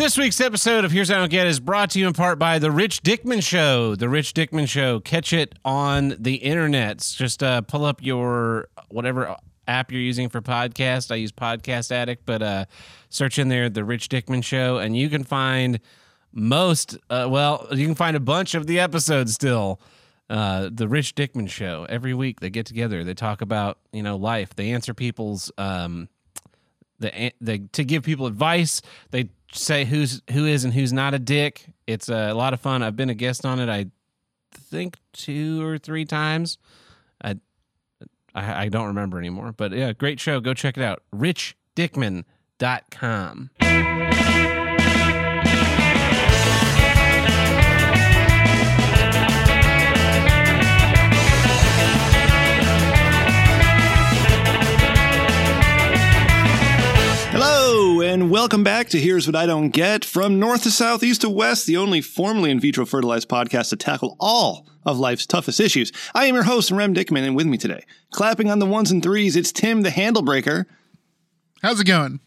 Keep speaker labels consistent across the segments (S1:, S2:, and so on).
S1: This week's episode of Here's What I Don't Get is brought to you in part by The Rich Dickman Show. The Rich Dickman Show. Catch it on the internet. Just uh, pull up your whatever app you're using for podcast. I use Podcast Addict, but uh, search in there The Rich Dickman Show, and you can find most, uh, well, you can find a bunch of the episodes still. Uh, the Rich Dickman Show. Every week they get together. They talk about you know life. They answer people's um, the they to give people advice. They say who's who is and who's not a dick. It's a lot of fun. I've been a guest on it. I think two or three times. I I, I don't remember anymore. But yeah, great show. Go check it out. RichDickman.com.
S2: and welcome back to Here's What I Don't Get. From north to south, east to west, the only formally in vitro fertilized podcast to tackle all of life's toughest issues. I am your host, Rem Dickman, and with me today, clapping on the ones and threes, it's Tim the Handlebreaker.
S3: How's it going?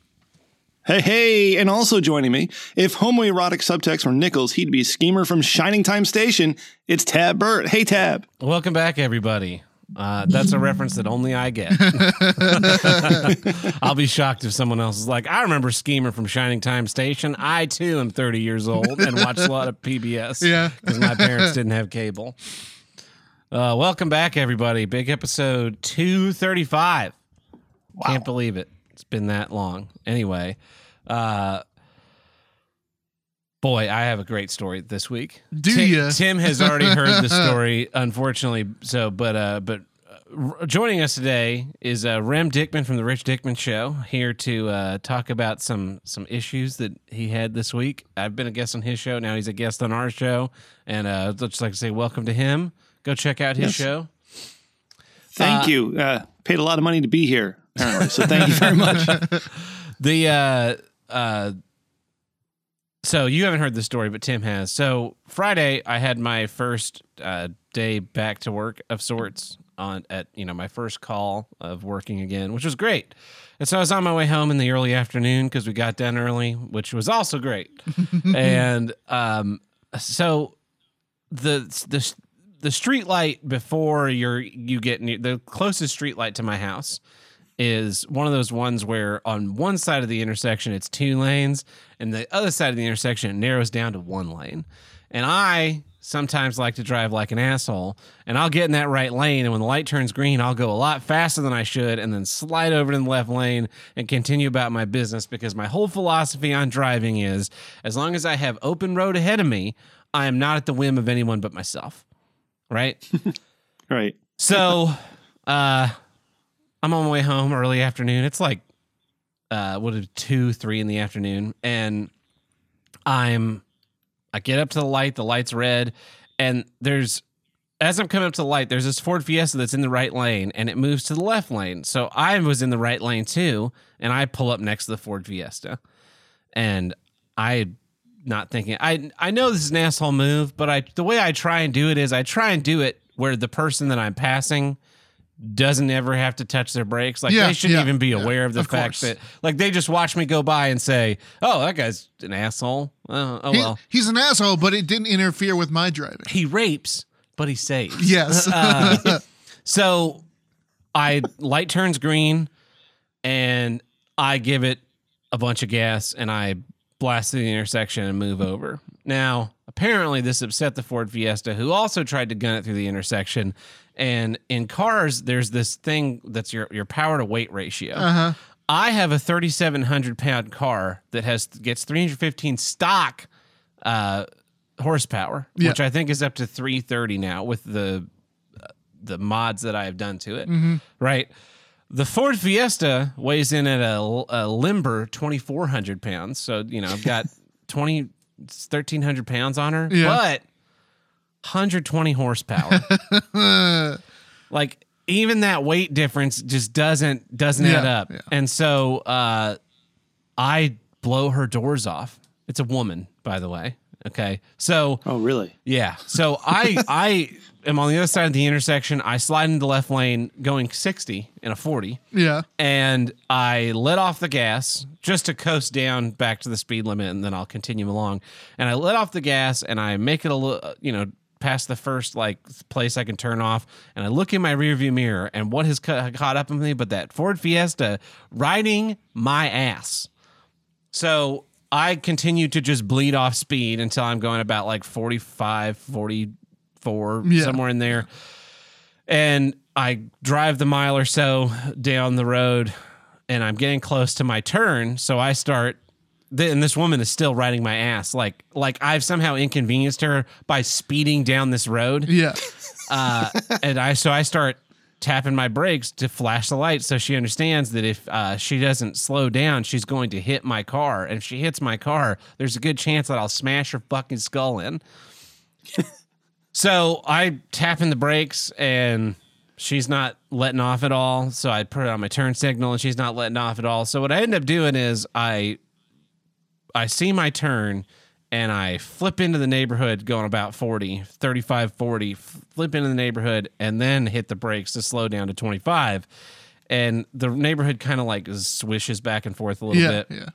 S2: Hey, hey, and also joining me, if homoerotic subtext were nickels, he'd be a schemer from Shining Time Station. It's Tab Burt. Hey, Tab.
S1: Welcome back, everybody. Uh, that's a reference that only I get. I'll be shocked if someone else is like, I remember Schemer from Shining Time Station. I too am 30 years old and watch a lot of PBS.
S3: Yeah.
S1: Because my parents didn't have cable. Uh, welcome back, everybody. Big episode 235. Can't believe it. It's been that long. Anyway, uh, boy, I have a great story this week.
S3: Do
S1: Tim,
S3: ya?
S1: Tim has already heard the story, unfortunately. So, but uh, but uh, joining us today is uh, Rem Dickman from the Rich Dickman Show, here to uh, talk about some some issues that he had this week. I've been a guest on his show. Now he's a guest on our show, and uh, I'd just like to say welcome to him. Go check out his
S2: Yes.
S1: show.
S2: Thank
S1: Uh,
S2: you. Uh, paid a lot of money to be here, apparently, so thank you very much.
S1: The uh uh so you haven't heard the story, but Tim has. So Friday I had my first uh day back to work of sorts on at you know my first call of working again, which was great. And so I was on my way home in the early afternoon because we got done early, which was also great. and um so the the the street light before you're you get near the closest street light to my house is one of those ones where on one side of the intersection it's two lanes and the other side of the intersection it narrows down to one lane and i sometimes like to drive like an asshole and i'll get in that right lane and when the light turns green i'll go a lot faster than i should and then slide over to the left lane and continue about my business because my whole philosophy on driving is as long as i have open road ahead of me i am not at the whim of anyone but myself right
S2: Right.
S1: so, uh, I'm on my way home early afternoon. It's like, uh, what is two, three in the afternoon, and I'm, I get up to the light. The light's red, and there's, as I'm coming up to the light, there's this Ford Fiesta that's in the right lane, and it moves to the left lane. So I was in the right lane too, and I pull up next to the Ford Fiesta, and I not thinking I I know this is an asshole move, but I the way I try and do it is I try and do it where the person that I'm passing doesn't ever have to touch their brakes. Like
S3: Yeah,
S1: they shouldn't
S3: yeah,
S1: even be
S3: yeah,
S1: aware of the
S3: of
S1: fact
S3: course.
S1: that like they just watch me go by and say, "Oh, that guy's an asshole." Oh, oh
S3: He-
S1: well.
S3: he's an asshole, but it didn't interfere with my driving.
S1: He rapes, but he saves.
S3: Yes.
S1: Uh, so I light turns green and I give it a bunch of gas and I blast through the intersection and move over. Now, apparently this upset the Ford Fiesta who also tried to gun it through the intersection. And in cars, there's this thing that's your, your power to weight ratio.
S3: uh-huh.
S1: I have a 3,700 pound car that has gets 315 stock uh, horsepower,
S3: Yeah.
S1: which I think is up to 330 now with the uh, the mods that I have done to it.
S3: Mm-hmm.
S1: Right. The Ford Fiesta weighs in at a, a limber 2,400 pounds. So, you know, I've got 20, 1,300 pounds on her,
S3: Yeah.
S1: but 120 horsepower. Like even that weight difference just doesn't doesn't add up
S3: yeah.
S1: and so uh i blow her doors off it's a woman by the way Okay. So
S2: Oh, really?
S1: yeah. So I I am on the other side of the intersection. I slide into the left lane going 60 in a 40
S3: Yeah.
S1: and I let off the gas just to coast down back to the speed limit, and then I'll continue along. And I let off the gas, and I make it a little, you know, past the first like place I can turn off, and I look in my rearview mirror, and what has ca- caught up with me, but that Ford Fiesta riding my ass. So I continue to just bleed off speed until I'm going about like 45, 44,
S3: Yeah.
S1: somewhere in there. And I drive the mile or so down the road and I'm getting close to my turn. So I start and this woman is still riding my ass. Like like I've somehow inconvenienced her by speeding down this road.
S3: Yeah.
S1: Uh, and I so I start tapping my brakes to flash the light so she understands that if uh, she doesn't slow down, she's going to hit my car. And if she hits my car, there's a good chance that I'll smash her fucking skull in. so I tapping the brakes and she's not letting off at all. So I put it on my turn signal and she's not letting off at all. So what I end up doing is I I see my turn and I flip into the neighborhood going about 40, 35, 40, flip into the neighborhood and then hit the brakes to slow down to 25. And the neighborhood kind of like swishes back and forth a little
S3: Yeah.
S1: bit
S3: Yeah.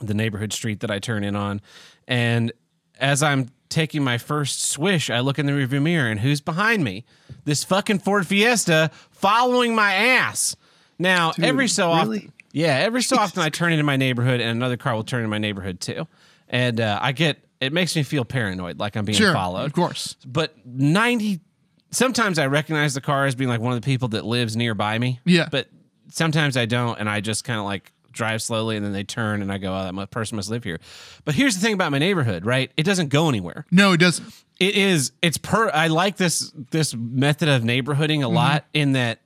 S1: the neighborhood street that I turn in on. And as I'm taking my first swish, I look in the rearview mirror and who's behind me? This fucking Ford Fiesta following my ass. Now, every so
S2: really?
S1: often, yeah, every so often I turn into my neighborhood and another car will turn into my neighborhood too. And uh, I get, it makes me feel paranoid, like I'm being
S3: Sure.
S1: followed
S3: Of course.
S1: but 90 sometimes i recognize the car as being like one of the people that lives nearby me
S3: Yeah.
S1: but sometimes i don't and i just kind of like drive slowly and then they turn and i go oh that person must live here but here's the thing about my neighborhood right it doesn't go anywhere
S3: No, it doesn't.
S1: it is it's per i like this this method of neighborhooding a lot in that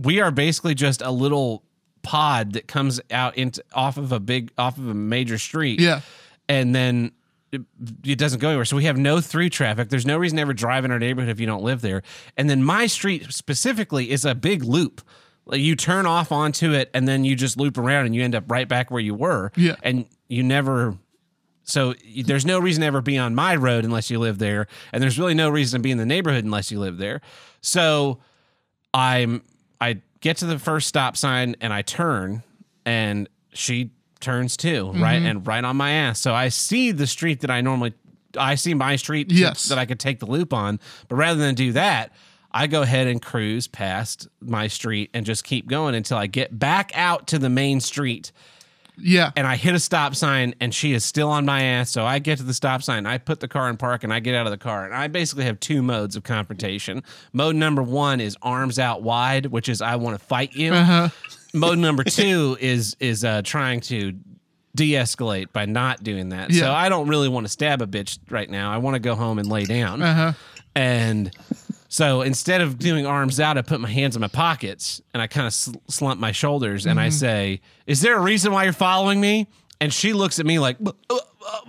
S1: we are basically just a little pod that comes out into off of a big off of a major street
S3: Yeah.
S1: and then it, it doesn't go anywhere. So we have no through traffic. There's no reason to ever drive in our neighborhood if you don't live there. And then my street specifically is a big loop. Like you turn off onto it and then you just loop around and you end up right back where you were.
S3: Yeah.
S1: And you never. So there's no reason to ever be on my road unless you live there, and there's really no reason to be in the neighborhood unless you live there. So I'm I get to the first stop sign and I turn and she turns too, right? Mm-hmm. And right on my ass. So I see the street that I normally I see my street
S3: Yes.
S1: that I could take the loop on, but rather than do that, I go ahead and cruise past my street and just keep going until I get back out to the main street
S3: Yeah.
S1: and I hit a stop sign and she is still on my ass. So I get to the stop sign, I put the car in park and I get out of the car. And I basically have two modes of confrontation. Mode number one is arms out wide, which is I want to fight you.
S3: Uh-huh.
S1: Mode number two is is uh, trying to de-escalate by not doing that. So I don't really want to stab a bitch right now. I want to go home and lay down.
S3: Uh-huh.
S1: And so instead of doing arms out, I put my hands in my pockets and I kind of sl- slump my shoulders and I say, "Is there a reason why you're following me?" And she looks at me like, "Uh, uh,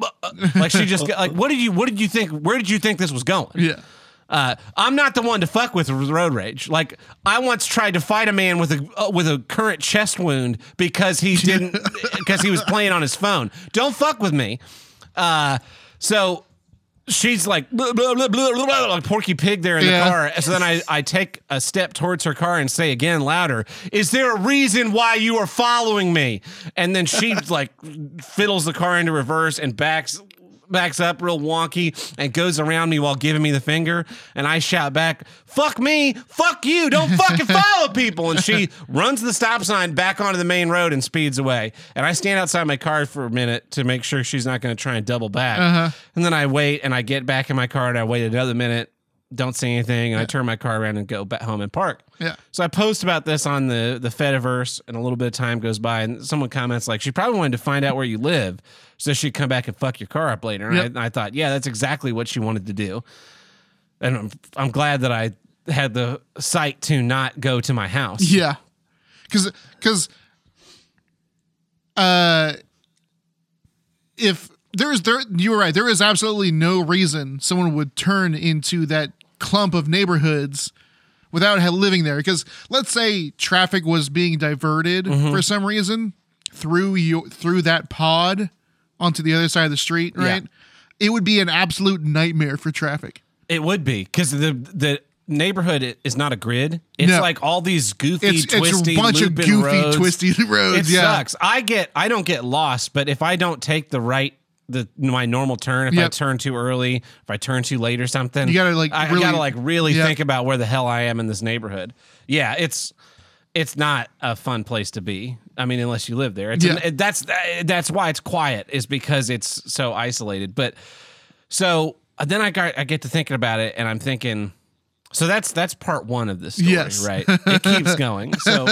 S1: uh, uh," like she just got- like, "What did you? What did you think? Where did you think this was going?"
S3: Yeah.
S1: Uh, I'm not the one to fuck with road rage. Like I once tried to fight a man with a uh, with a current chest wound because he didn't because he was playing on his phone. Don't fuck with me. Uh, so she's like blah, blah, blah, blah, blah, like Porky Pig there in
S3: Yeah.
S1: the car. So then I I take a step towards her car and say again louder, "Is there a reason why you are following me?" And then she like fiddles the car into reverse and backs backs up real wonky and goes around me while giving me the finger and I shout back fuck me fuck you don't fucking follow people. And she runs the stop sign back onto the main road and speeds away. And I stand outside my car for a minute to make sure she's not going to try and double back.
S3: Uh-huh.
S1: and then I wait and I get back in my car and I wait another minute don't say anything and I turn my car around and go back home and park
S3: Yeah.
S1: so I post about this on the the Fediverse, and a little bit of time goes by, and someone comments like, "She probably wanted to find out where you live, so she'd come back and fuck your car up later." And, I, and I thought, yeah, that's exactly what she wanted to do, and I'm, I'm glad that I had the sight to not go to my house.
S3: Yeah. Cause cause uh if there's there you were right, there is absolutely no reason someone would turn into that clump of neighborhoods without living there. Because let's say traffic was being diverted mm-hmm. for some reason through you through that pod onto the other side of the street, right? it would be an absolute nightmare for traffic.
S1: It would be because the the neighborhood is not a grid. It's
S3: No.
S1: like all these goofy,
S3: It's
S1: twisty,
S3: it's a bunch of goofy,
S1: roads.
S3: twisty roads.
S1: It
S3: yeah.
S1: sucks. I get I don't get lost, but if I don't take the right the my normal turn, if I turn too early, if I turn too late or something,
S3: You gotta, like,
S1: I, I
S3: really-
S1: gotta like really
S3: Yep.
S1: think about where the hell I am in this neighborhood. Yeah, it's it's not a fun place to be. I mean, unless you live there. It's
S3: Yeah.
S1: it- that's that's why it's quiet is because it's so isolated. But so uh, then I got I get to thinking about it, and I'm thinking. So that's that's part one of this story,
S3: Yes.
S1: right? It keeps going. So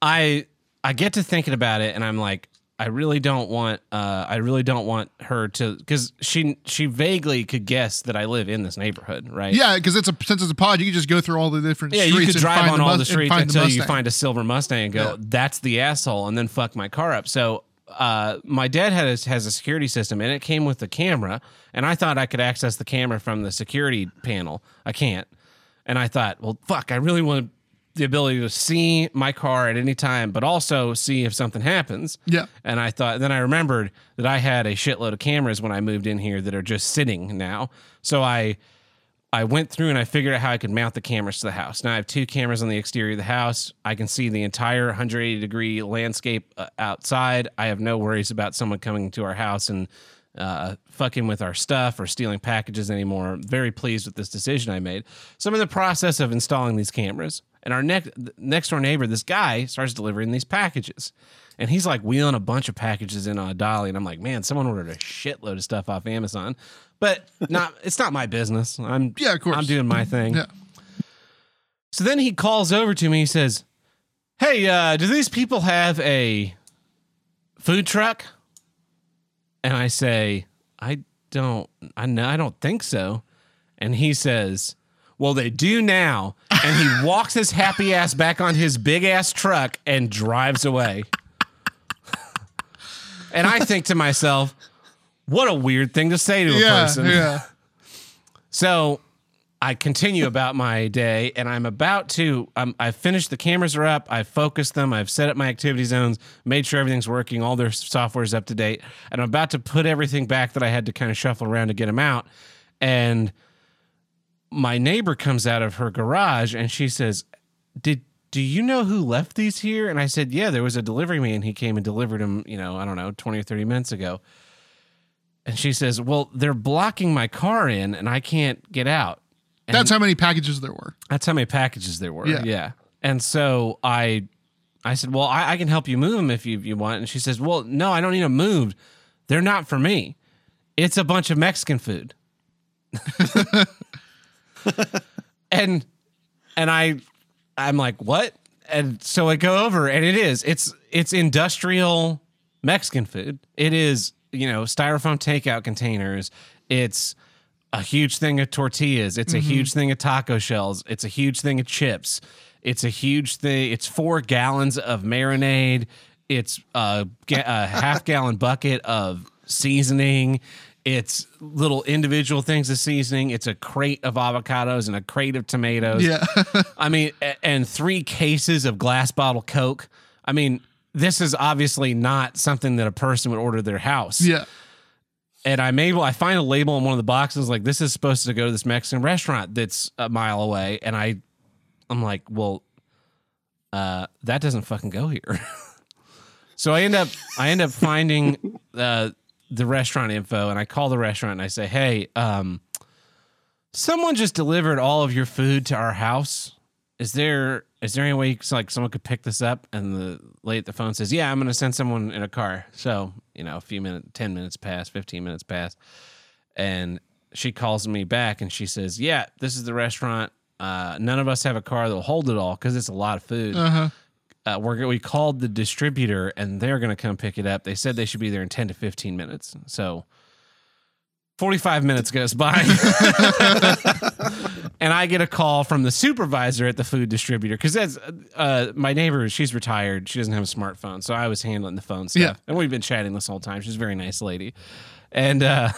S1: I I get to thinking about it, and I'm like, I really don't want uh I really don't want her to because she she vaguely could guess that I live in this neighborhood, right?
S3: Yeah, because it's a since it's a pod, you can just go through all the different
S1: Yeah,
S3: streets
S1: you could drive on
S3: the
S1: all
S3: mus-
S1: the streets
S3: find the
S1: until you find a silver Mustang and go,
S3: Yeah.
S1: "That's the asshole," and then fuck my car up. So, uh, my dad has has a security system, and it came with the camera, and I thought I could access the camera from the security panel. I can't, and I thought, well, fuck, I really want the ability to see my car at any time, but also see if something happens.
S3: Yeah.
S1: And I thought, then I remembered that I had a shitload of cameras when I moved in here that are just sitting now. So I I went through and I figured out how I could mount the cameras to the house. Now I have two cameras on the exterior of the house. I can see the entire 180 degree landscape uh, outside. I have no worries about someone coming to our house and uh, fucking with our stuff or stealing packages anymore. Very pleased with this decision I made. So I'm in the process of installing these cameras, and our next next door neighbor, this guy, starts delivering these packages. And he's like wheeling a bunch of packages in on a dolly, and I'm like, man, someone ordered a shitload of stuff off Amazon, but not. it's not my business. I'm
S3: Yeah, of course.
S1: I'm doing my thing.
S3: Yeah.
S1: So then he calls over to me. He says, "Hey, uh, do these people have a food truck?" And I say, "I don't. I know. I don't think so." And he says, "Well, they do now." And he walks his happy ass back on his big ass truck and drives away. and I think to myself, "What a weird thing to say to a
S3: Yeah,
S1: person."
S3: yeah.
S1: So I continue about my day, and I'm about to. Um, I've finished. The cameras are up. I've focused them. I've set up my activity zones. Made sure everything's working. All their software is up to date. And I'm about to put everything back that I had to kind of shuffle around to get them out. And my neighbor comes out of her garage, and she says, "Did." Do you know who left these here? And I said, Yeah, there was a delivery man. He came and delivered them, you know, I don't know, 20 or 30 minutes ago. And she says, Well, they're blocking my car in and I can't get out. And
S3: That's how many packages there were.
S1: that's how many packages there were.
S3: Yeah.
S1: Yeah. And so I I said, Well, I, I can help you move them if you, if you want. And she says, Well, no, I don't need them moved. They're not for me. It's a bunch of Mexican food. and and I I'm like, what? And so I go over and it is. It's it's industrial Mexican food. It is, you know, styrofoam takeout containers. It's a huge thing of tortillas. It's a mm-hmm. huge thing of taco shells. It's a huge thing of chips. It's a huge thing. It's four gallons of marinade. It's a, a half gallon bucket of seasoning. It's little individual things of seasoning. It's a crate of avocados and a crate of tomatoes.
S3: Yeah.
S1: I mean, and three cases of glass bottle Coke. I mean, this is obviously not something that a person would order their house.
S3: yeah.
S1: And I'm able, I find a label on one of the boxes like this is supposed to go to this Mexican restaurant that's a mile away, and I, I'm like, well, uh, that doesn't fucking go here. so I end up, I end up finding uh, the restaurant info, and I call the restaurant and I say, hey, um, someone just delivered all of your food to our house. Is there is there any way like someone could pick this up? And the lady at the phone says, "Yeah, I'm going to send someone in a car." So you know, a few minutes, ten minutes pass, fifteen minutes pass, and she calls me back and she says, "Yeah, this is the restaurant. Uh, none of us have a car that'll hold it all because it's a lot of food.
S3: Uh huh.
S1: Uh, we're we called the distributor and they're going to come pick it up. They said they should be there in ten to fifteen minutes. So." 45 minutes goes by. and I get a call from the supervisor at the food distributor because that's uh, my neighbor. She's retired. She doesn't have a smartphone, so I was handling the phone stuff.
S3: Yeah.
S1: And we've been chatting this whole time. She's a very nice lady, and uh,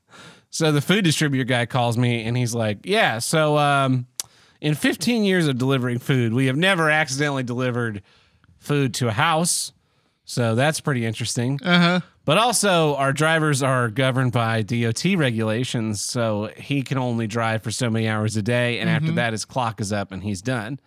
S1: so the food distributor guy calls me and he's like, "Yeah, so um, in 15 years of delivering food, we have never accidentally delivered food to a house." So that's pretty interesting.
S3: Uh huh.
S1: But also, our drivers are governed by DOT regulations, so he can only drive for so many hours a day, and after mm-hmm. that, his clock is up and he's done.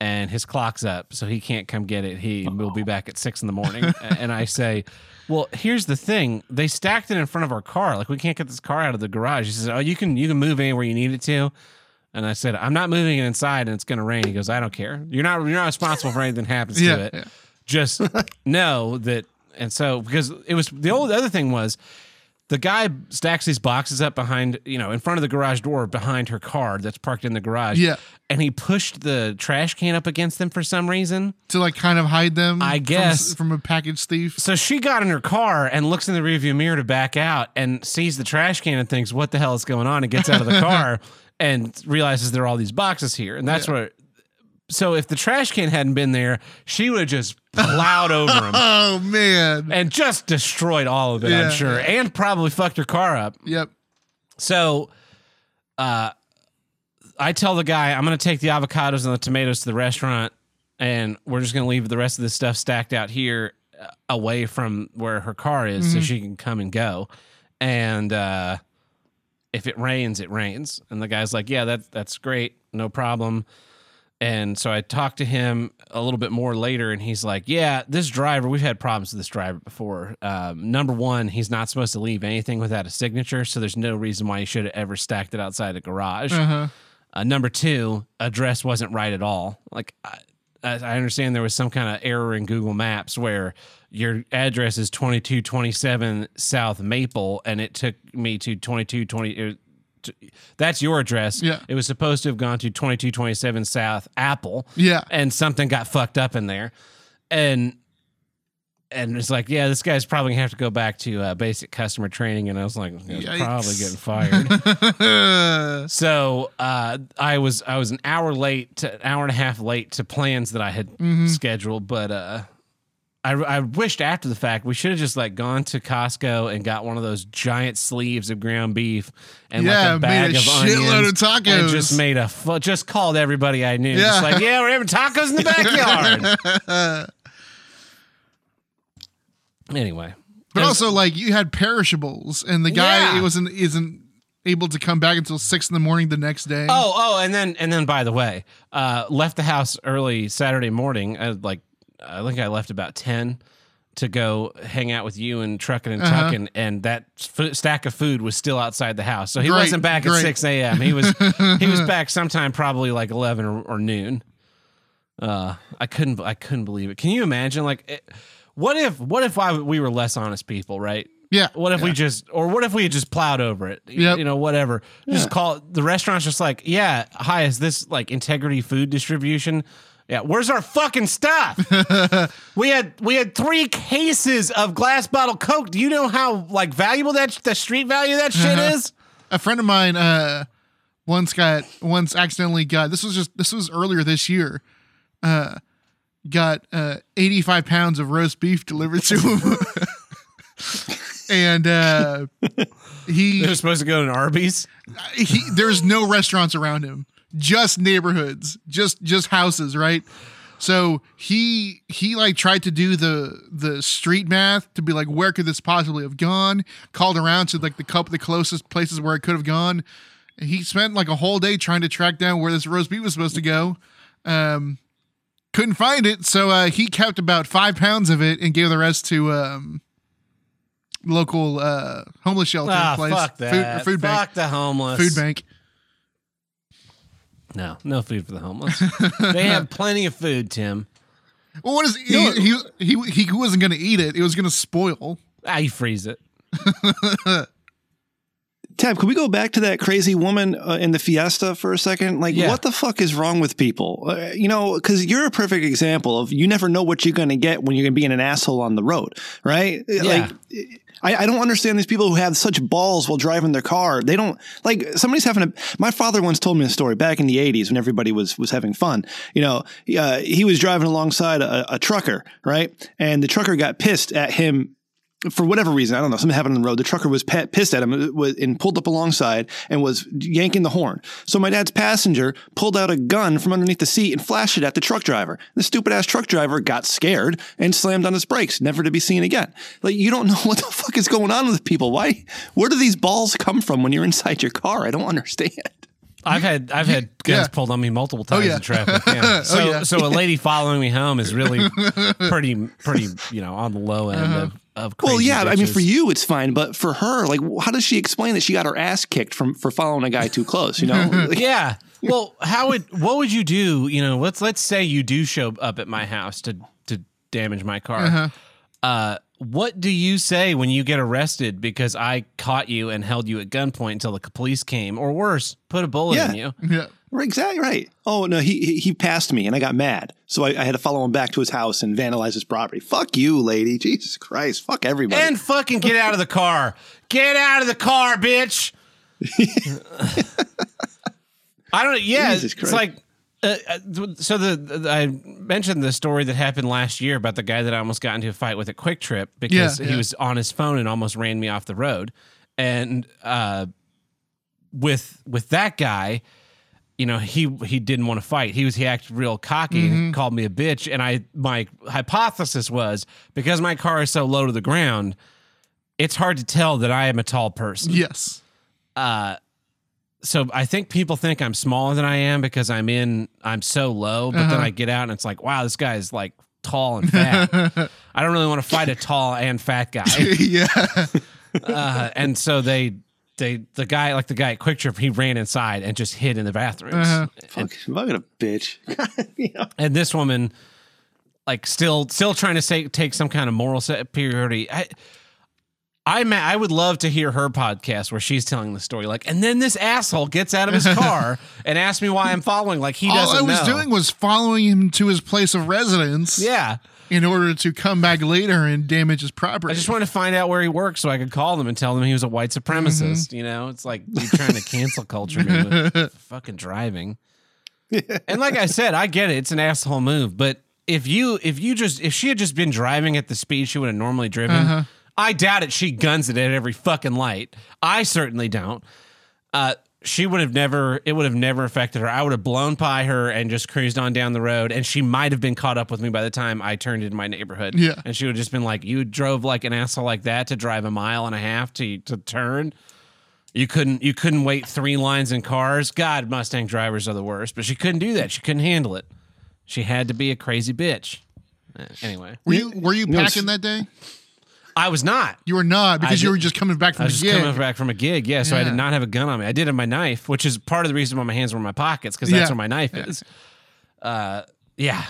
S1: And his clock's up, so he can't come get it. He will be back at six in the morning. And I say, "Well, here's the thing: they stacked it in front of our car. Like we can't get this car out of the garage." He says, "Oh, you can you can move anywhere you need it to." And I said, "I'm not moving it inside, and it's going to rain." He goes, "I don't care. You're not you're not responsible for anything that happens
S3: Yeah,
S1: to it.
S3: yeah.
S1: Just know that." And so, because it was the old other thing was, the guy stacks these boxes up behind, you know, in front of the garage door behind her car that's parked in the garage.
S3: Yeah.
S1: And he pushed the trash can up against them for some reason.
S3: to like kind of hide them.
S1: I guess.
S3: from, a package thief.
S1: So she got in her car and looks in the rearview mirror to back out and sees the trash can and thinks, "What the hell is going on?" and gets out of the car and realizes there are all these boxes here. And that's where. So if the trash can hadn't been there, she would have just plowed over him
S3: Oh man.
S1: and just destroyed all of it.
S3: Yeah,
S1: I'm sure, and probably fucked her car up.
S3: Yep.
S1: So, uh, I tell the guy I'm going to take the avocados and the tomatoes to the restaurant, and we're just going to leave the rest of this stuff stacked out here, uh, away from where her car is, so she can come and go. And uh, if it rains, it rains. And the guy's like, "Yeah, that that's great, no problem." And so I talked to him a little bit more later, and he's like, "Yeah, this driver, we've had problems with this driver before. Um, number one, he's not supposed to leave anything without a signature, so there's no reason why he should have ever stacked it outside a garage.
S3: Uh-huh.
S1: Uh, number two, address wasn't right at all. Like I, I I understand there was some kind of error in Google Maps where your address is 2227 South Maple, and it took me to 2220. That's your address.
S3: Yeah.
S1: It was supposed to have gone to 2227 South Apple.
S3: Yeah.
S1: And something got fucked up in there. And and it's like, yeah, this guy's probably gonna have to go back to uh, basic customer training. And I was like, probably getting fired. So uh, I was I was an hour late, to, an hour and a half late to plans that I had
S3: Mm-hmm.
S1: scheduled, but uh, I I wished after the fact we should have just like gone to Costco and got one of those giant sleeves of ground beef and
S3: Yeah,
S1: like a bag
S3: made a
S1: of
S3: shitload
S1: onions
S3: of tacos.
S1: and just made a fu- just called everybody I knew,
S3: Yeah.
S1: just like yeah, we're having tacos in the backyard. anyway,
S3: But also, like you had perishables, and the guy
S1: Yeah.
S3: it wasn't isn't able to come back until six in the morning the next day.
S1: Oh, oh, and then and then by the way, uh, left the house early Saturday morning. Uh, like I think I left about ten to go hang out with you and trucking and
S3: Uh-huh.
S1: tucking, and that f- stack of food was still outside the house. So he
S3: Great,
S1: wasn't back at six a.m. He was he was back sometime probably like eleven or, or noon. Uh, I couldn't I couldn't believe it. Can you imagine? Like, it, what if what if I, we were less honest people, right?
S3: yeah.
S1: What if we just, or what if we had just plowed over it? Y-
S3: Yep.
S1: You know, whatever. Just call the restaurant's just like, yeah, hi, is this like integrity food distribution? Yeah, where's our fucking stuff? we had we had three cases of glass bottle Coke. Do you know how like valuable that the street value of that shit
S3: Uh-huh.
S1: is?
S3: a friend of mine uh once got once accidentally got this was just this was earlier this year uh got uh 85 pounds of roast beef delivered to him and uh he,
S1: They're supposed to go to an Arby's.
S3: he there's no restaurants around him just neighborhoods just just houses right? So he he like tried to do the the street math to be like where could this possibly have gone? Called around to like the couple the closest places where it could have gone. He spent like a whole day trying to track down where this roast beef was supposed to go. Um couldn't find it so uh he kept about five pounds of it and gave the rest to um local uh homeless shelter
S1: Ah,
S3: place.
S1: fuck that.
S3: food, food bank
S1: the homeless.
S3: food bank
S1: No, no food for the homeless. they have plenty of food, Tim.
S3: Well, what is he? He he, he wasn't going to eat it. It was going to spoil.
S1: Ah, I freeze it.
S2: Tab, could we go back to that crazy woman uh, in the Fiesta for a second? Like,
S1: Yeah.
S2: what the fuck is wrong with people? Uh, you know, because you're a perfect example of you never know what you're going to get when you're going to be an asshole on the road, right? Yeah. Like, I, I don't understand these people who have such balls while driving their car. They don't like somebody's having a. My father once told me a story back in the '80s when everybody was was having fun. You know, uh, he was driving alongside a, a trucker, right, and the trucker got pissed at him for whatever reason, I don't know, something happened on the road. The trucker was pa- pissed at him uh, and pulled up alongside and was yanking the horn. So my dad's passenger pulled out a gun from underneath the seat and flashed it at the truck driver. The stupid ass truck driver got scared and slammed on his brakes, never to be seen again. Like you don't know what the fuck is going on with people. Why? Where do these balls come from when you're inside your car? I don't understand.
S1: I've had I've had guns
S3: Yeah.
S1: pulled on me multiple times
S3: yeah.
S1: in traffic. Yeah. So
S3: yeah.
S1: so a lady following me home is really pretty pretty you know on the low end of of crazy
S2: Well, yeah, I mean, for you it's fine, but for her, like, how does she explain that she got her ass kicked from for following a guy too close? You know,
S1: Yeah. Well, how would what would you do? You know, let's let's say you do show up at my house to to damage my car.
S3: Uh-huh.
S1: uh what do you say when you get arrested because I caught you and held you at gunpoint until the police came, or worse, put a bullet in you?
S3: Yeah.
S2: Right, exactly right. Oh no, he he- he passed me and I got mad, so I, I had to follow him back to his house and vandalize his property. Fuck you, lady. Jesus Christ. Fuck everybody.
S1: And fucking get out of the car. Get out of the car, bitch. I don't. Know. Yeah,
S2: Jesus
S1: it's like. Uh, uh, so the, the I mentioned the story that happened last year about the guy that I almost got into a fight with at QuikTrip because
S3: Yeah,
S1: he
S3: yeah.
S1: was on his phone and almost ran me off the road. And uh, with with that guy, you know, he he didn't want to fight. He was he acted real cocky
S3: Mm-hmm.
S1: and called me a bitch. And I my hypothesis was because my car is so low to the ground, it's hard to tell that I am a tall person.
S3: Yes.
S1: Uh, so I think people think I'm smaller than I am because I'm in I'm so low. But then
S3: Uh-huh.
S1: I get out and it's like, wow, this guy is like tall and fat. I don't really want to fight a tall and fat guy.
S3: yeah.
S1: Uh, and so they they the guy like the guy at QuikTrip he ran inside and just hid in the bathrooms.
S3: Uh-huh.
S2: fuck, fucking a bitch. You know?
S1: and this woman like still still trying to say take some kind of moral superiority i I ma- I would love to hear her podcast where she's telling the story like and then this asshole gets out of his car and asks me why I'm following like he
S3: All
S1: doesn't
S3: I was
S1: know.
S3: doing was following him to his place of residence
S1: yeah
S3: in order to come back later and damage his property.
S1: I just wanted to find out where he works so I could call them and tell them he was a white supremacist
S3: Mm-hmm.
S1: you know it's like you're trying to cancel culture me with fucking driving and like I said I get it it's an asshole move but if you if you just if she had just been driving at the speed she would have normally driven
S3: Uh-huh.
S1: I doubt it. She guns it at every fucking light. I certainly don't. Uh, she would have never. It would have never affected her. I would have blown by her and just cruised on down the road, and she might have been caught up with me by the time I turned into my neighborhood.
S3: Yeah.
S1: and she would have just been like, "You drove like an asshole like that to drive a mile and a half to to turn." You couldn't you couldn't wait three lines in cars. God, Mustang drivers are the worst. But she couldn't do that. She couldn't handle it. She had to be a crazy bitch. Uh, Anyway,
S3: were you were you
S2: know,
S3: packing that day?
S1: I was not.
S3: You were not because
S1: I
S3: you were just coming back from
S1: I
S3: from
S1: was
S3: the
S1: just
S3: gig.
S1: coming back from a gig, yeah. So I did not have a gun on me. I did have my knife, which is part of the reason why my hands were in my pockets because that's
S3: Yeah.
S1: where my knife is. Uh, yeah.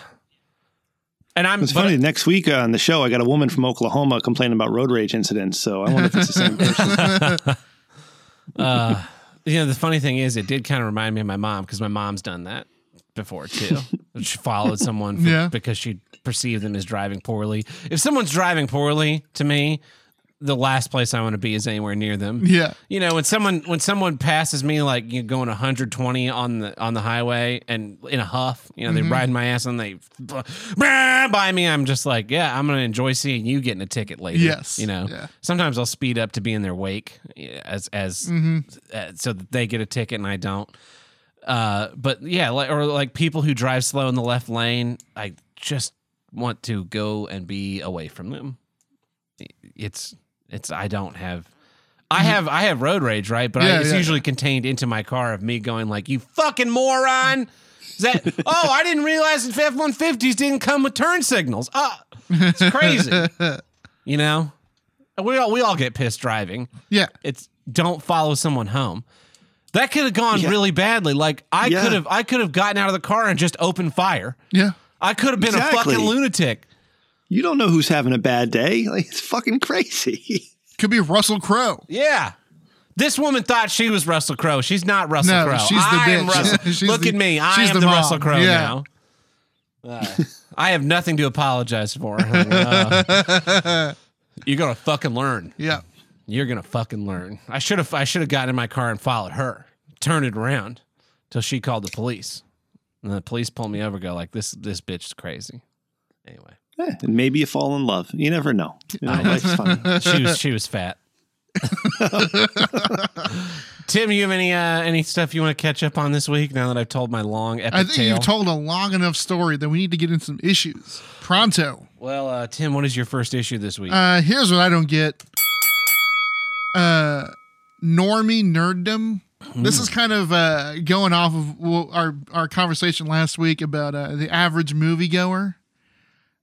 S1: And I'm
S2: It's funny. Next week on the show, I got a woman from Oklahoma complaining about road rage incidents. So I wonder if it's the same person.
S1: uh, you know, the funny thing is, it did kind of remind me of my mom because my mom's done that before too. she followed someone for,
S3: Yeah.
S1: because she perceived them as driving poorly. If someone's driving poorly, to me, the last place I want to be is anywhere near them.
S3: Yeah.
S1: You know, when someone when someone passes me like you going 120 on the on the highway and in a huff, you know, they ride my ass and they by me, I'm just like, yeah, I'm gonna enjoy seeing you getting a ticket later.
S3: Yes.
S1: You know,
S3: Yeah.
S1: sometimes I'll speed up to be in their wake as as uh, so that they get a ticket and I don't. Uh, but yeah, like, or like people who drive slow in the left lane, I just want to go and be away from them. It's it's I don't have I have I have road rage, right? But I, it's
S3: yeah.
S1: usually contained into my car of me going like, "You fucking moron!" Is that? oh, I didn't realize that F one fifties didn't come with turn signals. Ah, it's crazy. you know, we all we all get pissed driving.
S3: Yeah.
S1: It's don't follow someone home. That could have gone
S2: Yeah.
S1: really badly. Like I
S2: Yeah.
S1: could have I could have gotten out of the car and just opened fire.
S3: Yeah.
S1: I could have been
S2: Exactly.
S1: a fucking lunatic.
S2: You don't know who's having a bad day. Like it's fucking crazy.
S3: Could be Russell Crowe.
S1: Yeah. This woman thought she was Russell Crowe. She's not Russell
S3: No,
S1: Crowe.
S3: she's the
S1: I'm
S3: bitch.
S1: Russell.
S3: She's
S1: Look
S3: the-
S1: at me. I
S3: she's
S1: am
S3: the
S1: the. Russell Crowe
S3: Yeah.
S1: now. Uh, I have nothing to apologize for. Uh, you're gonna fucking learn.
S3: Yeah.
S1: You're gonna fucking learn. I should have. I should have gotten in my car and followed her, turned it around, till she called the police, and the police pulled me over. Go like this. This bitch is crazy. Anyway,
S2: Eh, and maybe you fall in love. You never know. You know life's fun.
S1: She was she was fat. Tim, you have any uh, any stuff you want to catch up on this week? Now that I've told my long epic
S3: I think
S1: tale.
S3: you've told a long enough story that we need to get into some issues. Pronto.
S1: well, uh, Tim, what is your first issue this week?
S3: Uh, here's what I don't get. Uh, normie nerddom. This is kind of uh, going off of well, our our conversation last week about uh, the average moviegoer.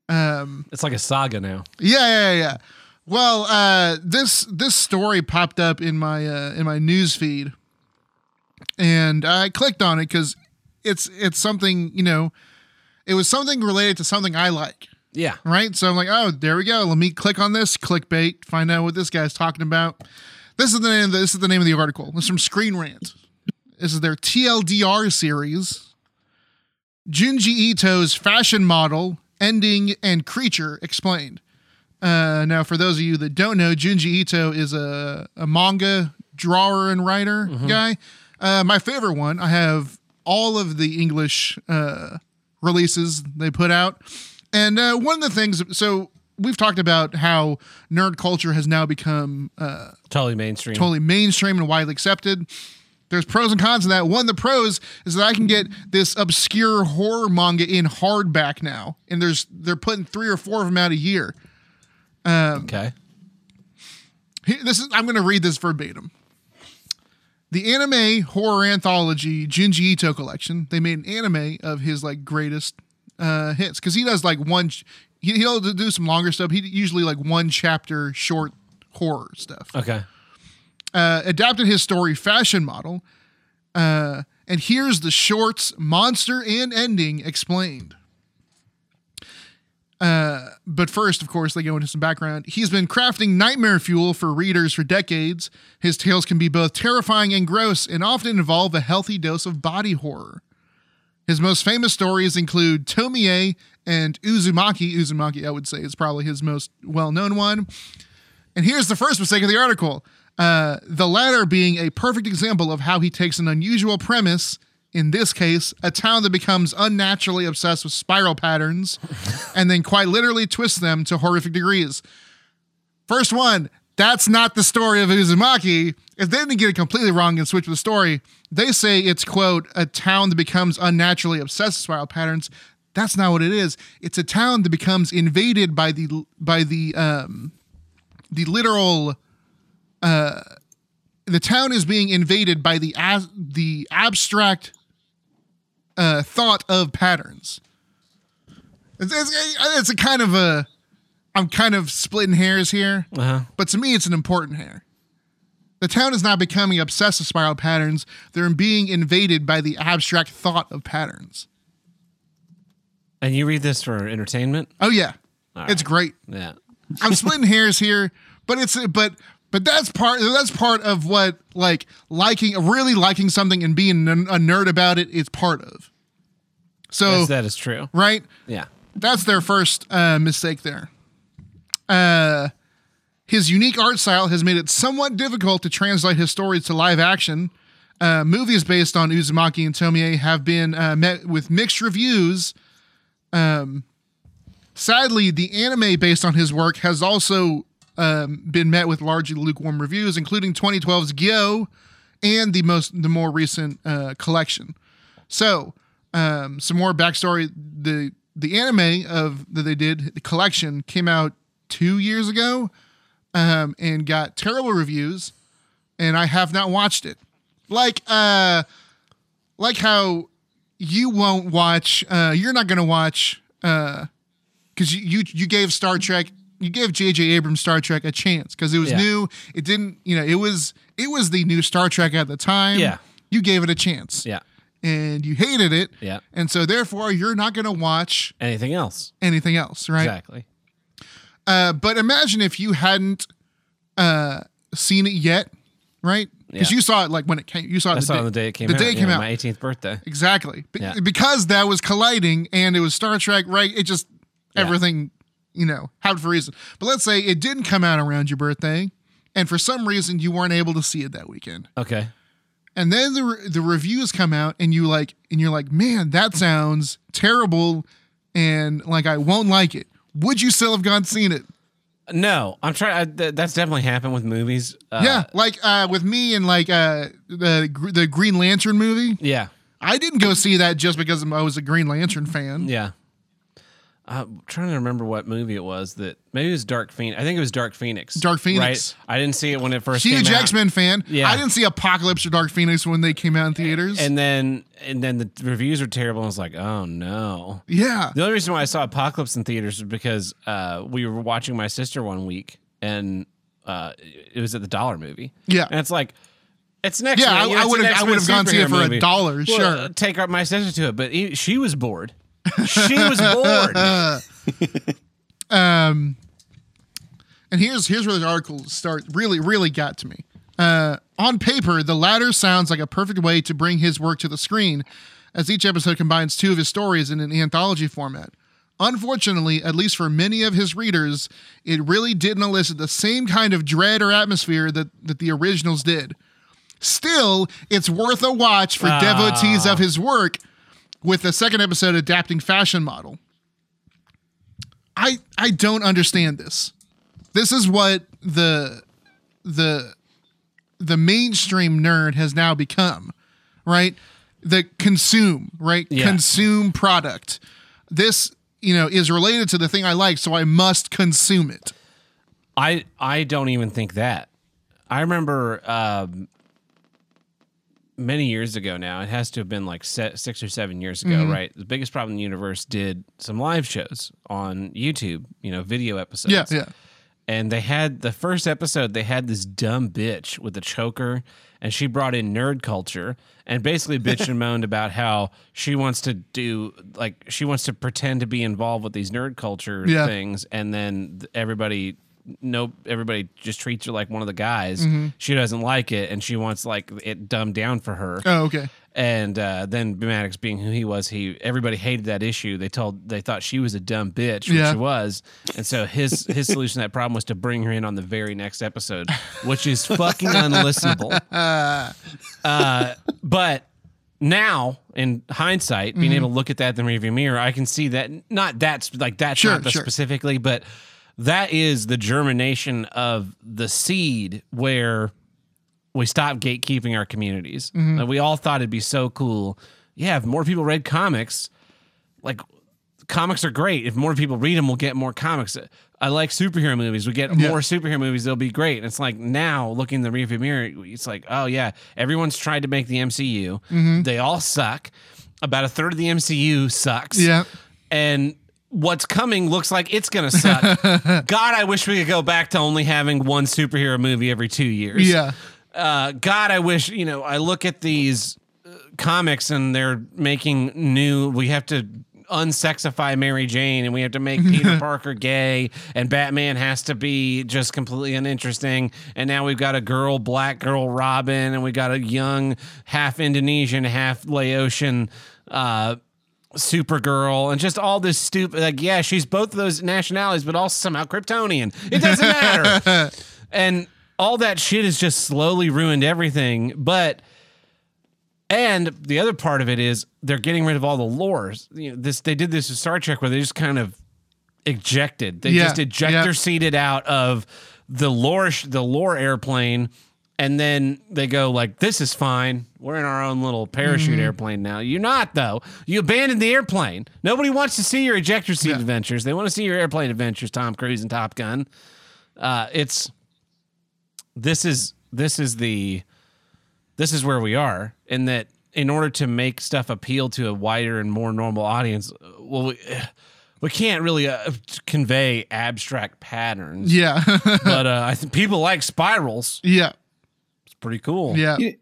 S3: Um,
S1: it's like a saga now.
S3: yeah, yeah, yeah. Well, uh, this this story popped up in my uh, in my news feed, and I clicked on it because it's it's something you know, it was something related to something I like
S1: Yeah.
S3: right? So I'm like, oh, there we go. Let me click on this, clickbait, find out what this guy's talking about. This is the name. Of the, this is the name of the article. This is from Screen Rant. This is their TLDR series. Junji Ito's fashion model, ending, and creature explained. Uh, now, for those of you that don't know, Junji Ito is a, a manga drawer and writer guy. Uh, my favorite one. I have all of the English uh, releases they put out. And uh, one of the things, so we've talked about how nerd culture has now become uh,
S1: Totally mainstream.
S3: totally mainstream and widely accepted. There's pros and cons in that. One the pros is that I can get this obscure horror manga in hardback now, and there's they're putting three or four of them out a year.
S1: Okay.
S3: Here- This is I'm going to read this verbatim. The anime horror anthology Junji Ito collection. They made an anime of his like greatest uh, hits because he does like one. He, he'll do some longer stuff. He usually like one chapter short horror stuff.
S1: Okay.
S3: Uh, adapted his story Fashion Model. Uh, and here's the shorts monster and ending explained. Uh, but first, of course, they go into some background. He's been crafting nightmare fuel for readers for decades. His tales can be both terrifying and gross, and often involve a healthy dose of body horror. His most famous stories include Tomie and Uzumaki. Uzumaki, I would say, is probably his most well known one. And here's the first mistake of the article uh, the latter being a perfect example of how he takes an unusual premise, in this case, a town that becomes unnaturally obsessed with spiral patterns, and then quite literally twists them to horrific degrees. First one, that's not the story of Uzumaki. If they didn't get it completely wrong and switch the story, they say it's, quote, a town that becomes unnaturally obsessed with spiral patterns. That's not what it is. It's a town that becomes invaded by the by the um, the literal uh the town is being invaded by the as, the abstract uh thought of patterns it's, it's, it's a kind of a i'm kind of splitting hairs here
S1: Uh huh.
S3: but to me it's an important hair the town is not becoming obsessed with spiral patterns they're being invaded by the abstract thought of patterns
S1: And you read this for entertainment?
S3: oh yeah
S1: All
S3: it's great
S1: Yeah.
S3: I'm splitting hairs here, but it's but but that's part that's part of what like liking really liking something and being a nerd about it is part of. So
S1: That's, that is true.
S3: right,
S1: Yeah.
S3: that's their first uh, mistake there. Uh, his unique art style has made it somewhat difficult to translate his stories to live action. Uh, movies based on Uzumaki and Tomie have been uh, met with mixed reviews. Um, sadly, the anime based on his work has also um, been met with largely lukewarm reviews, including 2012's Gyo and the most the more recent uh, collection. So, um, some more backstory: the the anime of that they did the collection came out two years ago, um, and got terrible reviews, and I have not watched it. Like uh, like how you won't watch. Uh, you're not gonna watch. Uh, because you, you you gave Star Trek, you gave J.J. Abrams Star Trek a chance because it was
S1: Yeah.
S3: new. It didn't, you know, it was it was the new Star Trek at the time.
S1: Yeah.
S3: you gave it a chance,
S1: Yeah.
S3: and you hated it,
S1: Yeah.
S3: and so therefore you're not going to watch
S1: Anything else?
S3: anything else, right?
S1: Exactly.
S3: Uh, but imagine if you hadn't uh, seen it yet, right? Because
S1: Yeah.
S3: you saw it like when it came. You saw it
S1: I
S3: the
S1: saw
S3: day,
S1: it on the day it came
S3: the
S1: out.
S3: day it came out.
S1: My 18th birthday.
S3: Exactly. Be-
S1: Yeah.
S3: Because that was colliding and it was Star Trek, right? It just, everything, you know, happened for a reason. But let's say it didn't come out around your birthday and for some reason you weren't able to see it that weekend.
S1: Okay.
S3: And then the, re- the reviews come out and you like, and you're like, man, that sounds terrible and like I won't like it. would you still have gone seen it?
S1: No, I'm trying. Th- that's definitely happened with movies. Uh,
S3: yeah, like uh, with me and like uh, the the Green Lantern movie.
S1: yeah,
S3: I didn't go see that just because I was a Green Lantern fan.
S1: yeah. I'm trying to remember what movie it was that maybe it was Dark Phoenix. I think it was Dark Phoenix.
S3: Dark Phoenix.
S1: Right? I didn't see it when it first
S3: Huge
S1: came out.
S3: X Men fan.
S1: Yeah.
S3: I didn't see Apocalypse or Dark Phoenix when they came out in theaters.
S1: And then and then the reviews were terrible. And I was like, oh no.
S3: yeah,
S1: The only reason why I saw Apocalypse in theaters was because uh, we were watching my sister one week, and uh, it was at the Dollar Movie.
S3: Yeah.
S1: and it's like. It's next.
S3: Yeah, I- I I would've gone to see it for a dollar,
S1: Well,
S3: sure.
S1: take my sister to it, but he, she was bored. She was bored.
S3: Um, and here's here's where the article start really really got to me. Uh, on paper, the latter sounds like a perfect way to bring his work to the screen, as each episode combines two of his stories in an anthology format. Unfortunately, at least for many of his readers, it really didn't elicit the same kind of dread or atmosphere that, that the originals did. Still, it's worth a watch for devotees of his work, with the second episode adapting fashion model. I I don't understand this. This is what the the the mainstream nerd has now become, right? The consume, right?
S1: Yeah.
S3: Consume product. This, you know, is related to the thing I like, so I must consume it.
S1: I I don't even think that. I remember um, many years ago now. It has to have been like six or seven years ago,
S3: Mm-hmm.
S1: right? The biggest problem in the universe did some live shows on YouTube. You know, video episodes.
S3: Yeah, yeah.
S1: And they had the first episode. They had this dumb bitch with a choker, and she brought in nerd culture and basically bitched and moaned about how she wants to do like she wants to pretend to be involved with these nerd culture
S3: Yeah.
S1: things, and then everybody. No, everybody just treats her like one of the guys.
S3: Mm-hmm.
S1: She doesn't like it, and she wants like it dumbed down for her.
S3: Oh, okay.
S1: And uh, then Maddox, being who he was, he everybody hated that issue. They told they thought she was a dumb bitch, which
S3: Yeah.
S1: she was. And so his his solution to that problem was to bring her in on the very next episode, which is fucking unlistenable. Uh, but now, in hindsight, being
S3: Mm-hmm.
S1: able to look at that in the rearview mirror, I can see that not that's like that's
S3: Sure,
S1: not
S3: sure.
S1: specifically, but that is the germination of the seed where we stopped gatekeeping our communities.
S3: Mm-hmm.
S1: Like, we all thought it'd be so cool. Yeah, if more people read comics, like comics are great. If more people read them, we'll get more comics. I like superhero movies. We get
S3: Yeah.
S1: more superhero movies, they'll be great. And it's like now looking in the rearview mirror, it's like, oh yeah, everyone's tried to make the MCU.
S3: Mm-hmm.
S1: They all suck. About a third of the MCU sucks.
S3: Yeah.
S1: And what's coming looks like it's gonna suck. God, I wish we could go back to only having one superhero movie every two years
S3: Yeah.
S1: uh, God, I wish you know. I look at these uh, comics and they're making new. We have to unsexify Mary Jane, and we have to make Peter Parker gay, and Batman has to be just completely uninteresting. And now we've got a girl, black girl, Robin, and we got a young, half Indonesian, half Laotian. Uh, Supergirl and just all this stupid like yeah she's both of those nationalities but also somehow Kryptonian. It doesn't matter. And all that shit has just slowly ruined everything but and the other part of it is they're getting rid of all the lores you know this they did this with Star Trek where they just kind of ejected. They
S3: Yeah,
S1: just ejector
S3: yeah.
S1: seated out of the lore the lore airplane and then they go like this is fine we're in our own little parachute
S3: Mm-hmm.
S1: airplane now you're not though you abandoned the airplane nobody wants to see your ejector seat
S3: Yeah.
S1: adventures they want to see your airplane adventures tom cruise and top gun uh, it's this is this is the this is where we are in that in order to make stuff appeal to a wider and more normal audience well we, we can't really uh, convey abstract patterns
S3: Yeah.
S1: but uh, i think people like spirals
S3: yeah.
S1: It's pretty cool
S3: Yeah.
S2: You,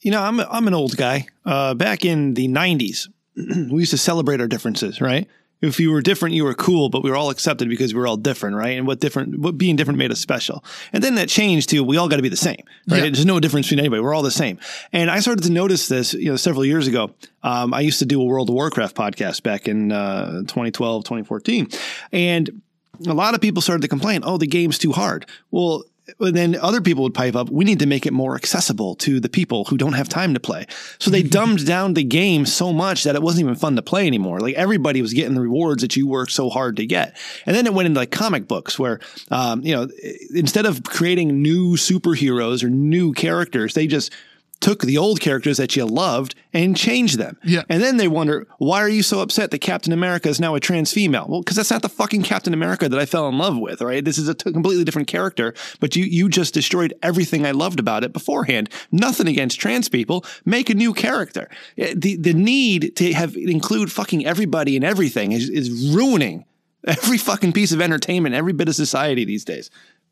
S2: you know, I'm I'm an old guy. Uh, back in the '90s, we used to celebrate our differences, right? If you were different, you were cool, but we were all accepted because we were all different, right? And what different, what being different made us special. And then that changed to we all got to be the same, right?
S3: Yeah.
S2: There's no difference between anybody. We're all the same. And I started to notice this, you know, several years ago. Um, I used to do a World of Warcraft podcast back in uh, 2012, 2014, and a lot of people started to complain, oh, the game's too hard. Well, but then other people would pipe up, we need to make it more accessible to the people who don't have time to play. So they dumbed down the game so much that it wasn't even fun to play anymore. Like everybody was getting the rewards that you worked so hard to get. And then it went into like comic books where, um, you know, instead of creating new superheroes or new characters, they just took the old characters that you loved and changed them.
S3: Yeah.
S2: And then they wonder, why are you so upset that Captain America is now a trans female? Well, because that's not the fucking Captain America that I fell in love with, right? This is a t- completely different character, but you you just destroyed everything I loved about it beforehand. Nothing against trans people. Make a new character. Eh, The the need to have include fucking everybody and everything is, is ruining every fucking piece of entertainment, every bit of society these days.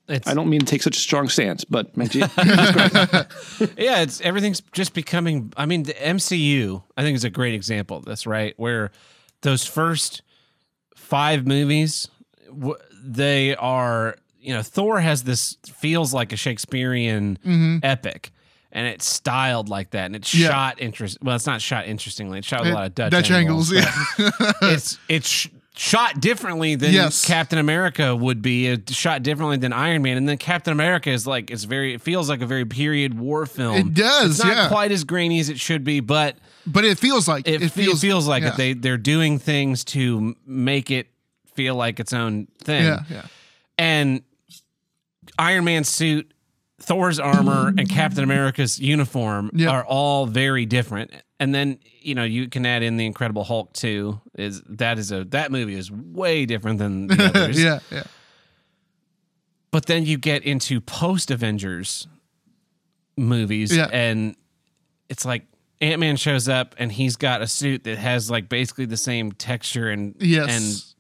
S1: It's,
S2: I don't mean to take such a strong stance, but
S1: yeah, it's everything's just becoming. I mean, the MCU I think is a great example of this, right? Where those first five movies, they are you know Thor has this feels like a Shakespearean mm-hmm. epic. And it's styled like that, and it's
S3: Yeah.
S1: shot interest. Well, it's not shot interestingly. It's shot with a lot of Dutch,
S3: Dutch angles,
S1: but
S3: yeah.
S1: it's it's sh- shot differently than
S3: Yes.
S1: Captain America would be. It's shot differently than Iron Man, and then Captain America is like it's very. It feels like a very period war film.
S3: It does,
S1: It's not
S3: yeah.
S1: quite as grainy as it should be, but
S3: But it feels like
S1: it, feels, it feels like
S3: yeah.
S1: it. They they're doing things to make it feel like its own thing.
S3: Yeah, yeah.
S1: And Iron Man's suit, Thor's armor, and Captain America's uniform
S3: Yeah.
S1: are all very different. And then you know you can add in the Incredible Hulk too. Is that is a that movie is way different than the others.
S3: yeah, yeah.
S1: But then you get into post Avengers movies,
S3: Yeah.
S1: and it's like Ant Man shows up and he's got a suit that has like basically the same texture and
S3: Yes.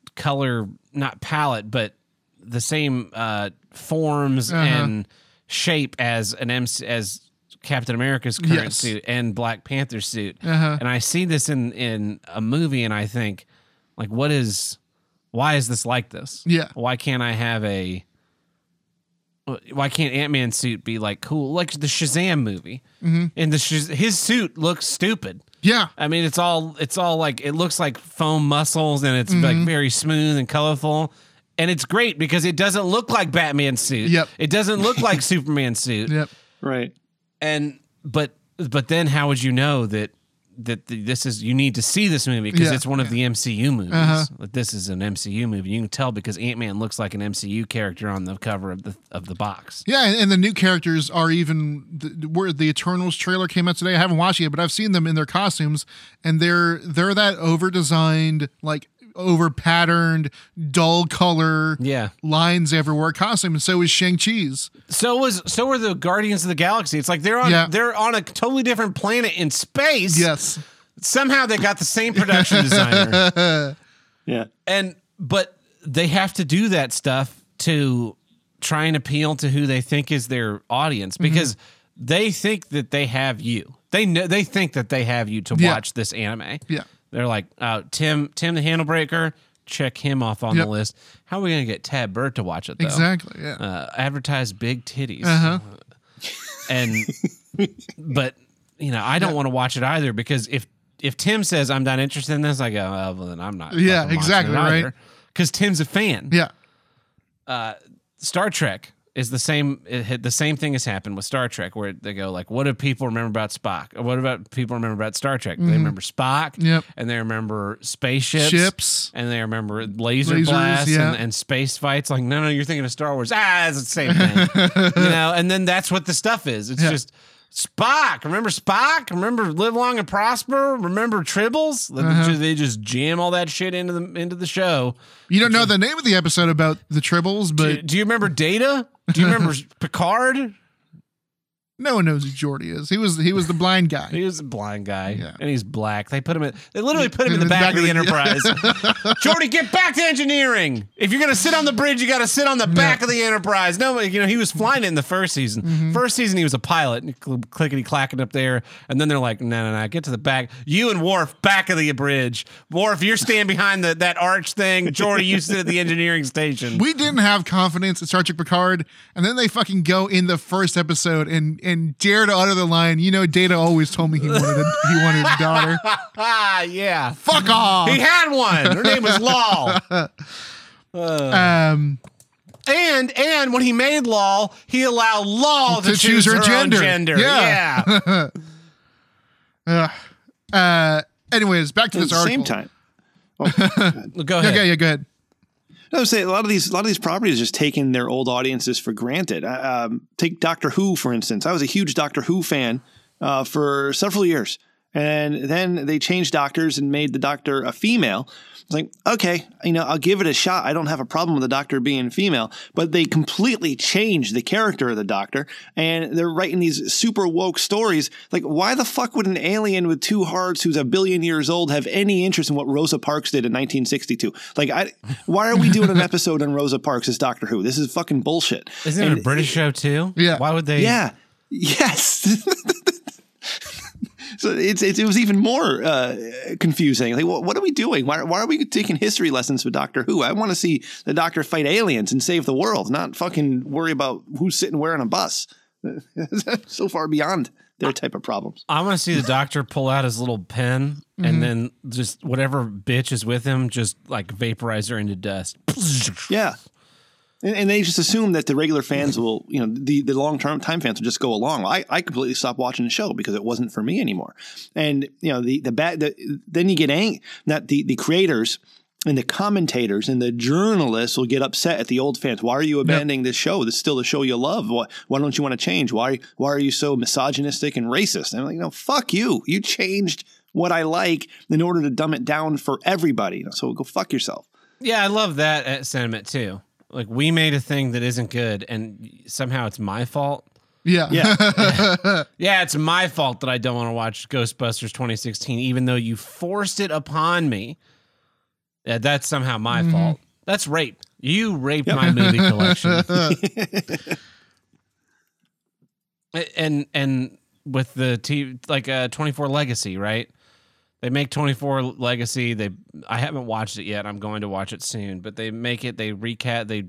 S1: and color, not palette, but the same uh, forms
S3: Uh-huh.
S1: and shape as an MC as Captain America's current
S3: Yes.
S1: suit and Black Panther suit.
S3: Uh-huh.
S1: And I see this in in a movie, and I think, like, what is? Why is this like this?
S3: Yeah.
S1: Why can't I have a? Why can't Ant Man suit be like cool, like the Shazam movie? Mm-hmm. And the Shaz- his suit looks stupid.
S3: Yeah.
S1: I mean, it's all it's all like it looks like foam muscles, and it's like
S3: Mm-hmm.
S1: very smooth and colorful. And it's great because it doesn't look like Batman suit.
S3: Yep.
S1: It doesn't look like Superman suit
S3: Yep.
S2: right.
S1: and but but then how would you know that that the, this is you need to see this movie because
S3: Yeah,
S1: it's one of the MCU movies.
S3: Uh-huh.
S1: That this is an MCU movie. You can tell because Ant Man looks like an MCU character on the cover of the of the box.
S3: Yeah, and, and the new characters are even the, where the Eternals trailer came out today. I haven't watched it yet, but I've seen them in their costumes, and they're they're that over designed, like over patterned, dull color
S1: Yeah.
S3: lines everywhere costume, and so is Shang Chi's.
S1: So was so were the Guardians of the Galaxy. It's like they're on
S3: Yeah.
S1: they're on a totally different planet in space.
S3: Yes,
S1: Somehow they got the same production designer.
S2: Yeah.
S1: and but they have to do that stuff to try and appeal to who they think is their audience
S3: Mm-hmm.
S1: because they think that they have you. They know they think that they have you to
S3: Yeah.
S1: watch this anime.
S3: Yeah.
S1: They're like, uh, Tim, Tim the handle breaker, check him off on
S3: Yep.
S1: the list. How are we gonna get Tad Bird to watch it though?
S3: exactly. Yeah,
S1: Uh, advertise big titties.
S3: Uh-huh.
S1: And but you know, I don't want to watch it either because if if Tim says I'm not interested in this, I go, oh, well then I'm not.
S3: Yeah, exactly, right.
S1: Because Tim's a fan.
S3: yeah,
S1: Star Trek is the same. It, the same thing has happened with Star Trek, where they go like, "What do people remember about Spock? Or what about people remember about Star Trek? They remember Spock,
S3: Mm-hmm. Yep.
S1: and they remember spaceships,
S3: Ships.
S1: and they remember laser
S3: Lasers,
S1: blasts
S3: yeah.
S1: and, and space fights. Like, no, no, you're thinking of Star Wars. Ah, it's the same thing, you know. And then that's what the stuff is. It's
S3: Yeah.
S1: just. Spock, remember Spock? Remember Live Long and Prosper? Remember Tribbles? They
S3: Uh-huh.
S1: just- They just jam all that shit into the into the show.
S3: you don't know the name of the episode about the Tribbles,
S1: Do,
S3: but
S1: do you remember Data? Do you remember Picard?
S3: No one knows who Geordi is. He was he was the blind guy.
S1: He was a blind guy,
S3: Yeah.
S1: and he's black. They put him in. They literally put him in the back, of the Enterprise. Geordi, get back to engineering. If you're gonna sit on the bridge, you got to sit on the back of the Enterprise. No, you know he was flying it in the first season.
S3: Mm-hmm.
S1: First season, he was a pilot, and cl- clickety clacking up there. And then they're like, no, no, no, get to the back. You and Worf back of the bridge. Worf, you're standing behind the that arch thing. Geordi, you sit at the engineering station.
S3: we didn't have confidence in Star Trek Picard, and then they fucking go in the first episode and and dare to utter the line. You know, Data always told me he wanted a, he wanted a daughter.
S1: ah, yeah.
S3: Fuck off.
S1: He had one. Her name was Lal.
S3: Um,
S1: And and when he made Lal, he allowed Lal to,
S3: To choose her
S1: own
S3: gender.
S1: gender.
S3: Yeah.
S1: Yeah.
S3: Uh, anyways, back to
S2: At
S3: this
S2: the
S3: article.
S2: same time,
S1: Go
S3: Yeah,
S1: ahead.
S3: yeah, yeah. Go ahead.
S2: I would say a lot of these a lot of these properties are just taking their old audiences for granted. Um, take Doctor Who for instance. I was a huge Doctor Who fan uh, for several years, and then they changed doctors and made the Doctor a female. It's like okay, you know, I'll give it a shot. I don't have a problem with the Doctor being female, but they completely changed the character of the Doctor, and they're writing these super woke stories. Like, why the fuck would an alien with two hearts who's a billion years old have any interest in what Rosa Parks did in 1962? Like, I, why are we doing an episode on Rosa Parks as Doctor Who? This is fucking bullshit.
S1: Isn't it a British show too?
S3: Yeah.
S1: Why would they?
S2: Yeah. Yes. so it's, it's it was even more uh, confusing. Like, what, what are we doing? Why, why are we taking history lessons with Doctor Who? I want to see the Doctor fight aliens and save the world, not fucking worry about who's sitting where on a bus. so far beyond their type of problems.
S1: I want to see the doctor pull out his little pen
S3: Mm-hmm.
S1: and then just whatever bitch is with him, just like vaporize her into dust.
S2: Yeah. And, and they just assume that the regular fans will, you know, the, the long term time fans will just go along. I, I completely stopped watching the show because it wasn't for me anymore. And, you know, the, the bad, the, then you get angry, that the, the creators and the commentators and the journalists will get upset at the old fans. Why are you abandoning this show? This is still the show you love. Why, why don't you want to change? Why, why are you so misogynistic and racist? And I'm like, no, fuck you. You changed what I like in order to dumb it down for everybody. So go fuck yourself.
S1: Yeah, I love that uh, sentiment too. Like we made a thing that isn't good, and somehow it's my fault.
S3: Yeah.
S2: Yeah.
S1: Yeah, it's my fault that I don't want to watch Ghostbusters 2016, even though you forced it upon me. Yeah, that's somehow my fault. That's rape. You raped my movie collection. and and with the T like uh 24 Legacy, right? They make 24 Legacy. They I haven't watched it yet. I'm going to watch it soon, but they make it they recat they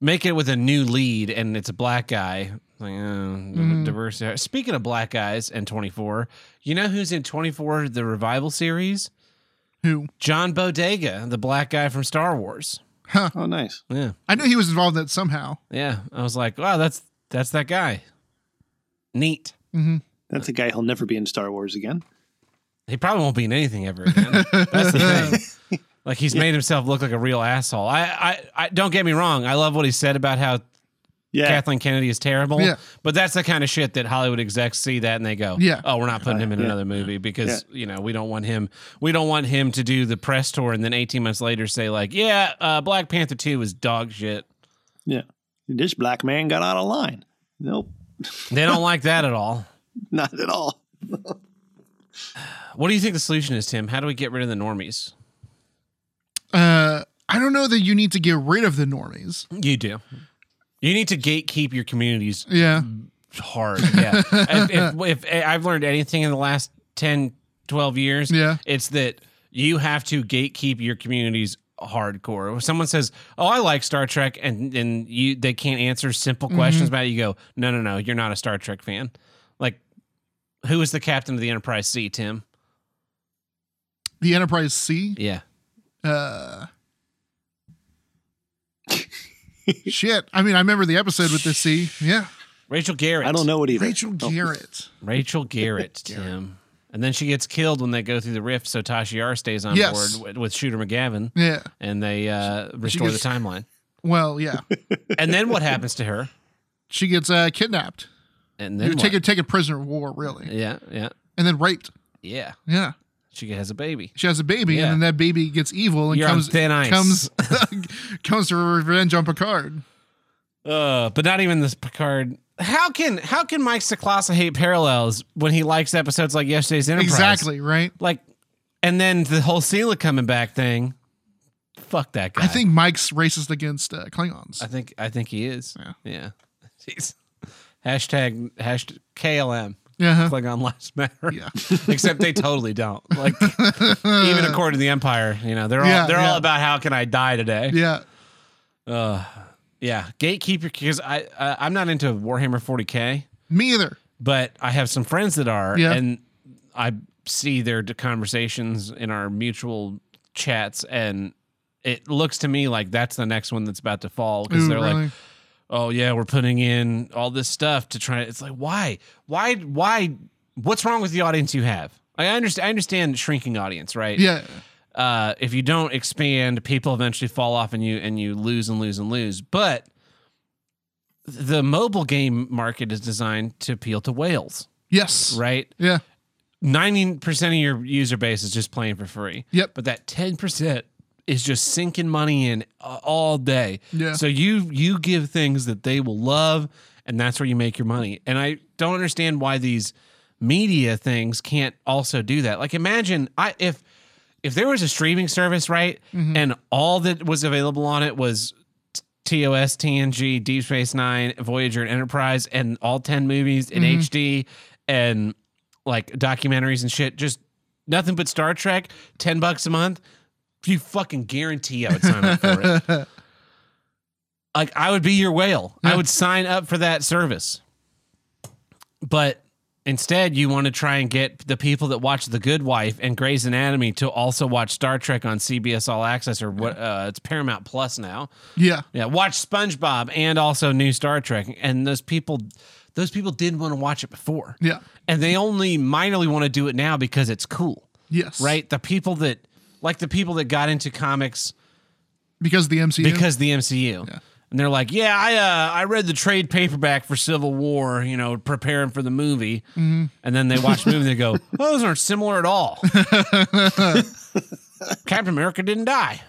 S1: make it with a new lead and it's a black guy. Like uh, diversity. Speaking of black guys and 24, you know who's in 24 the revival series?
S3: Who?
S1: John Boyega, the black guy from Star Wars.
S2: oh, nice.
S1: Yeah.
S3: I knew he was involved in that somehow.
S1: Yeah. I was like, "Wow, that's that's that guy." Neat.
S2: That's a guy who'll never be in Star Wars again.
S1: He probably won't be in anything ever again. That's the thing. Like he's made himself look like a real asshole. I, I, I don't get me wrong. I love what he said about how
S2: Yeah.
S1: Kathleen Kennedy is terrible.
S3: Yeah.
S1: But that's the kind of shit that Hollywood execs see that and they go,
S3: Yeah.
S1: "Oh, we're not putting him in
S2: Yeah.
S1: another movie because you know we don't want him. We don't want him to do the press tour and then 18 months later say like, yeah, uh, Black Panther 2 is dog shit.
S2: Yeah. This black man got out of line. Nope.
S1: They don't like that at all.
S2: Not at all.
S1: What do you think the solution is, Tim? How do we get rid of the normies?
S3: Uh, I don't know that you need to get rid of the normies.
S1: You do. You need to gatekeep your communities
S3: Yeah.
S1: hard. Yeah. if, if, if I've learned anything in the last 10, 12 years,
S3: Yeah.
S1: it's that you have to gatekeep your communities hardcore. If someone says, "Oh, I like Star Trek," and and you they can't answer simple questions about it, you go, "No, no, no, you're not a Star Trek fan." Like, who is the captain of the Enterprise C, Tim?
S3: The Enterprise C.
S1: Yeah.
S3: Uh, shit. I mean, I remember the episode with the C. Yeah.
S1: Rachel Garrett.
S2: I don't know what either.
S3: Rachel Garrett.
S1: Rachel Garrett, Tim. And then she gets killed when they go through the rift, so Tasha Yar stays on
S3: Yes.
S1: board with, with Shooter McGavin,
S3: Yeah.
S1: and they uh, restore
S3: gets-
S1: the timeline.
S3: Well, yeah.
S1: And then what happens to her?
S3: She gets uh, kidnapped.
S1: And then
S3: You're
S1: then
S3: taken prisoner of war, really,
S1: Yeah, yeah,
S3: and then raped.
S1: yeah.
S3: Yeah.
S1: She has a baby.
S3: She has a baby,
S1: Yeah.
S3: and then that baby gets evil and
S1: You're
S3: comes comes comes to revenge on Picard.
S1: Uh, but not even this Picard. How can how can Mike Ciclassa hate parallels when he likes episodes like Yesterday's Enterprise?
S3: Exactly right.
S1: Like, and then the whole Sela coming back thing. Fuck that guy.
S3: I think Mike's racist against uh, Klingons.
S1: I think I think he is.
S3: Yeah.
S1: Yeah. Jeez. Hashtag hashtag KLM.
S3: Yeah.
S1: Klingon Lives Matter.
S3: Yeah.
S1: Except they totally don't. Like even according to the Empire, you know, they're all
S3: Yeah,
S1: they're
S3: yeah.
S1: all about how can I die today.
S3: yeah.
S1: Uh, yeah. Gatekeeper because I uh, I'm not into Warhammer 40k,
S3: Me either.
S1: but I have some friends that are,
S3: Yeah.
S1: and I see their conversations in our mutual chats, and it looks to me like that's the next one that's about to fall because they're like,
S3: really?
S1: Oh yeah, we're putting in all this stuff to try. It's like why, why, why? What's wrong with the audience you have? I understand. I understand shrinking audience, right?
S3: yeah,
S1: uh, if you don't expand, people eventually fall off and you and you lose and lose and lose. But the mobile game market is designed to appeal to whales,
S3: yes,
S1: right?
S3: yeah,
S1: Ninety percent of your user base is just playing for free.
S3: Yep.
S1: But that ten percent is just sinking money in uh, all day.
S3: Yeah.
S1: So you you give things that they will love, and that's where you make your money. And I don't understand why these media things can't also do that. Like imagine I if if there was a streaming service, right, and all that was available on it was TOS, TNG, Deep Space Nine, Voyager, and Enterprise, and all ten movies in HD and like documentaries and shit, just nothing but Star Trek, ten bucks a month. You fucking guarantee I would sign up for it. Like I would be your whale. I would sign up for that service. But instead, you want to try and get the people that watch The Good Wife and Grey's Anatomy to also watch Star Trek on CBS All Access or what? Uh, it's Paramount Plus now.
S3: yeah,
S1: Yeah, watch SpongeBob and also new Star Trek. And those people, those people didn't want to watch it before,
S3: yeah,
S1: and they only minorly want to do it now because it's cool,
S3: yes,
S1: right? The people that, like the people that got into comics
S3: because of the MCU.
S1: because the MCU.
S3: Yeah.
S1: And they're like, yeah, I uh, I read the trade paperback for Civil War, you know, preparing for the movie.
S3: Mm-hmm.
S1: And then they watch the movie and they go, oh, those aren't similar at all. Captain America didn't die.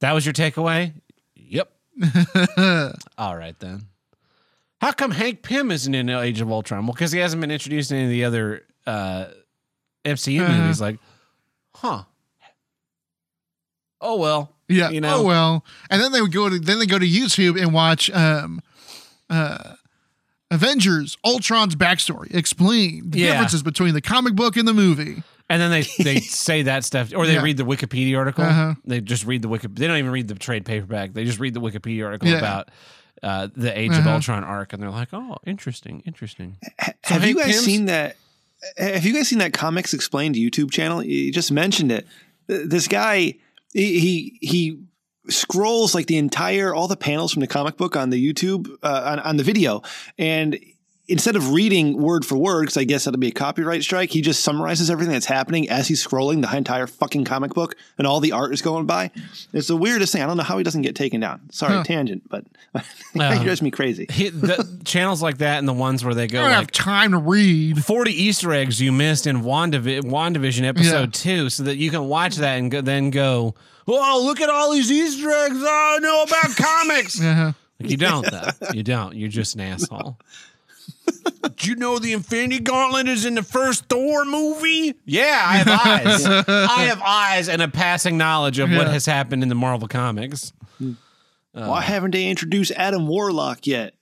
S1: That was your takeaway? Yep. all right, then. How come Hank Pym isn't in Age of Ultron? Well, because he hasn't been introduced in any of the other uh, MCU
S3: Uh-huh.
S1: movies. Like, huh. Oh, well.
S3: Yeah.
S1: You know?
S3: Oh well. And then they would go to then they go to YouTube and watch um uh Avengers Ultron's backstory. Explain the
S1: Yeah.
S3: differences between the comic book and the movie.
S1: And then they they say that stuff, or they
S3: Yeah.
S1: read the Wikipedia article.
S3: Uh-huh.
S1: They just read the Wiki. They don't even read the trade paperback. They just read the Wikipedia article
S3: Yeah.
S1: about uh, the Age of
S3: Uh-huh.
S1: Ultron arc, and they're like, "Oh, interesting, interesting."
S2: Have you guys
S1: Pym's-
S2: seen that? Have you guys seen that Comics Explained YouTube channel? You just mentioned it. This guy, he he, scrolls like the entire all the panels from the comic book on the YouTube uh, on, on the video, and instead of reading word for word, because I guess that'll be a copyright strike, he just summarizes everything that's happening as he's scrolling the entire fucking comic book, and all the art is going by. It's the weirdest thing. I don't know how he doesn't get taken down. Sorry,
S3: Huh.
S2: tangent, but it
S1: Um,
S2: drives me crazy.
S1: He, the channels like that and the ones where they go,
S3: I
S1: go
S3: don't have
S1: like
S3: time to read.
S1: 40 Easter eggs you missed in WandaVi- WandaVision episode two, so that you can watch that and go, then go, Whoa, look at all these Easter eggs! I know about comics."
S3: Uh-huh.
S1: Like, you don't, though. You don't. You're just an asshole. Did you know the Infinity Gauntlet is in the first Thor movie? Yeah, I have eyes. I have eyes and a passing knowledge of what
S3: Yeah.
S1: has happened in the Marvel comics. Hmm.
S2: Why haven't they introduced Adam Warlock yet?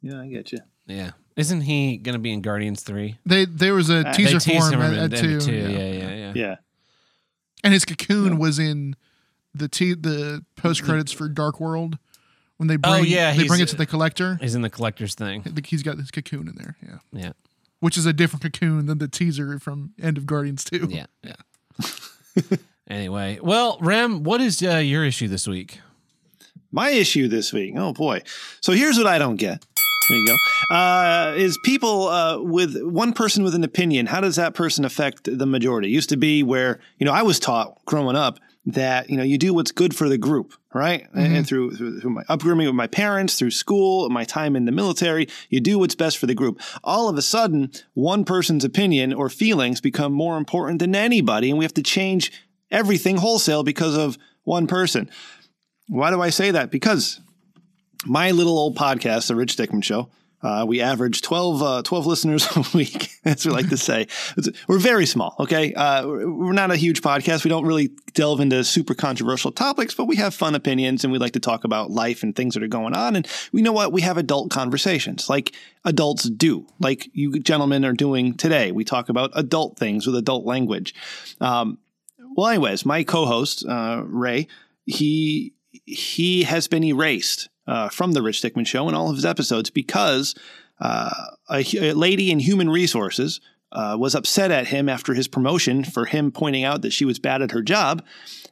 S2: Yeah, I get you.
S1: Yeah. Isn't he going to be in Guardians 3?
S3: They there was a teaser for him at, at two.
S1: two.
S3: yeah.
S1: Yeah, yeah, yeah.
S2: Yeah.
S3: And his cocoon was in the te- the post credits for Dark World when they bring
S1: Oh, yeah,
S3: they bring
S1: he's-
S3: it to the collector.
S1: He's in the collector's thing.
S3: I think He's got this cocoon in there, yeah.
S1: Yeah.
S3: Which is a different cocoon than the teaser from End of Guardians 2.
S1: Yeah. Yeah. anyway, well, Rem, what is uh, your issue this week?
S2: My issue this week. Oh boy. So here's what I don't get. There you go. Uh, is people uh, with one person with an opinion? How does that person affect the majority? It used to be where you know I was taught growing up that you know you do what's good for the group, right? And mm-hmm. through, through through my upbringing with my parents, through school, my time in the military, you do what's best for the group. All of a sudden, one person's opinion or feelings become more important than anybody, and we have to change everything wholesale because of one person. Why do I say that? Because my little old podcast, The Rich Dickman Show, uh, we average 12, uh, 12 listeners a week, as we like to say. We're very small, okay? Uh, we're not a huge podcast. We don't really delve into super controversial topics, but we have fun opinions and we like to talk about life and things that are going on. And we know what? We have adult conversations like adults do, like you gentlemen are doing today. We talk about adult things with adult language. Um, well, anyways, my co-host uh, Ray, he he has been erased uh, from the Rich Dickman Show in all of his episodes because uh, a, a lady in human resources uh, was upset at him after his promotion for him pointing out that she was bad at her job,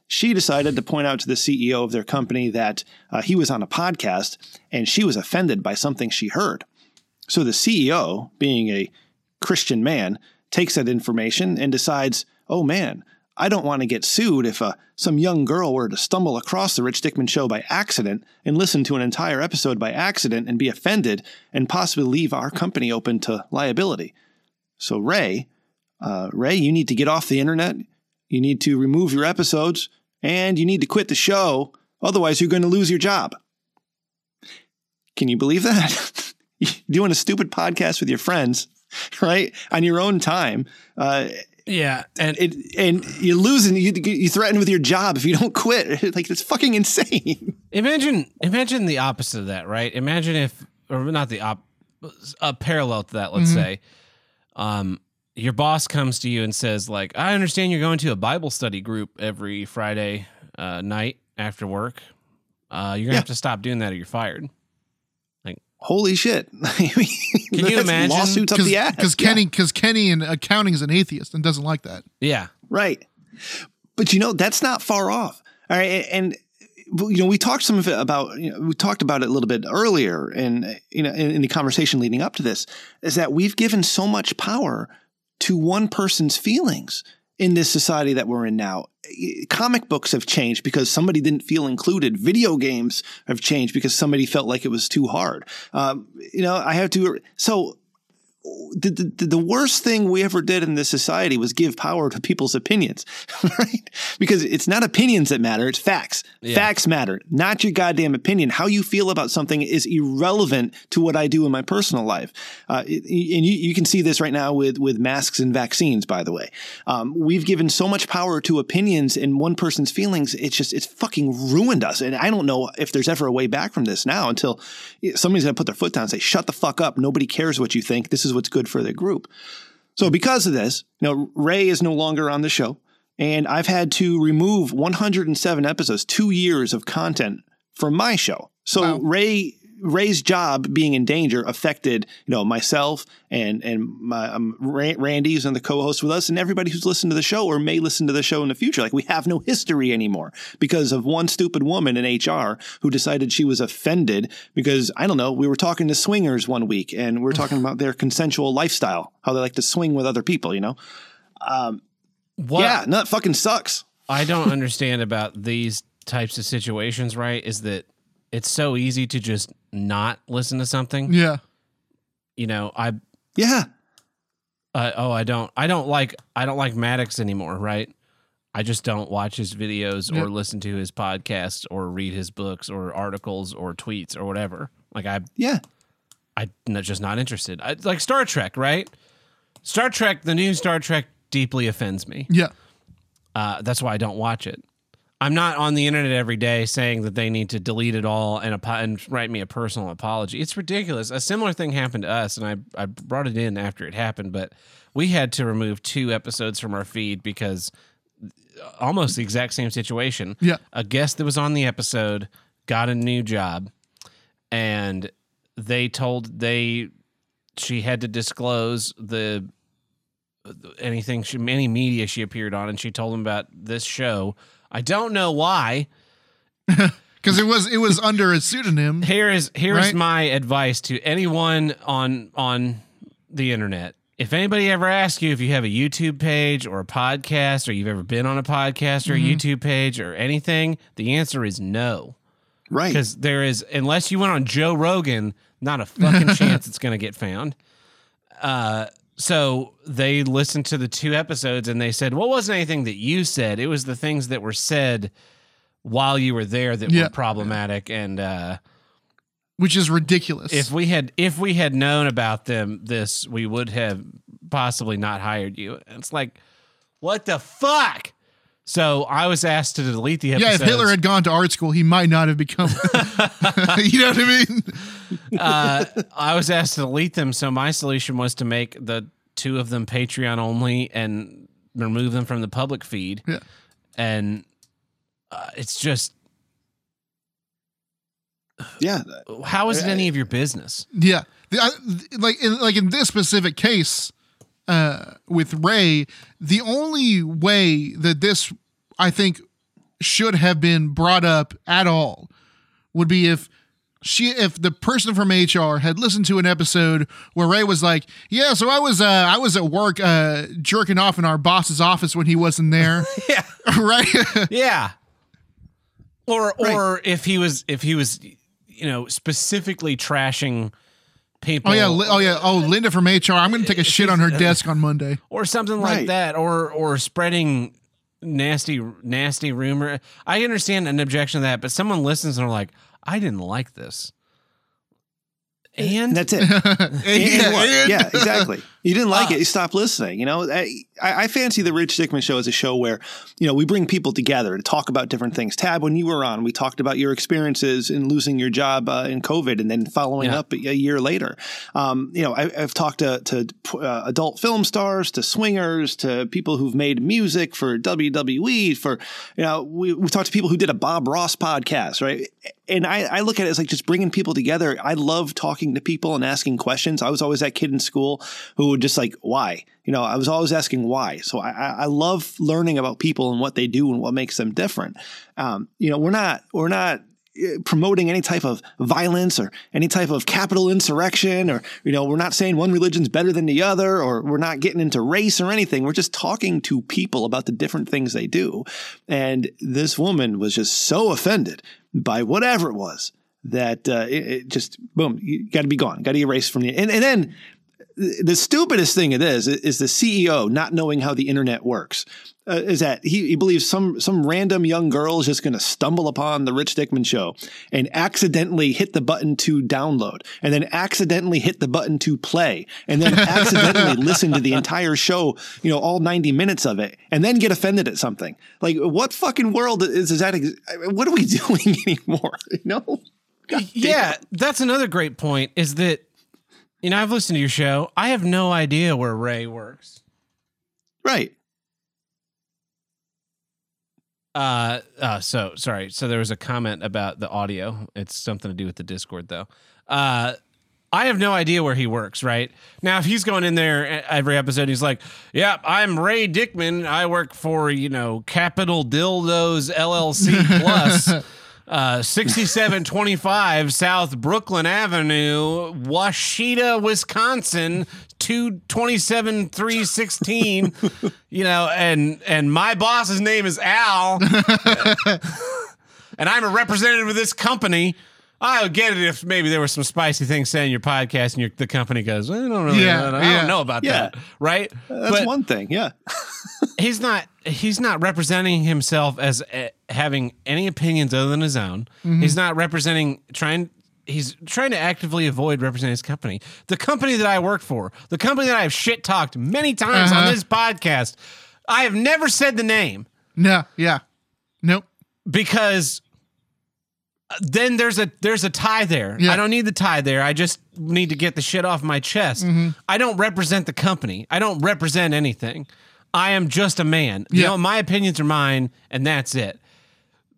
S2: she decided to point out to the CEO of their company that uh, he was on a podcast and she was offended by something she heard. So the CEO, being a Christian man, takes that information and decides, oh man, I don't want to get sued if uh, some young girl were to stumble across the Rich Dickman show by accident and listen to an entire episode by accident and be offended and possibly leave our company open to liability. So Ray, uh, Ray, you need to get off the internet. You need to remove your episodes, and you need to quit the show. Otherwise, you're going to lose your job. Can you believe that? Doing a stupid podcast with your friends, right, on your own time. Uh,
S1: Yeah, and
S2: it, and you're losing. You, you threaten with your job if you don't quit. Like it's fucking insane.
S1: imagine imagine the opposite of that, right? Imagine if, or not the op, a parallel to that. Let's
S3: Mhm.
S1: say, um, your boss comes to you and says, like, I understand you're going to a Bible study group every Friday uh, night after work. Uh, you're gonna
S2: Yeah.
S1: have to stop doing that, or you're fired.
S2: Holy shit! Can
S1: you imagine?
S2: lawsuits up the ass?
S3: Because
S2: Yeah.
S3: Kenny, because Kenny in accounting is an atheist and doesn't like that.
S1: Yeah,
S2: Right. But you know, that's not far off. All right. And, you know, we talked some of it about, you know, we talked about it a little bit earlier and, you know, in, in the conversation leading up to this is that we've given so much power to one person's feelings in this society that we're in now. Comic books have changed because somebody didn't feel included. Video games have changed because somebody felt like it was too hard. Um, you know, I have to, so the, the, the worst thing we ever did in this society was give power to people's opinions, right? Because it's not opinions that matter, it's facts.
S1: Yeah.
S2: Facts matter, not your goddamn opinion. How you feel about something is irrelevant to what I do in my personal life. Uh, it- and you, you can see this right now with, with masks and vaccines, by the way. Um, we've given so much power to opinions and one person's feelings. It's just, it's fucking ruined us. And I don't know if there's ever a way back from this now until somebody's going to put their foot down and say, shut the fuck up. Nobody cares what you think. This is what's good for the group. So because of this, you know, Ray is no longer on the show, and I've had to remove 107 episodes, two years of content from my show. So
S3: Wow.
S2: Ray Ray's job being in danger affected, you know, myself and and my um, Randy's and the co-host with us, and everybody who's listened to the show or may listen to the show in the future. Like we have no history anymore because of one stupid woman in HR who decided she was offended because I don't know. We were talking to swingers one week, and we were talking about their consensual lifestyle, how they like to swing with other people. You know,
S1: what
S2: yeah, no, that fucking sucks.
S1: I don't understand about these types of situations, right? Is that it's so easy to just not listen to something.
S3: Yeah.
S1: You know, I
S2: Yeah,
S1: uh, oh, I don't I don't like I don't like Maddox anymore, right? I just don't watch his videos
S3: Yeah.
S1: or listen to his podcasts or read his books or articles or tweets or whatever. Like I
S2: yeah.
S1: I just not interested. I, like Star Trek, right? Star Trek, the new Star Trek deeply offends me.
S3: Yeah.
S1: Uh, that's why I don't watch it. I'm not on the internet every day saying that they need to delete it all and, and write me a personal apology. It's ridiculous. A similar thing happened to us, and I, I brought it in after it happened, but we had to remove two episodes from our feed because uh, almost the exact same situation.
S3: Yeah.
S1: A guest that was on the episode got a new job, and they told they she had to disclose the uh, anything she any media she appeared on and she told them about this show i don't know why
S3: Because it was it was under a pseudonym.
S1: here is here's
S3: Right.
S1: my advice to anyone on on the internet if anybody ever asks you if you have a youtube page or a podcast or you've ever been on a podcast or a youtube page or anything the answer is no
S2: Right.
S1: because there is unless you went on Joe Rogan, not a fucking chance it's going to get found. Uh, so they listened to the two episodes and they said, "Well, it wasn't anything that you said. It was the things that were said while you were there that
S3: Yeah.
S1: were problematic." And uh,
S3: which is ridiculous.
S1: if we had if we had known about them, this we would have possibly not hired you. And it's like, what the fuck? So I was asked to delete the
S3: episode.
S1: yeah,
S3: if Hitler had gone to art school, he might not have become. you know what I mean?
S1: uh, I was asked to delete them, so my solution was to make the two of them Patreon only and remove them from the public feed.
S3: Yeah.
S1: And uh, it's just,
S2: yeah.
S1: how is it any of your business?
S3: Yeah, The- I- like in, like in this specific case, uh, with Ray, the only way that this I think should have been brought up at all would be if she if the person from HR had listened to an episode where Ray was like, "Yeah, so I was uh I was at work uh jerking off in our boss's office when he wasn't there."
S1: Yeah.
S3: right?
S1: Yeah. Or or if he was if he was you know specifically trashing people
S3: oh yeah, Li- oh yeah, oh Linda from HR, I'm going to take a shit on her desk on Monday.
S1: or something like
S2: Right.
S1: that or or spreading nasty nasty rumor. I understand an objection to that, but someone listens and are like, "I didn't like this." And
S2: And that's it. And
S3: yeah, and-
S2: yeah, exactly. You didn't like
S1: Ah.
S2: it, you stopped listening. You know, I, I fancy the Rich Dickman show as a show where, you know, we bring people together to talk about different things. Tab, when you were on, we talked about your experiences in losing your job uh, in COVID and then following
S1: Yeah.
S2: up a, a year later. Um, you know, I, I've talked to, to uh, adult film stars, to swingers, to people who've made music for WWE, for, you know, we, we've talked to people who did a Bob Ross podcast, right? And I, I look at it as like just bringing people together. I love talking to people and asking questions. I was always that kid in school who just like, why? You know, I was always asking why. So I, I love learning about people and what they do and what makes them different. Um, you know, we're not, we're not uh, promoting any type of violence or any type of Capitol insurrection or you know we're not saying one religion's better than the other or we're not getting into race or anything we're just talking to people about the different things they do and this woman was just so offended by whatever it was that uh, it, it just boom you got to be gone got to erase from the and, and then the stupidest thing it is is the CEO not knowing how the internet works. Uh, is that he, he believes some some random young girl is just going to stumble upon the Rich Dickman show and accidentally hit the button to download, and then accidentally hit the button to play, and then accidentally listen to the entire show, you know, all ninety minutes of it, and then get offended at something. Like, what fucking world is, is that? Ex- what are we doing anymore? You know? God damn.
S1: yeah, that's another great point. Is that you know I've listened to your show. I have no idea where Ray works.
S2: right.
S1: Uh, uh, so sorry. So there was a comment about the audio. It's something to do with the Discord, though. Uh, I have no idea where he works. Right now, if he's going in there every episode, he's like, "Yeah, I'm Ray Dickman. I work for you know Capital Dildos LLC Plus." Uh, 6725 South Brooklyn Avenue, Washita, Wisconsin, 227316. you know, and and my boss's name is Al. and I'm a representative of this company. I would get it if maybe there were some spicy things said in your podcast and your, the company goes, I don't really,
S3: Yeah,
S1: I don't
S3: yeah.
S1: know about
S2: Yeah.
S1: that, right?
S2: That's
S1: But-
S2: one thing. Yeah.
S1: he's not he's not representing himself as uh, having any opinions other than his own. He's not representing trying he's trying to actively avoid representing his company. The company that I work for, the company that I've shit talked many times on
S3: Uh-huh.
S1: this podcast, I have never said the name
S3: No, yeah. Nope.
S1: because uh, then there's a there's a tie there.
S3: Yeah.
S1: I don't need the tie there. I just need to get the shit off my chest.
S3: Mm-hmm.
S1: I don't represent the company. I don't represent anything. I am just a man. You
S3: Yeah.
S1: know, my opinions are mine, and that's it.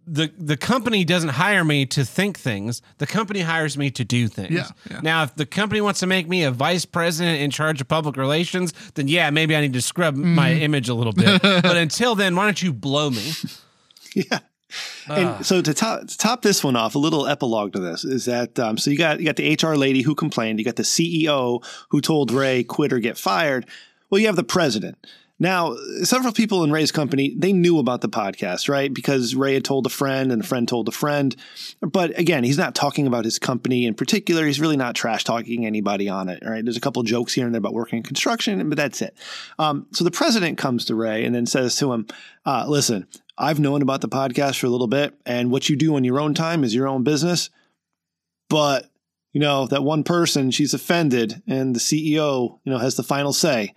S1: The the company doesn't hire me to think things. The company hires me to do things.
S3: Yeah, yeah.
S1: Now, if the company wants to make me a vice president in charge of public relations, then yeah, maybe I need to scrub my
S3: Mm-hmm.
S1: image a little bit. but until then, why don't you blow me?
S2: Yeah. And so to top, to top this one off, a little epilogue to this is that um, so you got you got the HR lady who complained, you got the CEO who told Ray quit or get fired. Well, you have the president. Now, several people in Ray's company they knew about the podcast, right? Because Ray had told a friend, and a friend told a friend. But again, he's not talking about his company in particular. He's really not trash talking anybody on it, right? There's a couple jokes here and there about working in construction, but that's it. Um, so the president comes to Ray and then says to him, uh, "Listen, I've known about the podcast for a little bit, and what you do on your own time is your own business. But you know that one person, she's offended, and the CEO, you know, has the final say.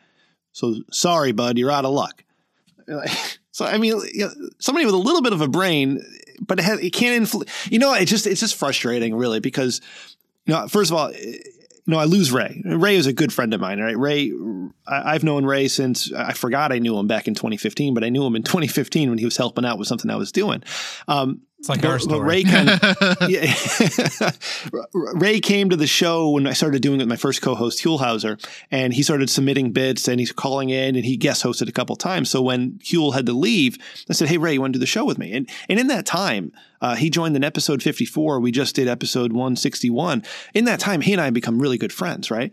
S2: So sorry, bud, you're out of luck. So I mean, somebody with a little bit of a brain, but it, has, it can't influence. You know, it just it's just frustrating, really, because you know, first of all. You know, I lose Ray. Ray is a good friend of mine, right? Ray, I- I've known Ray since I forgot I knew him back in 2015, but I knew him in 2015 when he was helping out with something I was doing. Um,
S1: It's like our
S2: But-
S1: story.
S2: Ray kind of, yeah. Ray came to the show when I started doing it with my first co-host Hulhauser, and he started submitting bits and he's calling in and he guest hosted a couple times. So when Huel had to leave, I said, "Hey Ray, you want to do the show with me?" And and in that time, uh, he joined in episode fifty four. We just did episode one sixty one. In that time, he and I have become really good friends, right?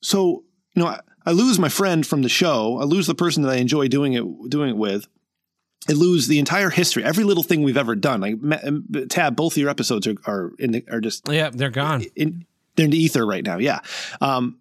S2: So you know, I, I lose my friend from the show. I lose the person that I enjoy doing it doing it with. I lose the entire history, every little thing we've ever done. Like Tab, both of your episodes are are in the, are just
S1: yeah, they're gone.
S2: in they're in the ether right now. Yeah. Um,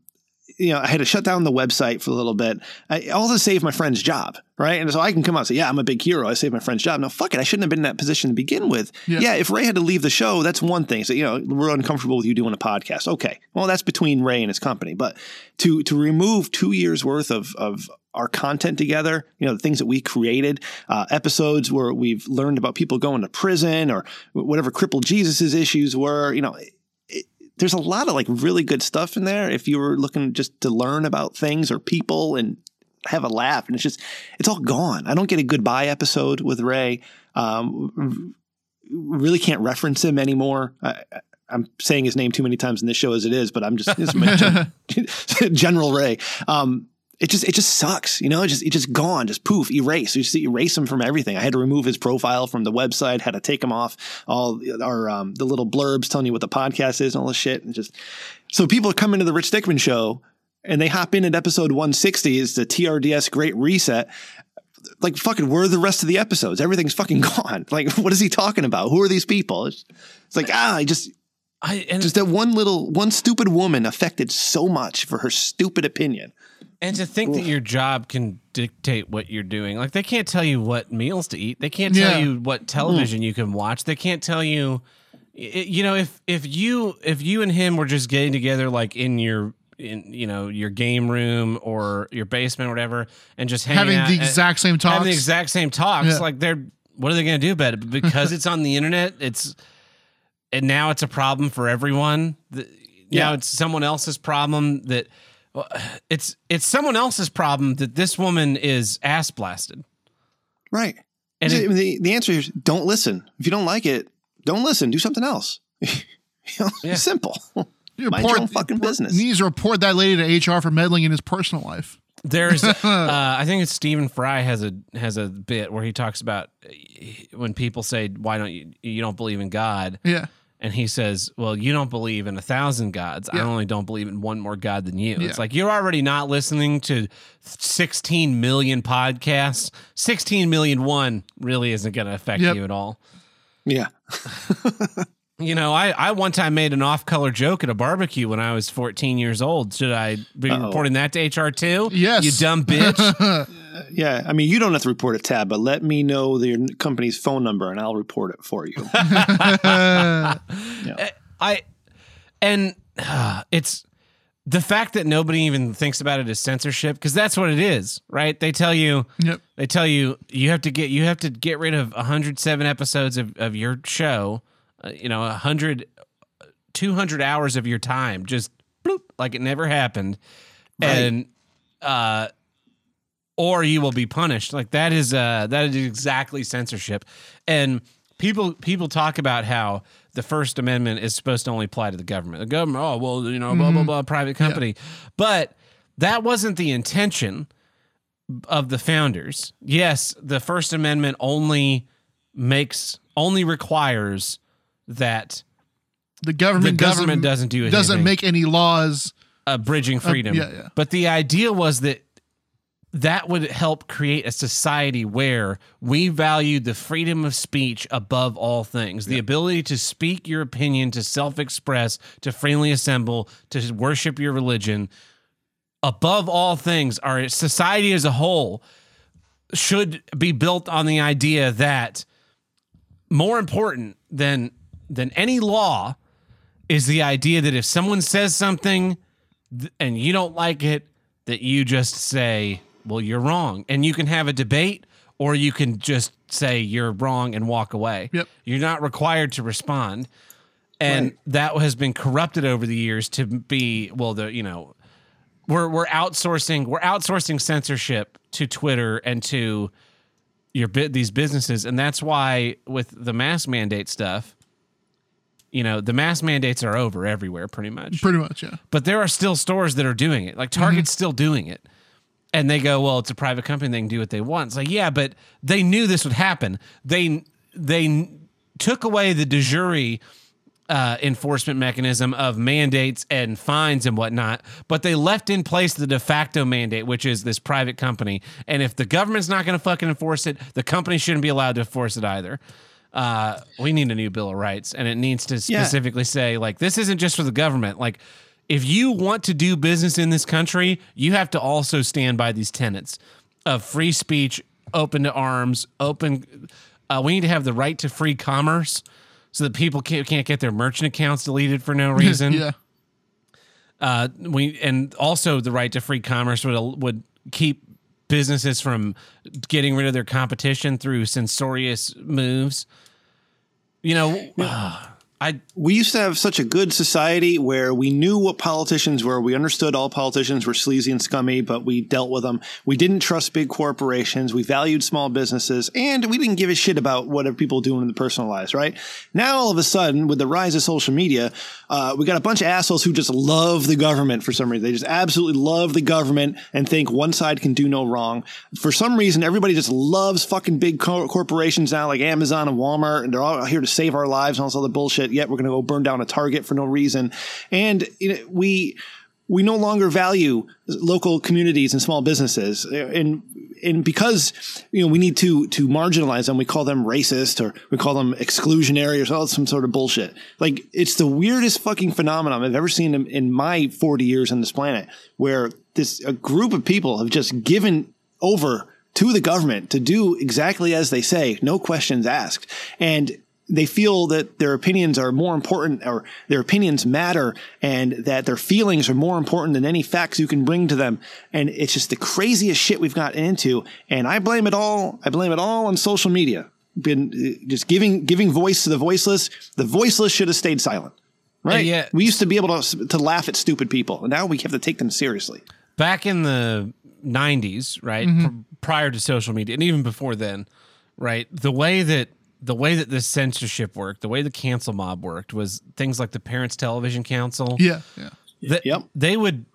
S2: you know, I had to shut down the website for a little bit, I, all to save my friend's job, right? And so I can come out and say, "Yeah, I'm a big hero. I saved my friend's job." No, fuck it. I shouldn't have been in that position to begin with.
S3: Yeah.
S2: Yeah. if Ray had to leave the show, that's one thing. So you know, we're uncomfortable with you doing a podcast. Okay, well, that's between Ray and his company. But to to remove two years worth of of our content together, you know, the things that we created, uh, episodes where we've learned about people going to prison or whatever crippled Jesus's issues were, you know, there's a lot of like really good stuff in there if you were looking just to learn about things or people and have a laugh. And it's just it's all gone. I don't get a goodbye episode with ray. Um, really can't reference him anymore. I, i'm saying his name too many times in this show as it is but i'm just general ray. Um, it just it just sucks, you know. It just it just gone, just poof, erase. You just erase him from everything. I had to remove his profile from the website. Had to take him off all our um, the little blurbs telling you what the podcast is and all this shit. And just so people come into the Rich Dickman show and they hop in at episode 160 is the TRDS Great Reset. Like fucking, where are the rest of the episodes? Everything's fucking gone. Like, what is he talking about? Who are these people? It's, it's like ah, I just
S1: I and
S2: just that one little one stupid woman affected so much for her stupid opinion.
S1: And to think that your job can dictate what you're doing. Like they can't tell you what meals to eat. They can't tell
S3: Yeah.
S1: you what television mm. you can watch. They can't tell you you know if if you if you and him were just getting together like in your in you know your game room or your basement or whatever and just hanging
S3: Having
S1: out
S3: the exact same talks.
S1: having the exact same talks
S3: Yeah.
S1: like they're what are they going to do about it But because it's on the internet it's and now it's a problem for everyone The- now
S2: Yeah.
S1: it's someone else's problem that well, it's it's someone else's problem that this woman is ass blasted
S2: Right.
S1: and
S2: I
S1: it,
S2: the, the answer is don't listen. If you don't like it, don't listen. Do something else. you know,
S1: Yeah.
S2: Simple.
S3: You
S2: Mind your own fucking business.
S3: Needs to report that lady to HR for meddling in his personal life.
S1: there's uh, I think it's Stephen Fry has a has a bit where he talks about uh, when people say why don't you you don't believe in God
S3: Yeah.
S1: And he says, "Well, you don't believe in a thousand gods. I only don't believe in one more god than you."
S3: Yeah.
S1: It's like you're already not listening to 16 million podcasts. 16 million one really isn't going to affect
S3: Yep.
S1: you at all.
S2: Yeah.
S1: You know, I, I one time made an off color joke at a barbecue when I was 14 years old. Should I be
S2: Uh-oh.
S1: reporting that to HR too?
S3: Yes.
S1: You dumb bitch.
S2: Yeah. I mean, you don't have to report a tab, but let me know the, your company's phone number and I'll report it for you.
S3: Uh,
S1: I and uh, it's the fact that nobody even thinks about it as censorship because that's what it is, right? They tell you
S3: yep.
S1: they tell you you have to get you have to get rid of 107 episodes of, of your show, uh, you know, 100 200 hours of your time just bloop, like it never happened.
S2: Right.
S1: And uh or you will be punished. Like that is uh that is exactly censorship. And people people talk about how the First Amendment is supposed to only apply to the government. The government, oh well, you know, blah blah blah, private company. But that wasn't the intention of the founders. Yes, the First Amendment only makes only requires that
S3: The government,
S1: the government
S3: doesn't,
S1: doesn't do
S3: doesn't make any laws.
S1: abridging bridging freedom.
S3: yeah, yeah.
S1: But the idea was that that would help create a society where we value the freedom of speech above all things the ability to speak your opinion, to self express, to freely assemble, to worship your religion. Above all things, our society as a whole should be built on the idea that more important than than any law is the idea that if someone says something th- and you don't like it, that you just say, well, you're wrong. And you can have a debate or you can just say you're wrong and walk away.
S3: Yep.
S1: You're not required to respond. And
S2: Right.
S1: that has been corrupted over the years to be, well, the, you know, we're, we're outsourcing, we're outsourcing censorship to Twitter and to your bit these businesses, and that's why with the mask mandate stuff, you know, the mask mandates are over everywhere pretty much.
S3: Pretty much, yeah.
S1: But there are still stores that are doing it. Like Target's mm-hmm. still doing it. And they go, well, it's a private company; they can do what they want. It's like, yeah, but they knew this would happen. They they took away the de jure uh, enforcement mechanism of mandates and fines and whatnot, but they left in place the de facto mandate, which is this private company. And if the government's not going to fucking enforce it, the company shouldn't be allowed to enforce it either. Uh, we need a new Bill of Rights, and it needs to
S2: Yeah.
S1: specifically say like this isn't just for the government. Like, if you want to do business in this country, you have to also stand by these tenets of free speech, open to arms, open. Uh, we need to have the right to free commerce, so that people can't, can't get their merchant accounts deleted for no reason.
S3: yeah.
S1: Uh, we and also the right to free commerce would would keep businesses from getting rid of their competition through censorious moves. You know, I
S2: we used to have such a good society where we knew what politicians were. We understood all politicians were sleazy and scummy, but we dealt with them. We didn't trust big corporations. We valued small businesses, and we didn't give a shit about what people doing in their personal lives. Right now, all of a sudden, with the rise of social media, uh, we got a bunch of assholes who just love the government for some reason. They just absolutely love the government and think one side can do no wrong. For some reason, everybody just loves fucking big co- corporations now, like Amazon and Walmart, and they're all here to save our lives and all this other bullshit. Yet. We're going to go burn down a Target for no reason, and you know, we we no longer value local communities and small businesses, and and because you know we need to to marginalize them, we call them racist or we call them exclusionary or some- sort of bullshit. Like it's the weirdest fucking phenomenon I've ever seen in, in my forty years on this planet, where this a group of people have just given over to the government to do exactly as they say, no questions asked, and they feel that their opinions are more important or their opinions matter and that their feelings are more important than any facts you can bring to them. And it's just the craziest shit we've gotten into. And I blame it all. I blame it all on social media. Been uh, just giving, giving voice to the voiceless. The voiceless should have stayed silent. Right.
S1: yeah.
S2: We used to be able to, to laugh at stupid people. And now we have to take them seriously.
S1: back in the 90s right pr- prior to social media and even before then right the way that the way that this censorship worked the way the cancel mob worked was things like the parents television council
S3: Yeah. Yeah.
S1: that
S2: Yep.
S1: they would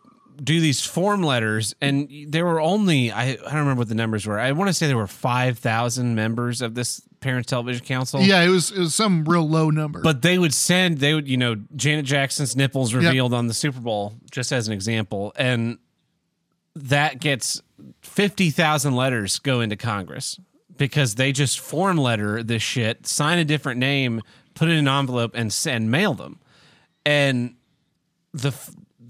S1: do these form letters and there were only I, I don't remember what the numbers were i want to say there were 5000 members of this parents television council
S3: Yeah, it was it was some real low number.
S1: but they would send they would you know Janet Jackson's nipples revealed on the Super Bowl just as an example and that gets 50,000 letters go into Congress because they just form letter this shit sign a different name put it in an envelope and send mail them. And the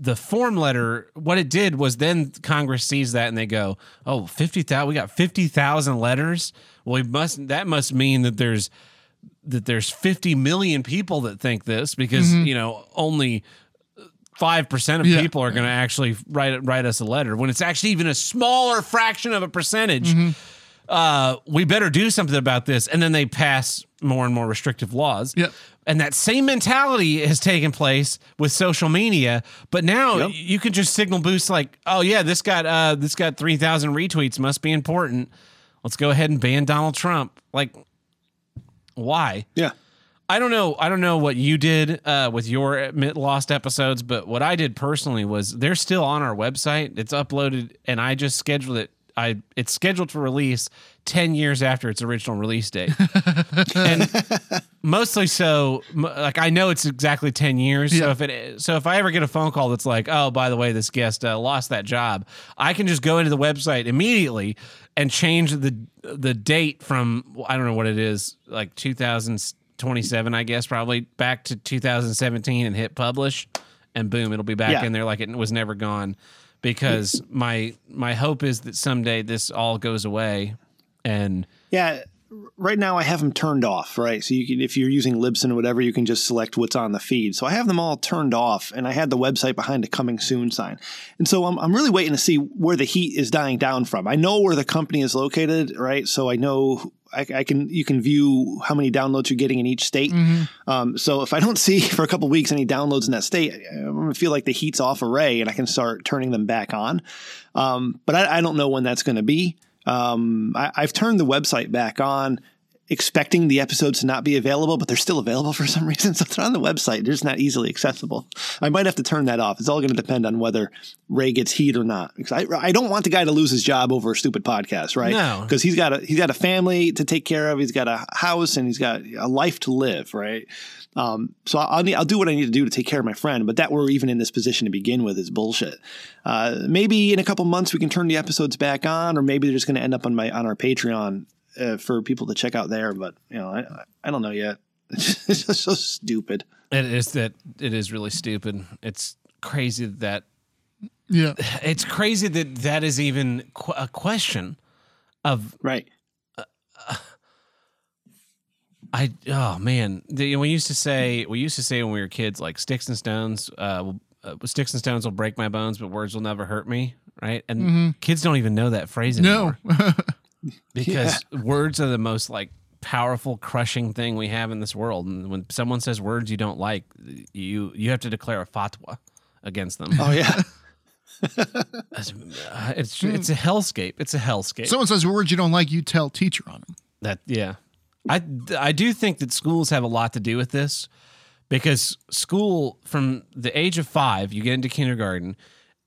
S1: the form letter what it did was then Congress sees that and they go oh 50,000 we got 50,000 letters. Well we must that must mean that there's that there's 50 million people that think this because mm-hmm. you know only 5% of
S3: Yeah.
S1: people are going to actually write write us a letter. When it's actually even a smaller fraction of a percentage mm-hmm. Uh, we better do something about this and then they pass more and more restrictive laws
S3: Yep.
S1: and that same mentality has taken place with social media but now
S2: Yep.
S1: you can just signal boost like oh yeah this got uh this got 3000 retweets must be important let's go ahead and ban donald trump like why
S2: Yeah.
S1: I don't know. I don't know what you did uh, with your lost episodes, but what I did personally was they're still on our website. It's uploaded, and I just scheduled it. I it's scheduled for release ten years after its original release date, and mostly so. Like I know it's exactly ten years. So if it so if I ever get a phone call that's like, oh, by the way, this guest uh, lost that job, I can just go into the website immediately and change the the date from I don't know what it is, like 2027, I guess, probably back to 2017 and hit publish, and boom, it'll be back
S2: Yeah.
S1: in there like it was never gone. Because my my hope is that someday this all goes away, and
S2: Yeah. Right now, I have them turned off. Right, so you can, if you're using Libsyn or whatever, you can just select what's on the feed. So I have them all turned off, and I had the website behind a coming soon sign. And so I'm, I'm really waiting to see where the heat is dying down from. I know where the company is located, right? So I know I, I can you can view how many downloads you're getting in each state. Um, so if I don't see for a couple weeks any downloads in that state, I'm gonna feel like the heat's off array, and I can start turning them back on. Um, but I, I don't know when that's going to be. Um, I, I've turned the website back on, expecting the episodes to not be available, but they're still available for some reason. So they're on the website. They're just not easily accessible. I might have to turn that off. It's all going to depend on whether Ray gets heat or not. Because I, I don't want the guy to lose his job over a stupid podcast, right?
S1: No.
S2: Because he's got a he's got a family to take care of. He's got a house and he's got a life to live, right? Um, so I'll, I'll do what I need to do to take care of my friend, but that we're even in this position to begin with is bullshit. Uh, maybe in a couple months we can turn the episodes back on, or maybe they're just going to end up on my on our Patreon uh, for people to check out there. But you know, I, I don't know yet. It's just so stupid.
S1: It is that it is really stupid. It's crazy that
S3: Yeah.
S1: it's crazy that that is even qu- a question of
S2: Right.
S1: I oh man, the, we used to say we used to say when we were kids like sticks and stones uh, will, uh sticks and stones will break my bones but words will never hurt me, right? And kids don't even know that phrase anymore
S3: No.
S1: because words are the most like powerful crushing thing we have in this world. And when someone says words you don't like you you have to declare a fatwa against them.
S2: Oh yeah.
S1: Uh, it's it's, it's a hellscape. It's a hellscape.
S3: Someone says words you don't like, you tell teacher on them.
S1: That yeah, I I do think that schools have a lot to do with this because school from the age of five you get into kindergarten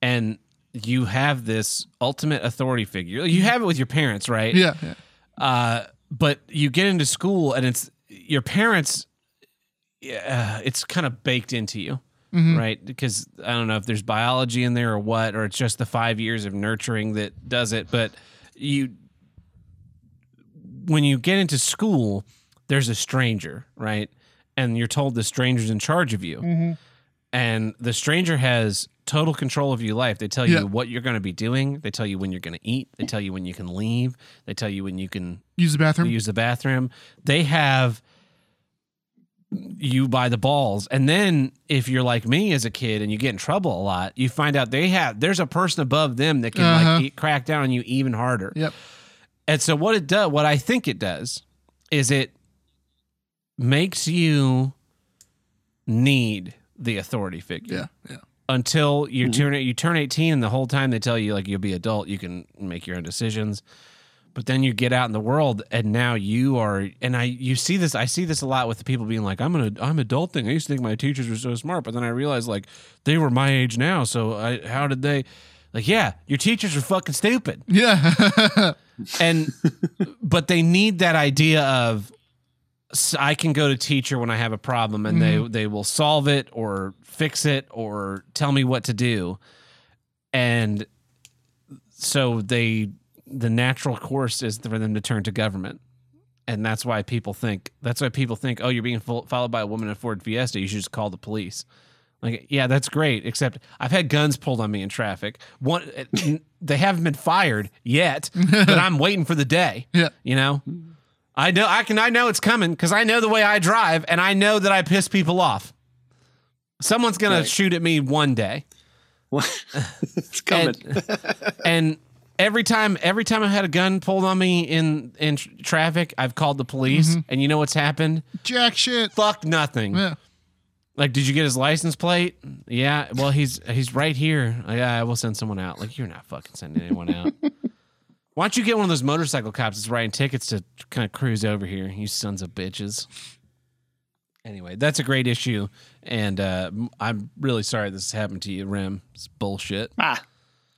S1: and you have this ultimate authority figure. You have it with your parents, right?
S3: Yeah. yeah.
S1: Uh, but you get into school and it's your parents. Yeah, it's kind of baked into you, mm-hmm. right? Because I don't know if there's biology in there or what, or it's just the five years of nurturing that does it. But you, when you get into school, there's a stranger, right? And you're told the stranger's in charge of you. Mm-hmm. And the stranger has total control of your life. They tell you
S3: Yeah.
S1: what you're going to be doing. They tell you when you're going to eat. They tell you when you can leave. They tell you when you can
S3: Use the bathroom.
S1: use the bathroom. They have you by the balls. And then if you're like me as a kid and you get in trouble a lot, you find out they have there's a person above them that can
S3: Uh-huh.
S1: like eat, crack down on you even harder.
S3: Yep.
S1: And so what it does, what I think it does, is it makes you need the authority figure
S3: Yeah. Yeah.
S1: Until you mm-hmm. turn you turn 18 and the whole time they tell you like you'll be adult you can make your own decisions. But then you get out in the world and now you are and i you see this i see this a lot with the people being like i'm an i'm adulting. I used to think my teachers were so smart but then i realized like they were my age now so i how did they like yeah your teachers are fucking stupid.
S3: Yeah.
S1: and but they need that idea of I can go to teacher when I have a problem and they mm-hmm. they will solve it or fix it or tell me what to do. And so they the natural course is for them to turn to government. And that's why people think that's why people think oh you're being fo- followed by a woman in a Ford Fiesta you should just call the police. Like yeah that's great except I've had guns pulled on me in traffic. One eh, they haven't been fired yet but I'm waiting for the day
S3: yeah.
S1: you know, mm-hmm. I know I can. I know it's coming because I know the way I drive, and I know that I piss people off. Someone's gonna
S2: Right.
S1: shoot at me one day,
S2: it's coming.
S1: and, and every time, every time I've had a gun pulled on me in in tr- traffic, I've called the police, mm-hmm. and you know what's happened?
S3: Jack shit.
S1: Fuck nothing.
S3: Yeah.
S1: Like, did you get his license plate? Yeah. Well, he's he's right here. Yeah, I will send someone out. Like, you're not fucking sending anyone out. Why don't you get one of those motorcycle cops that's writing tickets to kind of cruise over here? You sons of bitches. Anyway, that's a great issue, and uh, I'm really sorry this happened to you, Rem. It's bullshit.
S2: ah,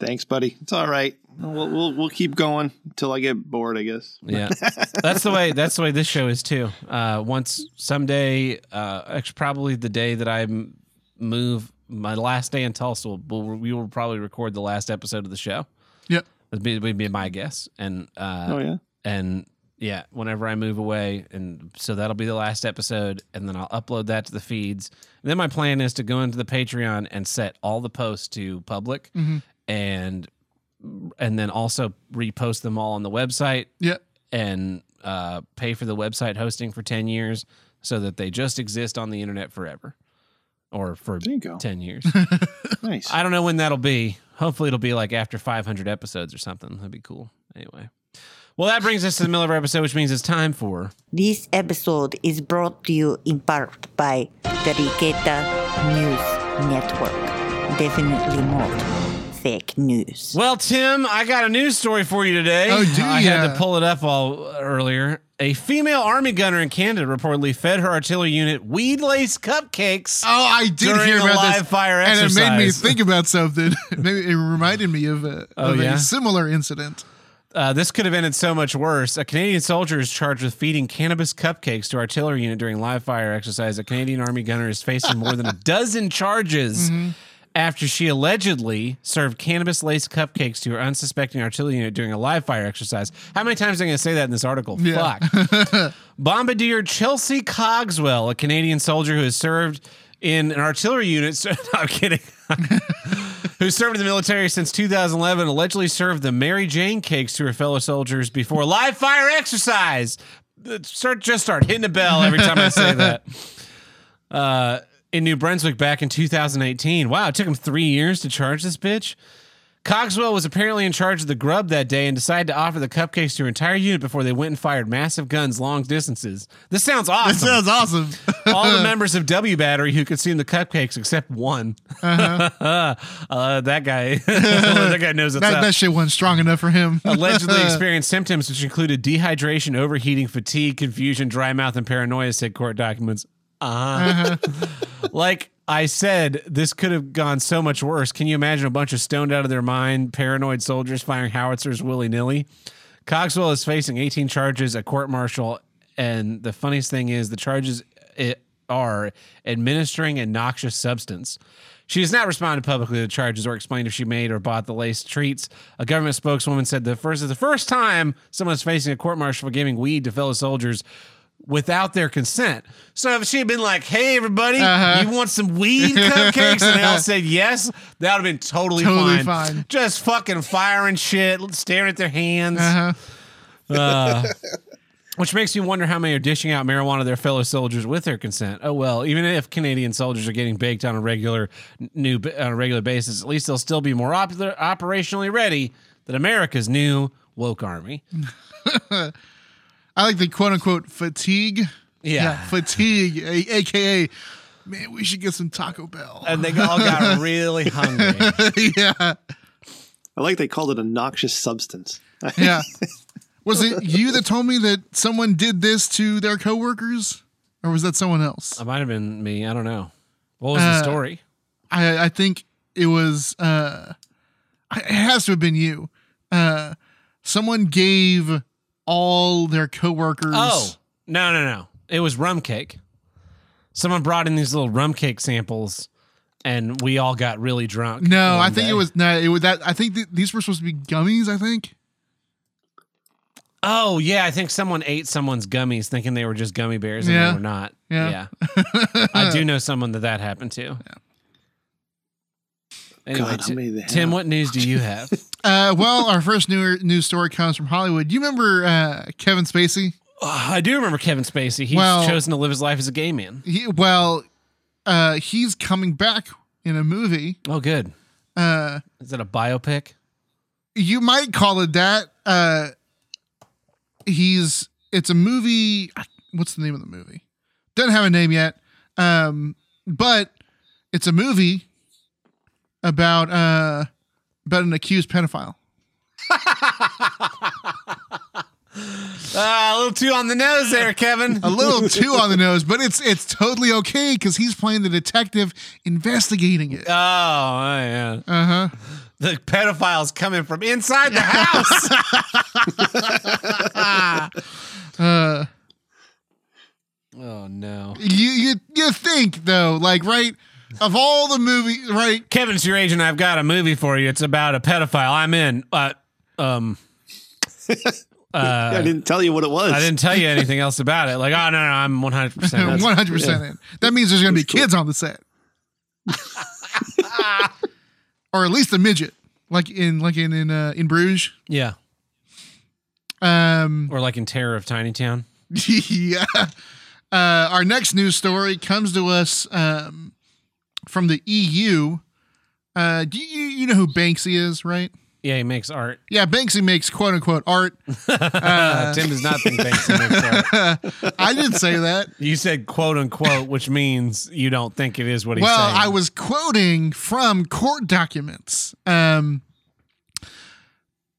S2: thanks, buddy. It's all right. We'll we'll, we'll keep going until I get bored, I guess.
S1: Yeah, that's the way. That's the way this show is too. Uh, once someday, uh, actually, probably the day that I move, my last day in Tulsa, we'll, we will probably record the last episode of the show. That'd be, would be my guess, and uh,
S2: oh yeah.
S1: and yeah, whenever I move away, and so that'll be the last episode, and then I'll upload that to the feeds. And then my plan is to go into the Patreon and set all the posts to public, and and then also repost them all on the website
S3: Yeah.
S1: and uh, pay for the website hosting for 10 years so that they just exist on the internet forever or for
S2: There
S1: 10 years.
S2: Nice.
S1: I don't know when that'll be. Hopefully, it'll be like after 500 episodes or something. That'd be cool. Anyway. Well, that brings us to the middle of our episode, which means it's time for.
S4: This episode is brought to you in part by the Riqueta News Network. Definitely not fake news.
S1: Well, Tim, I got a news story for you today.
S3: Oh, do
S1: I had to pull it up all earlier. A female army gunner in Canada reportedly fed her artillery unit weed laced cupcakes.
S3: Oh, I did hear about
S1: live
S3: this,
S1: fire
S3: and it made me think about something. Maybe it reminded me of a,
S1: Oh,
S3: of
S1: yeah?
S3: a similar incident.
S1: Uh, this could have ended so much worse. A Canadian soldier is charged with feeding cannabis cupcakes to artillery unit during live fire exercise. A Canadian Army gunner is facing more than a dozen charges after she allegedly served cannabis laced cupcakes to her unsuspecting artillery unit during a live fire exercise. How many times am I going to say that in this article?
S3: Yeah.
S1: Fuck. Bombardier Chelsea Cogswell, a Canadian soldier who has served in an artillery unit. no, I'm kidding. who served in the military since 2011, allegedly served the Mary Jane cakes to her fellow soldiers before a live fire exercise. Start just start hitting a bell every time I say that. Uh, in New Brunswick back in 2018. Wow, it took him three years to charge this bitch. Cogswell was apparently in charge of the grub that day and decided to offer the cupcakes to her entire unit before they went and fired massive guns long distances. This sounds awesome.
S3: sounds awesome.
S1: All the members of W Battery who consumed the cupcakes except one. uh that guy, that guy knows what's
S3: that,
S1: up.
S3: that shit wasn't strong enough for him.
S1: Allegedly experienced symptoms which included dehydration, overheating, fatigue, confusion, dry mouth, and paranoia, said court documents. Uh-huh. like I said, this could have gone so much worse. Can you imagine a bunch of stoned out of their mind, paranoid soldiers firing howitzers willy nilly? Cogswell is facing 18 charges, a court martial, and the funniest thing is the charges i- are administering a noxious substance. She has not responded publicly to the charges or explained if she made or bought the laced treats. A government spokeswoman said the first is the first time someone is facing a court martial for giving weed to fellow soldiers without their consent. So if she had been like, "Hey, everybody,
S3: Uh-huh.
S1: you want some weed cupcakes?" and they all said yes, that would have been totally,
S3: Totally
S1: fine.
S3: fine.
S1: Just fucking firing shit, staring at their hands.
S3: Uh-huh.
S1: Uh, which makes me wonder how many are dishing out marijuana to their fellow soldiers with their consent. Oh well, even if Canadian soldiers are getting baked on a regular new on a regular basis, at least they'll still be more op- operationally ready than America's new woke army.
S3: I like the quote unquote fatigue.
S1: Yeah.
S3: fatigue, a- aka, man, we should get some Taco Bell.
S1: And they all got really hungry.
S3: yeah,
S2: I like they called it a noxious substance.
S3: yeah. Was it you that told me that someone did this to their coworkers, or was that someone else?
S1: It might have been me. I don't know. What was
S3: Uh,
S1: the story?
S3: I I think it was. uh It has to have been you. Uh Someone gave all their coworkers.
S1: Oh no no no! It was rum cake. Someone brought in these little rum cake samples, and we all got really drunk.
S3: no! I think
S1: day.
S3: it was no. It was that. I think th- these were supposed to be gummies. I think.
S1: Oh yeah, I think someone ate someone's gummies thinking they were just gummy bears and
S3: Yeah.
S1: they were not.
S3: Yeah.
S1: Yeah, I do know someone that that happened to. Anyway,
S2: God, how
S1: Ti-
S2: many they
S1: Tim,
S2: have?
S1: what news do you have?
S3: Uh, well, our first new news story comes from Hollywood. You remember uh, Kevin Spacey?
S1: Oh, I do remember Kevin Spacey. He's
S3: Well-
S1: chosen to live his life as a gay man.
S3: He, well, uh, he's coming back in a movie.
S1: Oh, good.
S3: Uh,
S1: Is it a biopic?
S3: you might call it that. Uh, he's it's a movie. What's the name of the movie? Doesn't have a name yet. Um, but it's a movie about uh about an accused pedophile.
S1: Ah, a little too on the nose there, Kevin.
S3: A little too on the nose, but it's it's totally okay because he's playing the detective investigating it.
S1: Oh, yeah.
S3: Uh huh.
S1: The pedophile's coming from inside the house.
S3: Uh,
S1: oh no.
S3: you you you think though, like right of all the movies, right?
S1: Kevin's your agent. I've got a movie for you. It's about a pedophile. I'm in. Uh, um,
S2: I didn't tell you what it was.
S1: I didn't tell you anything else about it. Like, oh no, no, I'm 100. percent
S3: One hundred percent in. That means there's gonna be kids on the set, or at least a midget, like in like in in uh, in Bruges.
S1: Yeah,
S3: Um,
S1: or like in Terror of Tiny Town.
S3: yeah. Uh, our next news story comes to us um, from the EU. Uh, do you you know who Banksy is, right?
S1: Yeah, he makes art.
S3: Yeah, Banksy makes quote unquote art.
S1: Uh, Tim does not think Banksy makes art.
S3: I didn't say that.
S1: You said quote unquote, which means you don't think it is what he's
S3: well,
S1: saying.
S3: I was quoting from court documents. Um,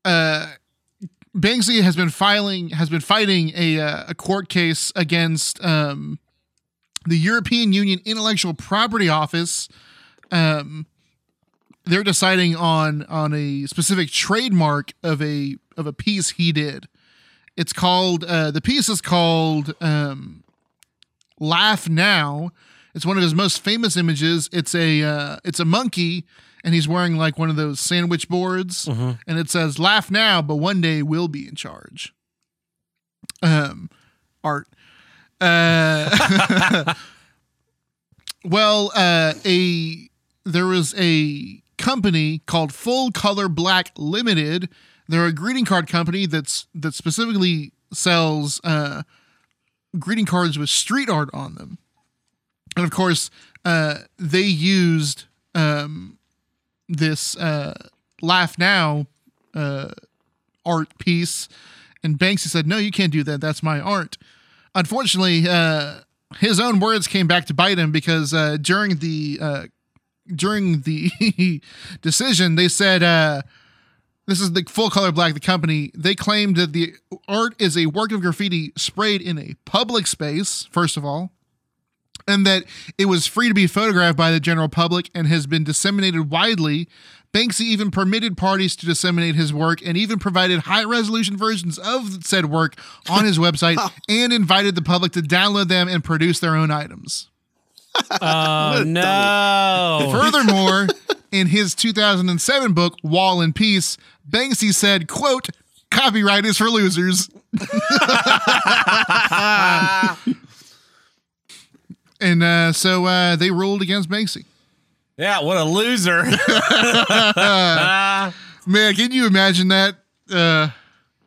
S3: uh, Banksy has been filing has been fighting a uh, a court case against um, the European Union Intellectual Property Office. Um, they're deciding on on a specific trademark of a of a piece he did. It's called uh, the piece is called um, "Laugh Now." It's one of his most famous images. It's a uh, it's a monkey, and he's wearing like one of those sandwich boards, and it says "Laugh now, but one day we'll be in charge." Um, art. Uh, well, uh, a there was a company called Full Color Black Limited. They're a greeting card company that's that specifically sells uh, greeting cards with street art on them. And of course uh, they used um, this uh, laugh now uh, art piece. And banksy said no you can't do that. That's my art unfortunately uh, his own words came back to bite him because uh, during the uh, during the decision they said uh, this is the full color black the company. They claimed that the art is a work of graffiti sprayed in a public space first of all and that it was free to be photographed by the general public and has been disseminated widely. Banksy even permitted parties to disseminate his work and even provided high resolution versions of said work on his website and invited the public to download them and produce their own items.
S1: oh no!
S3: Furthermore, in his 2007 book Wall and Peace, Banksy said, quote, copyright is for losers. And uh, so uh, they ruled against Banksy.
S1: yeah, what a loser!
S3: Man, can you imagine that? Uh,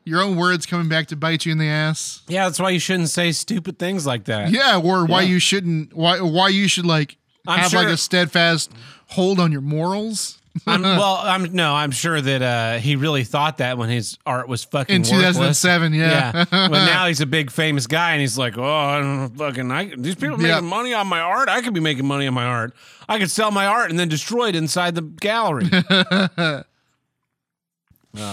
S3: your own words coming back to bite you in the ass.
S1: yeah, that's why you shouldn't say stupid things like that.
S3: Yeah, or why you shouldn't, why why you should like
S1: I'm
S3: have like a steadfast hold on your morals.
S1: I'm, well, I'm no, I'm sure that uh, he really thought that when his art was fucking
S3: In
S1: worthless.
S3: 2007, yeah.
S1: but now he's a big famous guy, and he's like, oh, I don't fucking, I, these people making
S3: Yeah.
S1: money on my art. I could be making money on my art. I could sell my art and then destroy it inside the gallery.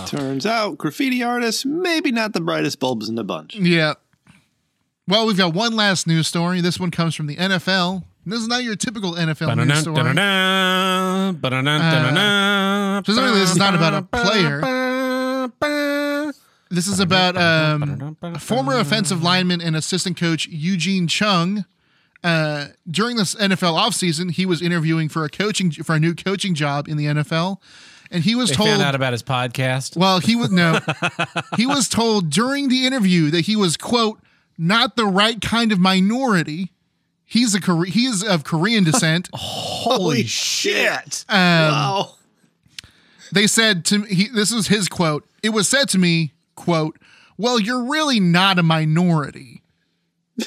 S2: Turns out graffiti artists maybe not the brightest bulbs in the bunch.
S3: Yeah. Well, we've got one last news story. This one comes from the NFL. This is not your typical NFL news story.
S1: Ba-da-dun, ba-da-dun, ba-da-dun,
S3: specifically, this is not about a player. This is about um, former offensive lineman and assistant coach Eugene Chung. Uh, during this NFL offseason, he was interviewing for a coaching for a new coaching job in the NFL, and he was
S1: They
S3: told
S1: found out about his podcast.
S3: Well, he was no. he was told during the interview that he was quote not the right kind of minority. He's a Kore- he is of Korean descent.
S1: Holy shit!
S3: Um,
S2: Wow.
S3: they said to me, he, this was his quote. It was said to me, quote, "Well, you're really not a minority."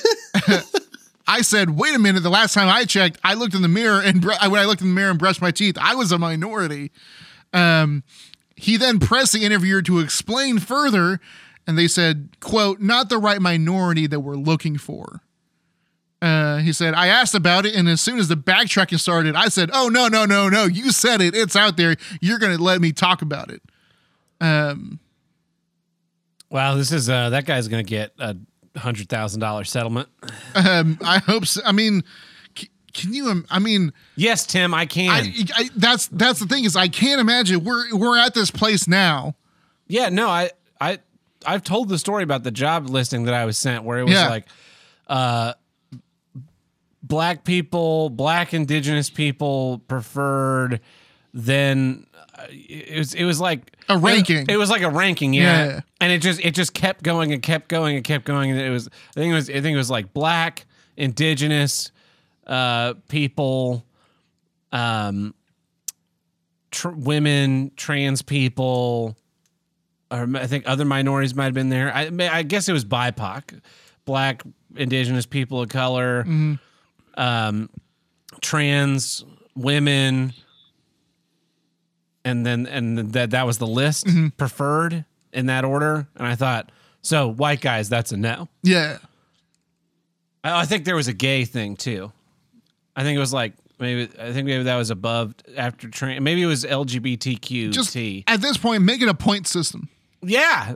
S3: I said, "Wait a minute. The last time I checked, I looked in the mirror and br- when I looked in the mirror and brushed my teeth, I was a minority." Um, he then pressed the interviewer to explain further, and they said, "quote Not the right minority that we're looking for." Uh, he said, I asked about it, and as soon as the backtracking started, I said, Oh, no, no, no, no. You said it. It's out there. You're going to let me talk about it. Um,
S1: Wow, this is uh, that guy's gonna get a hundred thousand dollar settlement.
S3: um, I hope so. I mean, c- can you, I mean,
S1: Yes, Tim, I can.
S3: I, I, that's, that's the thing is I can't imagine we're, we're at this place now.
S1: Yeah, no, I I I've told the story about the job listing that I was sent where it was
S3: Yeah.
S1: like uh black people, black indigenous people preferred then uh, it was it was like
S3: A ranking.
S1: It, was like a ranking, yeah.
S3: Yeah.
S1: And it just it just kept going and kept going and kept going and it was I think it was I think it was like black, indigenous uh people um tr- women, trans people, or I think other minorities might have been there. I, I guess it was BIPOC, black, indigenous people of color, um, trans women, and then and that that was the list preferred in that order. And I thought, so white guys, that's a no.
S3: Yeah.
S1: I, I think there was a gay thing too. I think it was like maybe I think maybe that was above after train. Maybe it was LGBTQ.
S3: Just at this point, make it a point system.
S1: Yeah.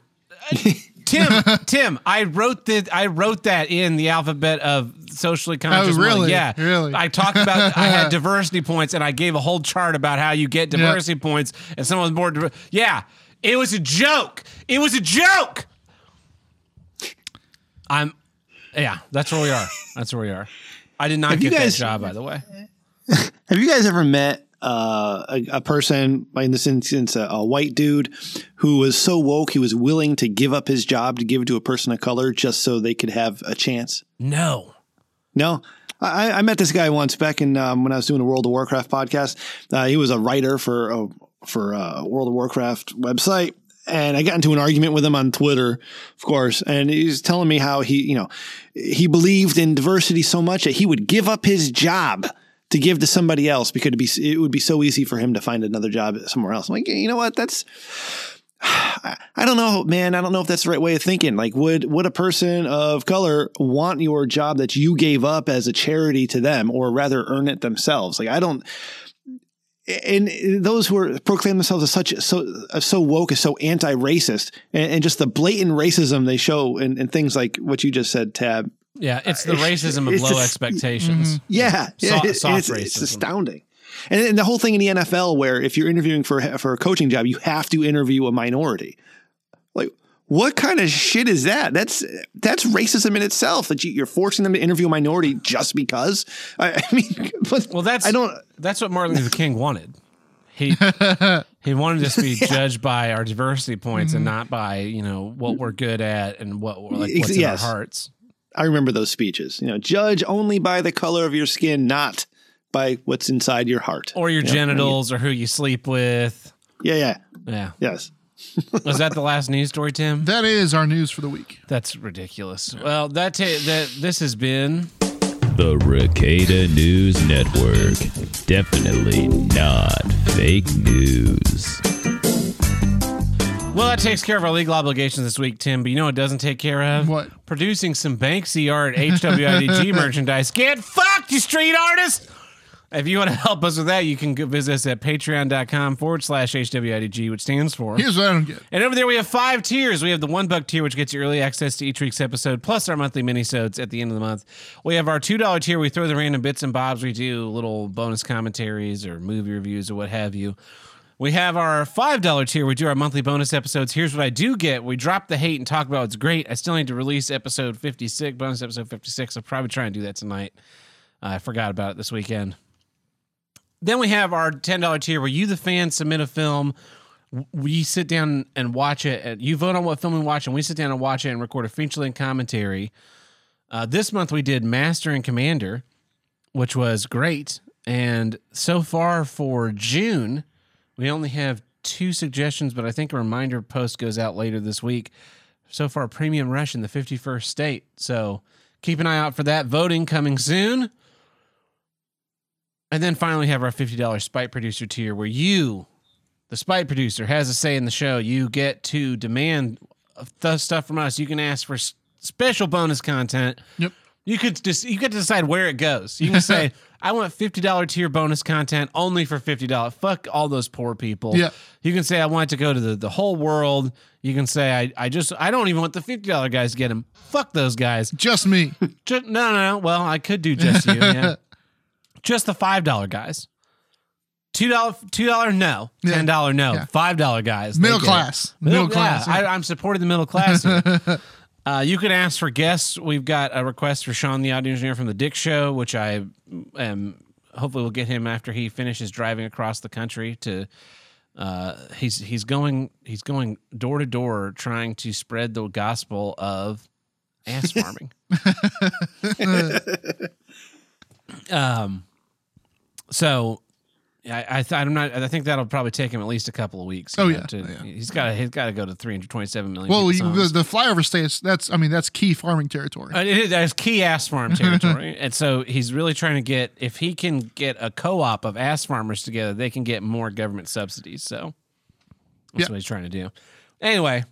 S1: Tim, Tim, I wrote that I wrote that in the alphabet of socially oh, conscious.
S3: Oh, really?
S1: world. Yeah.
S3: Really?
S1: I talked about I had diversity points and I gave a whole chart about how you get diversity points and someone was more diver- Yeah. It was a joke. It was a joke. I'm yeah, that's where we are. That's where we are. I did not
S2: Have you
S1: get
S2: guys-
S1: that job, by the way.
S2: Have you guys ever met uh, a, a person, in this instance, a, a white dude, who was so woke he was willing to give up his job to give it to a person of color just so they could have a chance?
S1: No.
S2: No. I, I met this guy once back in um, when I was doing a World of Warcraft podcast. Uh, he was a writer for uh, for uh, World of Warcraft website, and I got into an argument with him on Twitter, of course. And he's telling me how he, you know, he believed in diversity so much that he would give up his job to give to somebody else because it'd be it would be so easy for him to find another job somewhere else. I'm like, you know what? That's I don't know, man. I don't know if that's the right way of thinking. Like, would would a person of color want your job that you gave up as a charity to them, or rather earn it themselves? Like, I don't. And uh, those who are proclaim themselves as such so uh, so woke, as so anti-racist, and, and just the blatant racism they show and, in things like what you just said, Tab.
S1: Yeah, uh, it's the racism of
S2: it's
S1: low expectations. Mm-hmm.
S2: Yeah, yeah,
S1: So-
S2: it-
S1: soft
S2: it's, it's astounding. And, and the whole thing in the NFL, where if you're interviewing for for a coaching job, you have to interview a minority. Like, what kind of shit is that? That's that's racism in itself. That you, you're forcing them to interview a minority just because. I, I mean,
S1: Well, that's
S2: I don't.
S1: That's what Martin Luther King wanted. He he wanted us to be judged by our diversity points and mm-hmm. not by you know what mm-hmm. we're good at and what like what's in our hearts.
S2: I remember those speeches. You know, judge only by the color of your skin, not by what's inside your heart.
S1: Or your
S2: Yeah,
S1: genitals, or who you sleep with.
S2: Yeah, yeah,
S1: Yeah,
S2: yes.
S1: was that the last news story, Tim?
S3: That is our news for the week.
S1: That's ridiculous. Well, that ta- that this has been
S5: The Ricada News Network. Definitely not fake news.
S1: Well. That takes care of our legal obligations this week, Tim. But you know what doesn't take care of
S3: What?
S1: Producing some Banksy art HWIDG merchandise. Get fucked, you street artist. If you want to help us with that, you can go visit us at patreon.com forward slash HWIDG, which stands for.
S3: Here's what I don't get.
S1: And over there, we have five tiers. We have the one buck tier, which gets you early access to each week's episode, plus our monthly minisodes at the end of the month. We have our two dollar tier. We throw the random bits and bobs. We do little bonus commentaries or movie reviews or what have you. We have our five dollar tier. We do our monthly bonus episodes. Here's what I do get: we drop the hate and talk about what's great. I still need to release episode fifty six, bonus episode fifty six. I'll probably try and do that tonight. I forgot about it this weekend. Then we have our ten dollar tier where you, the fan, submit a film. We sit down and watch it. and You vote on what film we watch, and we sit down and watch it and record a feature length commentary. Uh, this month we did Master and Commander, which was great. And so far for June, we only have two suggestions, but I think a reminder post goes out later this week. So far, Premium Rush in the 51st state. So keep an eye out for that. Voting coming soon. And then finally, have our $50 Spite Producer tier where you, the Spite Producer, has a say in the show. You get to demand the stuff from us. You can ask for special bonus content.
S3: Yep.
S1: You could just you get to decide where it goes. You can say, I want fifty dollar tier bonus content only for fifty dollars. Fuck all those poor people.
S3: Yeah.
S1: You can say I want it to go to the, the whole world. You can say I, I just I don't even want the fifty dollar guys to get them. Fuck those guys.
S3: Just me.
S1: Just, no, no, no. Well, I could do just you. Yeah. just the five dollar guys. Two dollar, two dollar, no. Ten dollar, no.
S3: Yeah.
S1: Five dollar guys.
S3: Middle class.
S1: Middle,
S3: Middle class,
S1: Yeah,
S3: yeah.
S1: I, I'm supporting the middle class. Uh, you can ask for guests. We've got a request for Sean, the audio engineer from the Dick Show, which I am hopefully we'll get him after he finishes driving across the country to. Uh, he's he's going he's going door to door trying to spread the gospel of ass farming. um, so I, I th- I'm not. I think that'll probably take him at least a couple of weeks.
S3: Oh,
S1: know,
S3: yeah.
S1: to-
S3: Yeah.
S1: He's got. to He's got to go to 327 million.
S3: Well, you, the, the flyover states. That's I mean that's key farming territory.
S1: Uh, it is that's key ass farm territory, and so he's really trying to get. If he can get a co-op of ass farmers together, they can get more government subsidies. So that's
S3: Yeah.
S1: what he's trying to do. Anyway,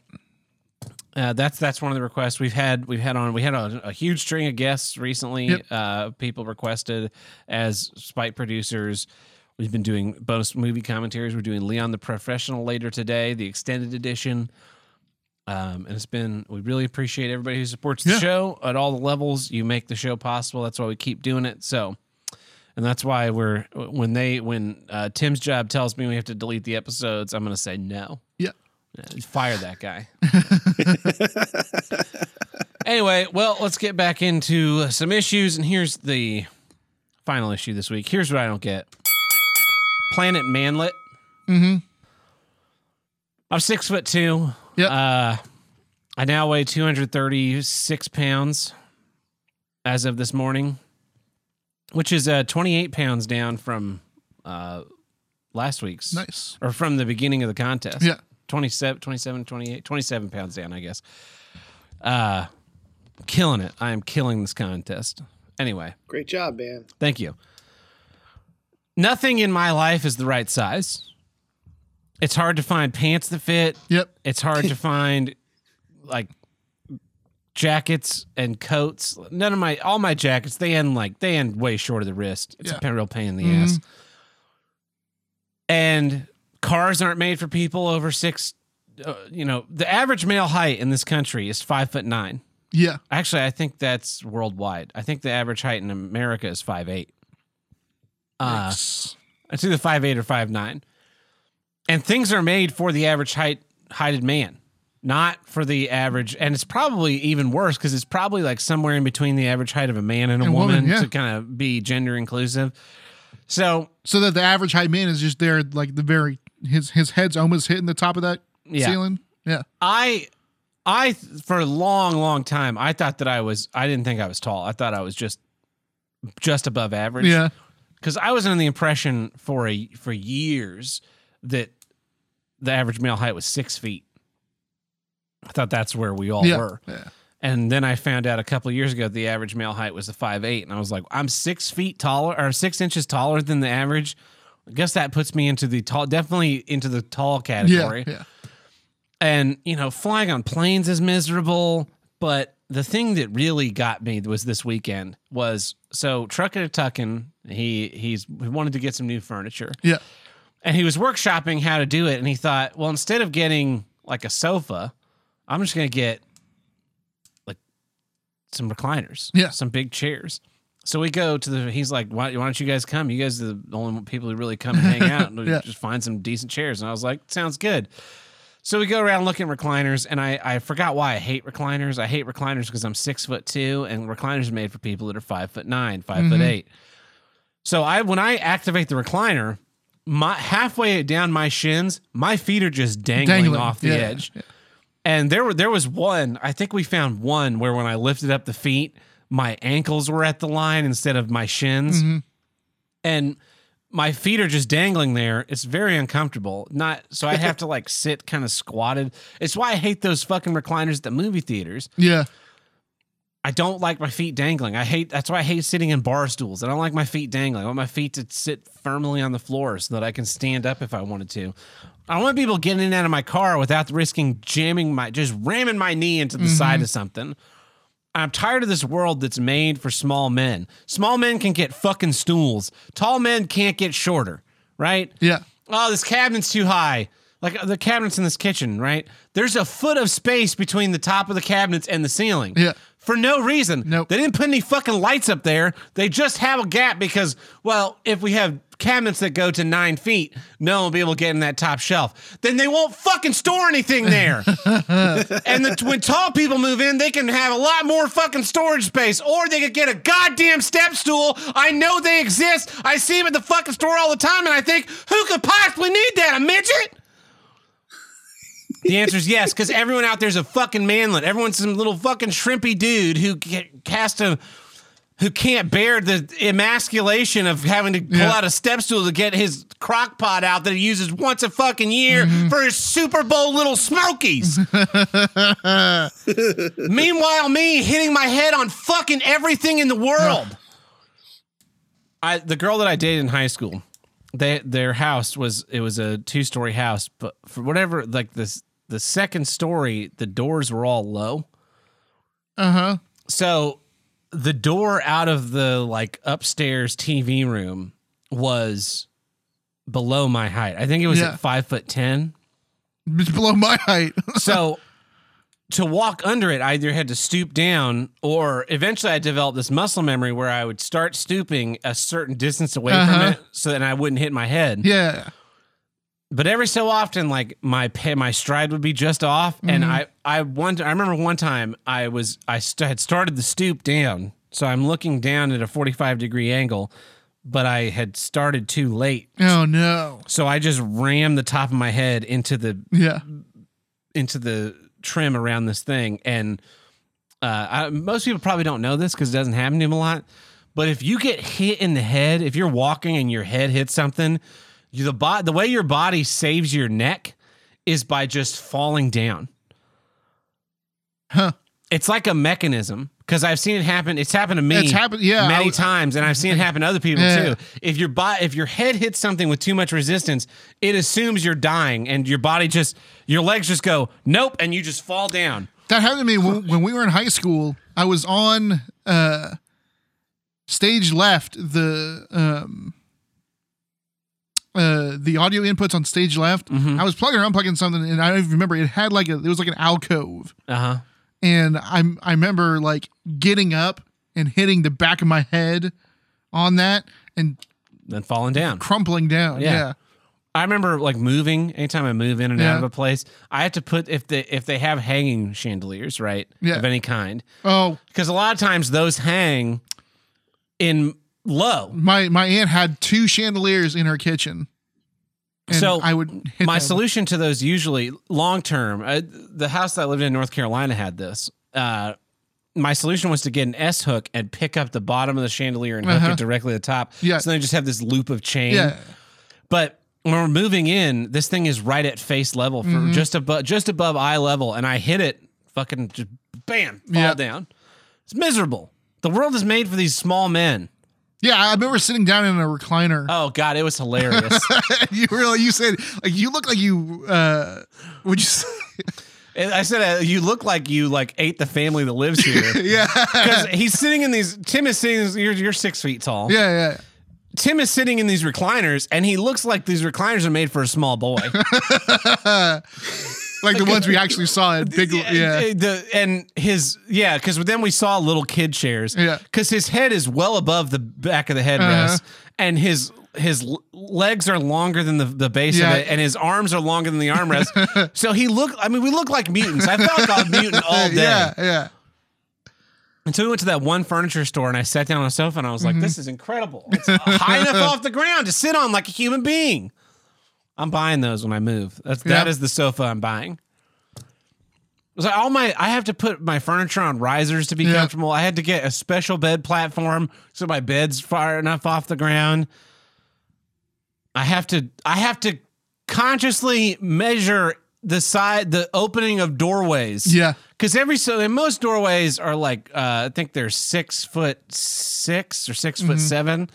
S1: uh, that's that's one of the requests we've had. We've had on. We had a, a huge string of guests recently.
S3: Yep.
S1: Uh, people requested as spite producers. We've been doing bonus movie commentaries. We're doing Leon the Professional later today, the extended edition. Um, and it's been, we really appreciate everybody who supports the
S3: Yeah.
S1: show at all the levels. You make the show possible. That's why we keep doing it. So, and that's why we're, when they, when uh, Tim's job tells me we have to delete the episodes, I'm going to say no.
S3: Yeah.
S1: Yeah, Fire that guy. anyway, well, let's get back into some issues. And here's the final issue this week. Here's what I don't get Planet Manlet.
S3: Mm-hmm.
S1: I'm six foot two.
S3: Yep.
S1: Uh, I now weigh 236 pounds as of this morning, which is uh, 28 pounds down from uh, last week's
S3: Nice.
S1: or from the beginning of the contest.
S3: Yeah.
S1: 27, 27, 28, 27 pounds down, I guess. Uh, killing it. I am killing this contest. Anyway,
S2: Great job, man.
S1: thank you. Nothing in my life is the right size. It's hard to find pants that fit.
S3: Yep.
S1: It's hard to find like jackets and coats. None of my all my jackets they end like they end way short of the wrist. It's
S3: Yeah.
S1: a real pain in the
S3: Mhm.
S1: ass. And cars aren't made for people over six. Uh, you know, the average male height in this country is five foot nine.
S3: Yeah.
S1: Actually, I think that's worldwide. I think the average height in America is five eight. Uh,
S3: Nice.
S1: it's either five eight or five nine. And things are made for the average height heighted man, not for the average. And it's probably even worse because it's probably like somewhere in between the average height of a man and a
S3: And
S1: woman,
S3: woman, yeah.
S1: to kind of be gender inclusive. So
S3: so that the average height man is just there, like the very his his head's almost hitting the top of that
S1: Yeah.
S3: ceiling. Yeah.
S1: I, I for a long, long time, I thought that I was. I didn't think I was tall. I thought I was just, just above average.
S3: Yeah.
S1: Because I was under the impression for a for years that the average male height was six feet. I thought that's where we all
S3: yeah.
S1: were,
S3: Yeah.
S1: and then I found out a couple of years ago the average male height was a five eight, and I was like, I'm six feet taller or six inches taller than the average. I guess that puts me into the tall, definitely into the tall
S3: Yeah.
S1: category.
S3: Yeah.
S1: And you know, flying on planes is miserable. But the thing that really got me was this weekend was so Truckin' a Tuckin. He he's he wanted to get some new furniture,
S3: Yeah.
S1: and he was workshopping how to do it. And he thought, well, instead of getting like a sofa, I'm just gonna get like some recliners,
S3: Yeah.
S1: some big chairs. So we go to the. He's like, why, why don't you guys come? You guys are the only people who really come and hang out and
S3: Yeah.
S1: just find some decent chairs. And I was like, sounds good. So we go around looking at recliners, and I, I forgot why I hate recliners. I hate recliners because I'm six foot two, and recliners are made for people that are five foot nine, 5 foot
S3: Mhm.
S1: eight. So I when I activate the recliner, my halfway down my shins, my feet are just dangling,
S3: Dangling.
S1: off the
S3: Yeah.
S1: edge. And there were there was one, I think we found one where when I lifted up the feet, my ankles were at the line instead of my shins.
S3: Mhm.
S1: And my feet are just dangling there. It's very uncomfortable. Not so I have to like sit kind of squatted. It's why I hate those fucking recliners at the movie theaters.
S3: Yeah.
S1: I don't like my feet dangling. I hate that's why I hate sitting in bar stools. I don't like my feet dangling. I want my feet to sit firmly on the floor so that I can stand up if I wanted to. I want people getting in and out of my car without risking jamming my just ramming my knee into the side mm-hmm. of something. I'm tired of this world that's made for small men. Small men can get fucking stools. Tall men can't get shorter, right?
S3: Yeah.
S1: oh, this cabinet's too high. Like uh, the cabinets in this kitchen, right? There's a foot of space between the top of the cabinets and the ceiling.
S3: Yeah.
S1: For no reason.
S3: Nope.
S1: They didn't put any fucking lights up there. They just have a gap because, well, if we have cabinets that go to nine feet, no one will be able to get in that top shelf. Then they won't fucking store anything there. and the, when tall people move in, they can have a lot more fucking storage space, or they could get a goddamn step stool. I know they exist. I see them at the fucking store all the time, and I think, who could possibly need that? A midget? The answer is yes, because everyone out there's a fucking manlet. Everyone's some little fucking shrimpy dude who ca- has to who can't bear the emasculation of having to pull
S3: Yeah.
S1: out a step stool to get his crock pot out that he uses once a fucking year mm-hmm. for his Super Bowl little Smokies. Meanwhile, me hitting my head on fucking everything in the world. I the girl that I dated in high school, they their house was it was a two story house, but for whatever like this the second story, the doors were all low.
S3: Uh huh.
S1: So the door out of the like upstairs TV room was below my height. I think it was
S3: Yeah.
S1: at five foot ten.
S3: It's below my height.
S1: So to walk under it, I either had to stoop down or eventually I developed this muscle memory where I would start stooping a certain distance away
S3: Uh-huh.
S1: from it so that I wouldn't hit my head.
S3: yeah.
S1: But every so often, like my pa- my stride would be just off, and
S3: Mm-hmm.
S1: I I one I remember one time I was I st- had started the stoop down, so I'm looking down at a 45 degree angle, but I had started too late,
S3: Oh no.
S1: so I just rammed the top of my head into the
S3: Yeah.
S1: into the trim around this thing and uh, I, most people probably don't know this because it doesn't happen to them a lot but if you get hit in the head if you're walking and your head hits something the, bo- the way your body saves your neck is by just falling down
S3: Huh.
S1: it's like a mechanism because i've seen it happen it's happened to me
S3: It's happened- yeah,
S1: many
S3: I w-
S1: times and i've seen it happen to other people
S3: Yeah.
S1: too if your body if your head hits something with too much resistance it assumes you're dying and your body just your legs just go nope and you just fall down
S3: That happened to me when, when we were in high school. I was on uh, stage left. The um, uh, the audio inputs on stage left.
S1: Mm-hmm.
S3: I was plugging or unplugging something, and I don't even remember. It had like a it was like an alcove,
S1: uh-huh
S3: and I I remember like getting up and hitting the back of my head on that and
S1: then falling down
S3: crumpling down.
S1: Yeah.
S3: Yeah.
S1: I remember like moving. Anytime I move in and out of a place, I have to put if they if they have hanging chandeliers, right,
S3: Yeah.
S1: of any kind,
S3: Oh,
S1: because a lot of times those hang in low.
S3: my my aunt had two chandeliers in her kitchen. And
S1: So,
S3: I would hit
S1: My solution to those usually long term. Uh, the house that I lived in, North Carolina, had this. Uh, my solution was to get an S hook and pick up the bottom of the chandelier and hook
S3: Uh-huh.
S1: it directly to the top.
S3: Yeah.
S1: So then I just have this loop of chain.
S3: Yeah.
S1: But when we're moving in, this thing is right at face level for
S3: Mm-hmm.
S1: just above just above eye level, and I hit it, fucking just bam, fall
S3: Yeah.
S1: down. It's miserable. The world is made for these small men.
S3: Yeah, I remember sitting down in a recliner.
S1: Oh God, it was hilarious.
S3: you really, you said like you look like you. uh Would you? Say,
S1: I said, uh, "You look like you like ate the family that lives here."
S3: yeah,
S1: Because he's sitting in these. Tim is sitting. You're, you're six feet tall.
S3: yeah, yeah.
S1: Tim is sitting in these recliners, and he looks like these recliners are made for a small boy.
S3: Like the ones we actually saw at Big. Yeah,
S1: The, and his yeah, because then we saw little kid chairs.
S3: Yeah.
S1: Because his head is well above the back of the headrest,
S3: Uh-huh.
S1: and his his legs are longer than the, the base
S3: Yeah.
S1: of it, and his arms are longer than the armrest. so he looked. I mean, we look like mutants. I felt like a mutant all day.
S3: yeah, yeah.
S1: Until we went to that one furniture store, and I sat down on a sofa, and I was
S3: Mm-hmm.
S1: like, "This is incredible! It's high enough off the ground to sit on like a human being." I'm buying those when I move. That's that is the sofa I'm buying. So all my I have to put my furniture on risers to be
S3: Yeah.
S1: comfortable. I had to get a special bed platform so my bed's far enough off the ground. I have to I have to consciously measure the side the opening of doorways.
S3: Yeah.
S1: Because every so and most doorways are like uh, I think they're six foot six or 6
S3: Mm-hmm.
S1: foot seven.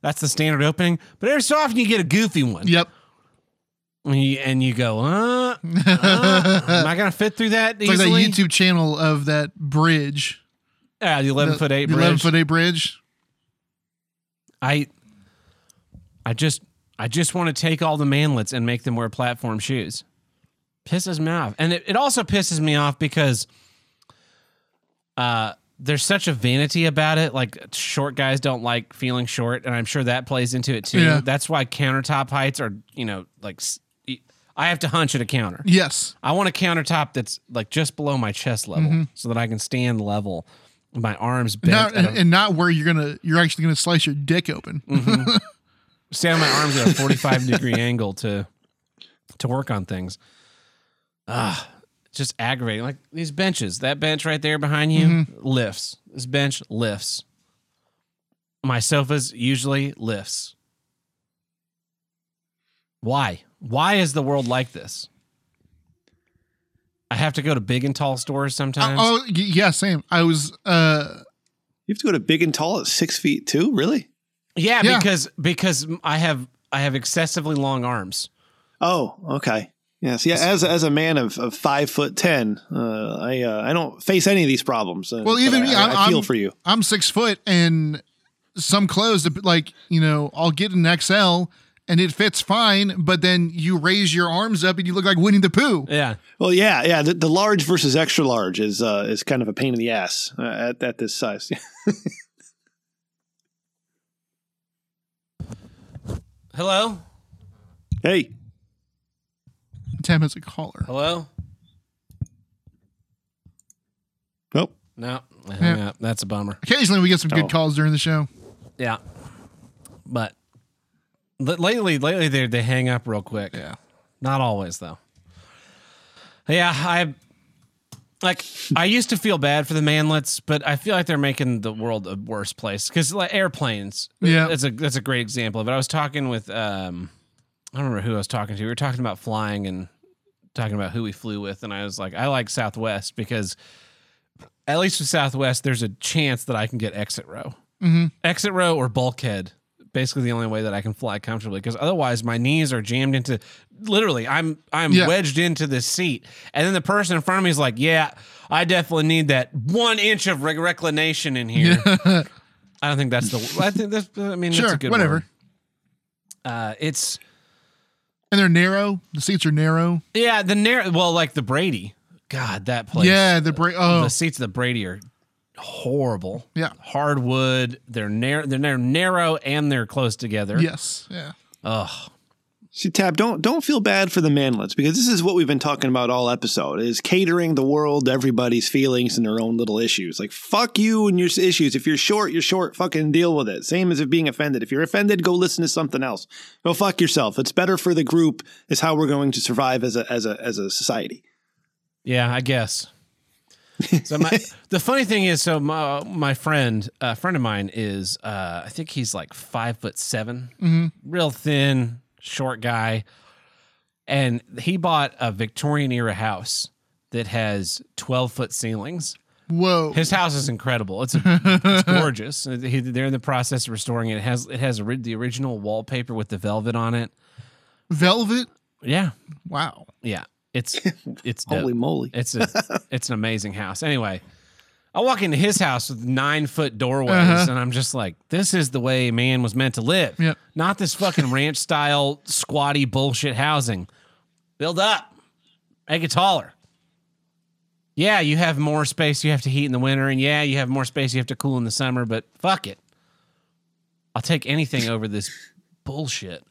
S1: That's the standard opening. But every so often you get a goofy one.
S3: Yep.
S1: And you, and you go, uh, uh, am I gonna fit through that
S3: It's like that? YouTube channel of that bridge.
S1: yeah, the eleven
S3: The-
S1: foot eight
S3: the
S1: bridge.
S3: Eleven foot eight bridge.
S1: I, I just, I just want to take all the manlets and make them wear platform shoes. Pisses me off, and it, it also pisses me off because, uh, there's such a vanity about it. Like short guys don't like feeling short, and I'm sure that plays into it too.
S3: Yeah.
S1: That's why countertop heights are, you know, like I have to hunch at a counter.
S3: Yes.
S1: I want a countertop that's like just below my chest level, so that I can stand level. My arms bent.
S3: Not, and, and not where you're gonna you're actually gonna slice your dick open.
S1: stand on my arms at a 45 degree angle to to work on things. Ah, just aggravating. Like these benches, that bench right there behind you lifts. This bench lifts. my sofas usually lifts. Why? Why is the world like this? I have to go to big and tall stores
S3: Uh,
S1: sometimes.
S3: oh yeah, same. I was uh
S2: You have to go to big and tall at six feet too. Really?
S1: yeah,
S3: yeah.
S1: because because I have I have excessively long arms.
S2: Oh, okay. Yes, yeah. As as a man of, of five foot ten, uh, I uh, I don't face any of these problems. uh,
S3: Well, even
S2: I,
S3: me,
S2: I,
S3: I'm-
S2: I feel
S3: I'm-
S2: for you.
S3: I'm six foot and some clothes like you know I'll get an XL and it fits fine, but then you raise your arms up and you look like Winnie the Pooh.
S1: Yeah.
S2: Well, yeah, yeah. The, the large versus extra large is uh, is kind of a pain in the ass uh, at at this size.
S1: Hello?
S2: hey,
S3: Tim has a caller.
S1: Hello?
S2: nope.
S1: No. I hung
S3: Yeah.
S1: up. That's a bummer.
S3: Occasionally we get some good
S2: Oh.
S3: calls during the show.
S1: Yeah. But l- lately lately they they hang up real quick.
S3: Yeah.
S1: Not always though. Yeah, I like I used to feel bad for the manlets, but I feel like they're making the world a worse place cuz like airplanes.
S3: Yeah.
S1: That's a that's a great example of it. I was talking with um I don't remember who I was talking to. We were talking about flying and talking about who we flew with and I was like I like Southwest because at least with Southwest there's a chance that I can get exit row
S3: Mm-hmm.
S1: exit row or bulkhead basically the only way that i can fly comfortably because otherwise my knees are jammed into literally i'm i'm
S3: Yeah.
S1: wedged into this seat and then the person in front of me is like yeah i definitely need that one inch of reclination in here i don't think that's the i think that's i mean that's a good
S3: whatever.
S1: word. uh it's
S3: And they're narrow. The seats are narrow.
S1: yeah the narrow well like the brady god that place
S3: Yeah, the bra- oh.
S1: the seats of the brady are horrible
S3: Yeah.
S1: hardwood they're narrow they're narrow, narrow and they're close together
S3: Yes. Yeah.
S1: Ugh.
S2: See, Tab, don't don't feel bad for the manlets because this is what we've been talking about all episode: is catering the world to everybody's feelings and their own little issues. Like fuck you and your issues. If you're short, you're short. Fucking deal with it. Same as if being offended. If you're offended, go listen to something else. Go fuck yourself. It's better for the group. Is how we're going to survive as a as a as a society.
S1: Yeah, I guess. So my, the funny thing is, so my my friend, a friend of mine is, uh, I think he's like five foot 7 real thin, short guy, and he bought a Victorian era house that has twelve foot ceilings.
S3: Whoa.
S1: His house is incredible. It's, it's gorgeous. He, they're in the process of restoring it. It has it has ori- the original wallpaper with the velvet on it.
S3: Velvet.
S1: Yeah,
S3: Wow.
S1: yeah. It's it's dope.
S2: Holy moly!
S1: It's a it's an amazing house. Anyway, I walk into his house with nine foot doorways,
S3: Uh-huh.
S1: and I'm just like, this is the way man was meant to live.
S3: Yep.
S1: Not this fucking ranch style squatty bullshit housing. Build up, make it taller. Yeah, you have more space you have to heat in the winter, and yeah, you have more space you have to cool in the summer. But fuck it, I'll take anything over this bullshit.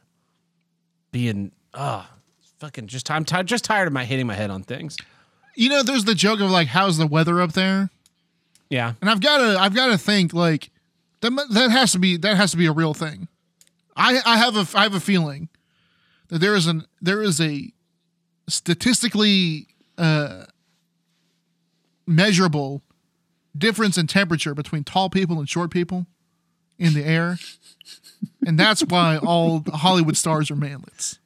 S1: Being ah. Fucking just I'm ti just tired of my hitting my head on things.
S3: You know, there's the joke of like, how's the weather up there?
S1: Yeah.
S3: And I've got to, I've got to think like that. That has to be, that has to be a real thing. I, I have a, I have a feeling that there is an, there is a statistically uh, measurable difference in temperature between tall people and short people in the air, and that's why all Hollywood stars are manlets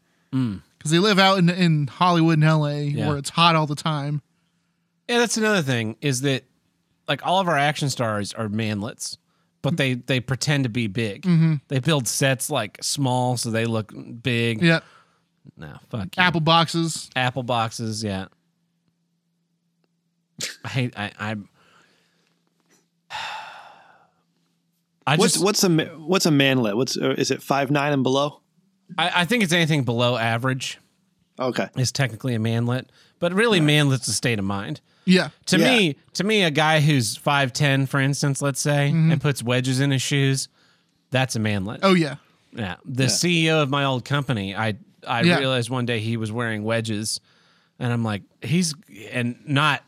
S3: because they live out in in Hollywood and L.A.
S1: Yeah.
S3: where it's hot all the time.
S1: Yeah, that's another thing is that like all of our action stars are manlets, but they they pretend to be big. They build sets like small so they look big.
S3: Yeah,
S1: No, fuck you.
S3: apple boxes.
S1: Apple boxes, yeah. I hate I I I
S2: What's
S1: just
S2: what's a what's a manlet? What's uh, is it five nine and below?
S1: I, I think it's anything below average
S2: Okay.
S1: is technically a manlet, but really manlet's a state of mind.
S3: Yeah,
S1: To
S2: Yeah.
S1: me, to me, a guy who's five ten, for instance, let's say, and puts wedges in his shoes, that's a manlet.
S3: oh yeah.
S1: Yeah. The CEO of my old company, I I
S3: Yeah.
S1: realized one day he was wearing wedges, and I'm like, he's and not.